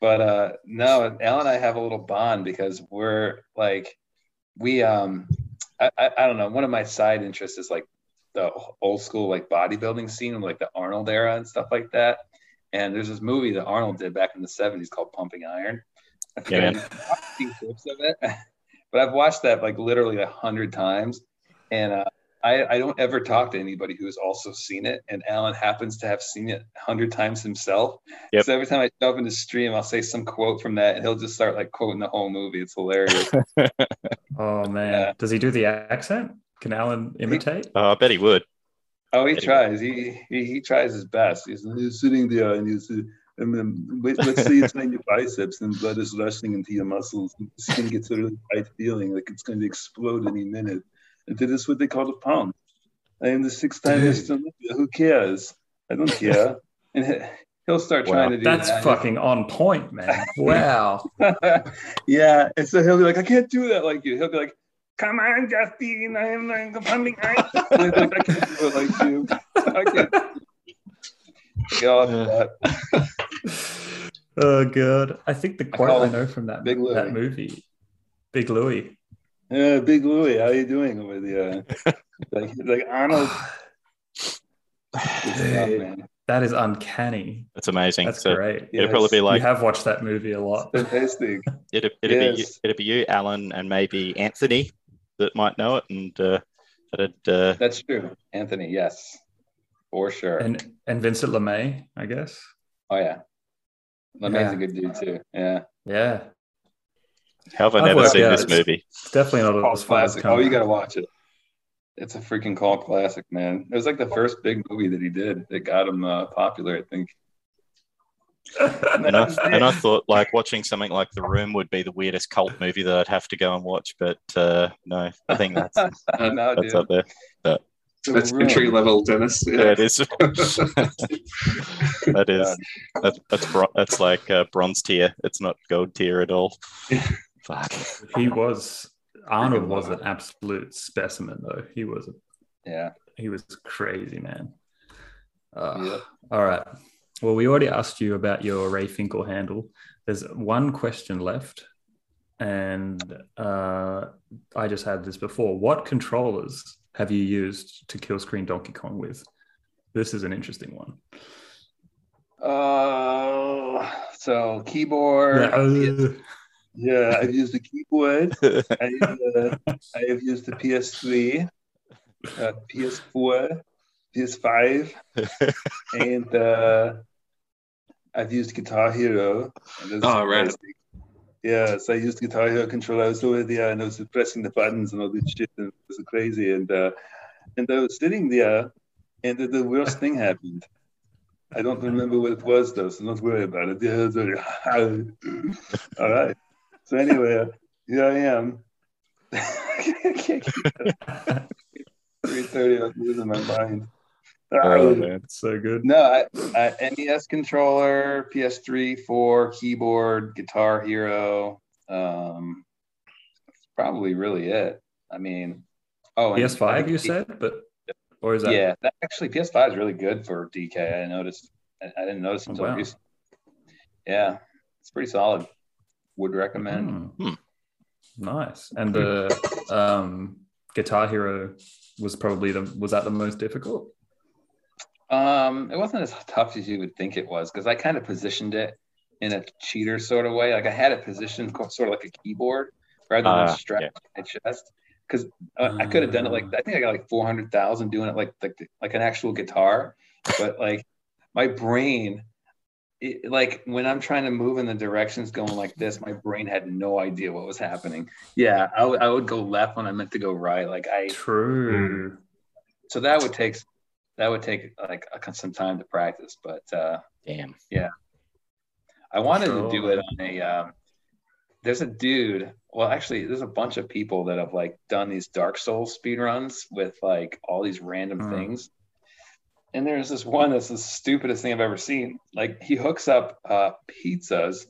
But uh no, Al and I have a little bond because we're like, we um, I, I, I don't know. One of my side interests is like the old school like bodybuilding scene, like the Arnold era and stuff like that. And there's this movie that Arnold did back in the '70s called Pumping Iron. Yeah, man. I've seen clips of it, but I've watched that like literally a hundred times, and uh, I, I don't ever talk to anybody who's also seen it. And Alan happens to have seen it a hundred times himself. Yep. So every time I jump into stream, I'll say some quote from that, and he'll just start like quoting the whole movie. It's hilarious. Oh man, Yeah. does he do the accent? Can Alan imitate? Oh, I bet he would. oh, he Anyway. tries. He, he he tries his best. He's, he's sitting there and he's. And then wait, let's say it's in your biceps and blood is rushing into your muscles. And the skin gets a really tight feeling like it's going to explode any minute. And that is what they call a pound. I am the six time Mr. Olympia. Who cares? I don't care. And he- he'll start Wow. trying to do That's that. fucking on point, man. Wow. yeah. And so he'll be like, I can't do that like you. He'll be like, Come on, Justin. I'm like pumping iron. And I'd like, I can't do it like you. I can't. Get off that. Oh god, I think the quote call I, know from that Big Louie. that movie, Big Louie. Yeah, Big Louie, how are you doing over there? like, like Arnold. Good stuff, man. That is uncanny. That's amazing. That's so great. it'd probably be you like have watched that movie a lot. Fantastic. it'd, it'd be you, it'd be you, Alan, and maybe Anthony that might know it, and uh, that'd uh, That's true. Anthony, yes. For sure. And and Vincent LeMay, I guess. oh, yeah. LeMay's Yeah. a good dude, too. Yeah. Yeah, how have I I've never worked seen out this it's- movie? it's definitely not Cult as fun as classic. Oh, you got to watch it. It's a freaking cult classic, man. It was like the first big movie that he did that got him uh, popular, I think. And I, and I thought like watching something like The Room would be the weirdest cult movie that I'd have to go and watch, but uh, no, I think that's no, that's dude. up there. That's Room. entry level, Dennis. Yeah, Yeah. it is. that is that's that's bro- that's like uh, bronze tier. It's not gold tier at all. Fuck. he was Arnold was an absolute specimen though. He was Yeah. he was crazy, man. Uh, Yep. All right. Well, we already asked you about your Ray Finkle handle. There's one question left, and uh, I just had this before. What controllers have you used to kill screen Donkey Kong with? This is an interesting one. Uh, so keyboard. Yeah, uh, Yeah, I've used the keyboard. I, uh, I have used the PS3, uh, PS4, PS5, and uh, I've used Guitar Hero. Oh, right. basic. Yeah, so I used Guitar Hero controller. I was over there and I was pressing the buttons and all this shit, and it was crazy. And uh, and I was sitting there, and the, the worst thing happened. I don't remember what it was though, so don't worry about it. All right. So anyway, uh, here I am. Three thirty. I'm losing my mind. Oh, man. it's so good. No, I, I, NES controller, PS3, 4, keyboard, Guitar Hero. Um, that's probably really it. I mean, oh, PS5, think you said, but or is that? Yeah, that, actually, PS5 is really good for DK. I noticed. I, I didn't notice Oh, until wow. recently. Yeah, it's pretty solid. Would recommend. Hmm. Nice. And the um, Guitar Hero was probably the was that the most difficult? Um, it wasn't as tough as you would think it was because I kind of positioned it in a cheater sort of way. Like I had it positioned sort of like a keyboard rather than Ah, strapped yeah. to my chest. Because uh, I could have done it like. I think I got like four hundred thousand doing it like like like an actual guitar, but like my brain, it, like when I'm trying to move in the directions going like this, my brain had no idea what was happening. Yeah, I would- I would go left when I meant to go right. Like I True. so that would take that would take like a- some time to practice but uh Damn. Yeah. I wanted Sure. to do it on a um there's a dude well actually there's a bunch of people that have like done these dark souls speed runs with like all these random Hmm. things and there's this one that's the stupidest thing i've ever seen like he hooks up uh pizzas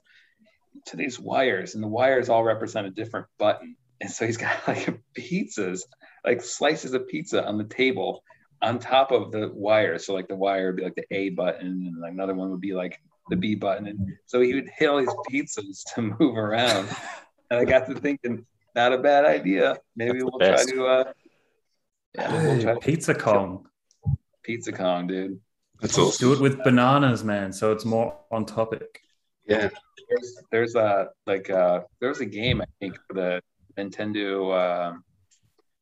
to these wires and the wires all represent a different button and so he's got like pizzas like slices of pizza on the table on top of the wire. So like the wire would be like the A button, and like another one would be like the B button. And so he would hit all these pizzas to move around. And I got to thinking, not a bad idea. Maybe we'll try to uh yeah, maybe we'll try Hey, Pizza Kong. Pizza Kong, dude. That's awesome. Do it with bananas, man. So it's more on topic. Yeah. There's there's a like uh there was a game I think for the Nintendo um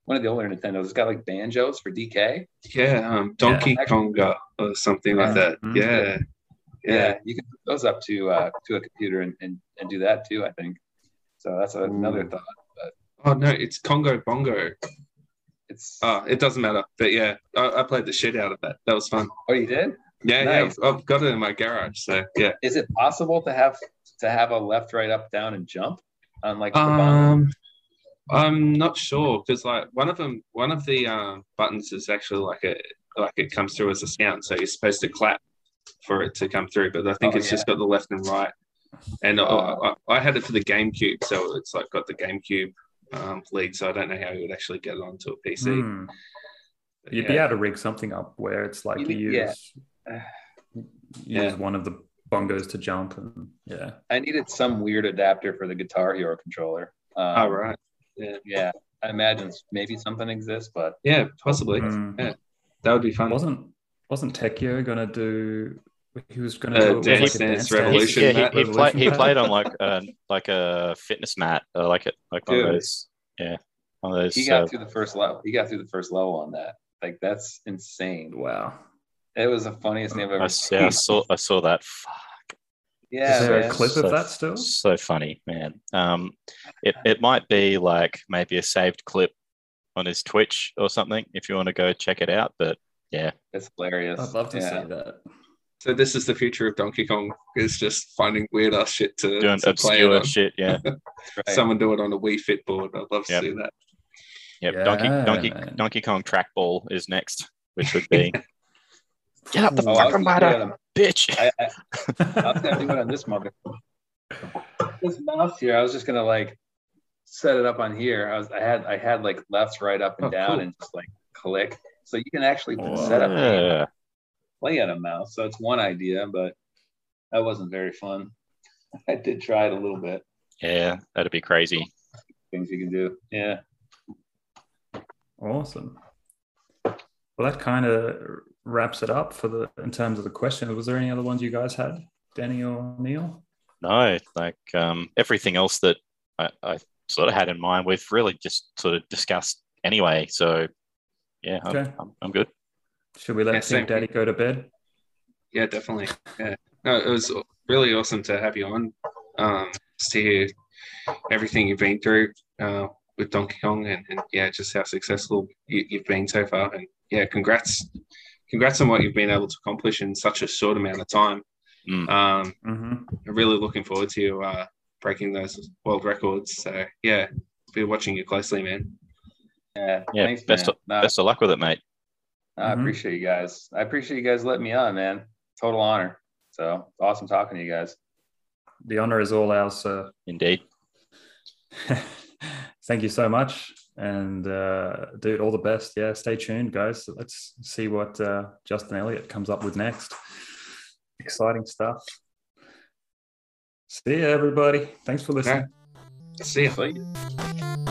one of the older Nintendos. It's got like banjos for DK. Yeah. Um, Donkey Konga or something like that. Mhm. Yeah. Yeah, Yeah. you can put those up to uh to a computer and, and, and do that too, I think. So that's another Ooh. thought. Oh no, it's Congo Bongo. It's Oh, it doesn't matter. But yeah, I, I played the shit out of that. That was fun. oh you did? Yeah, Nice. yeah. I've, I've got it in my garage. So yeah. Is it possible to have to have a left, right, up, down, and jump on like the bottom? Um, I'm not sure because like one of them, one of the um, buttons is actually like a like it comes through as a sound, so you're supposed to clap for it to come through. But I think Oh, it's yeah. just got the left and right. And I- Oh. I, I had it for the GameCube, so it's like got the GameCube um, lead. So I don't know how you would actually get it onto a PC. But You'd yeah. be able to rig something up where it's like You you, use yeah. use Yeah. one of the bongos to jump and yeah. I needed some weird adapter for the Guitar Hero controller. Um, Oh right. Yeah, I imagine maybe something exists, but Yeah, possibly. Hmm. Yeah. That would be fun. Wasn't wasn't Tecchio gonna do? He was gonna Uh, do it with Dance like a Dance dance Revolution yeah, mat. he, he, played, he played on like a like a fitness mat, uh, like it like one of those. Yeah, one of those. he got uh, through the first level. He got through the first level on that. Like that's insane. Wow. It was the funniest thing I've I, ever s- yeah, I saw I saw that. Fuck. Yeah, Is there man. a clip So- of that still? So funny, man. Um, it it might be like maybe a saved clip on his Twitch or something if you want to go check it out. But yeah, It's hilarious. I'd love to yeah. see that. So this is the future of Donkey Kong is just finding weird ass shit to, Doing to play it obscure on. shit. Yeah. Right. Someone do it on a Wii Fit board. I'd love to Yep. see that. Yep. Yeah, Donkey Donkey man. Donkey Kong trackball is next, which would be get up the Oh, I was fucking gonna do it ladder, bitch. I, I, I was gonna do it on this mother. This mouse here, I was just gonna like set it up on here. I was, I had, I had like left, right, up, and Oh, down, cool. and just like click. So you can actually put set up Yeah. play on a mouse. So it's one idea, but that wasn't very fun. I did try it a little bit. Yeah, that'd be crazy. Things you can do. Yeah. Awesome. Well, that kind of wraps it up for the in terms of the question. Was there any other ones you guys had, Danny or Neil? No, like um, everything else that I, I sort of had in mind, we've really just sort of discussed anyway. So yeah, I'm, Okay. I'm, I'm good. Should we let Yeah, same Daddy go to bed? Yeah, definitely. Yeah. No, it was really awesome to have you on. Um, just to hear everything you've been through uh, with Donkey Kong and, and yeah, just how successful you, you've been so far. And yeah, congrats. Congrats on what you've been able to accomplish in such a short amount of time. Mm. Um, Mm-hmm. I'm really looking forward to you uh, breaking those world records. So yeah, be watching you closely, man. Yeah. Yeah, Thanks, best man. of, No, best of luck with it, mate. I Mhm. appreciate you guys. I appreciate you guys letting me on, man. Total honor. So awesome talking to you guys. The honor is all ours, sir. Indeed. Thank you so much. And uh, dude, all the best. Yeah, stay tuned, guys. Let's see what uh, Justin Elliott comes up with next. Exciting stuff. See ya, everybody. Thanks for listening. See ya.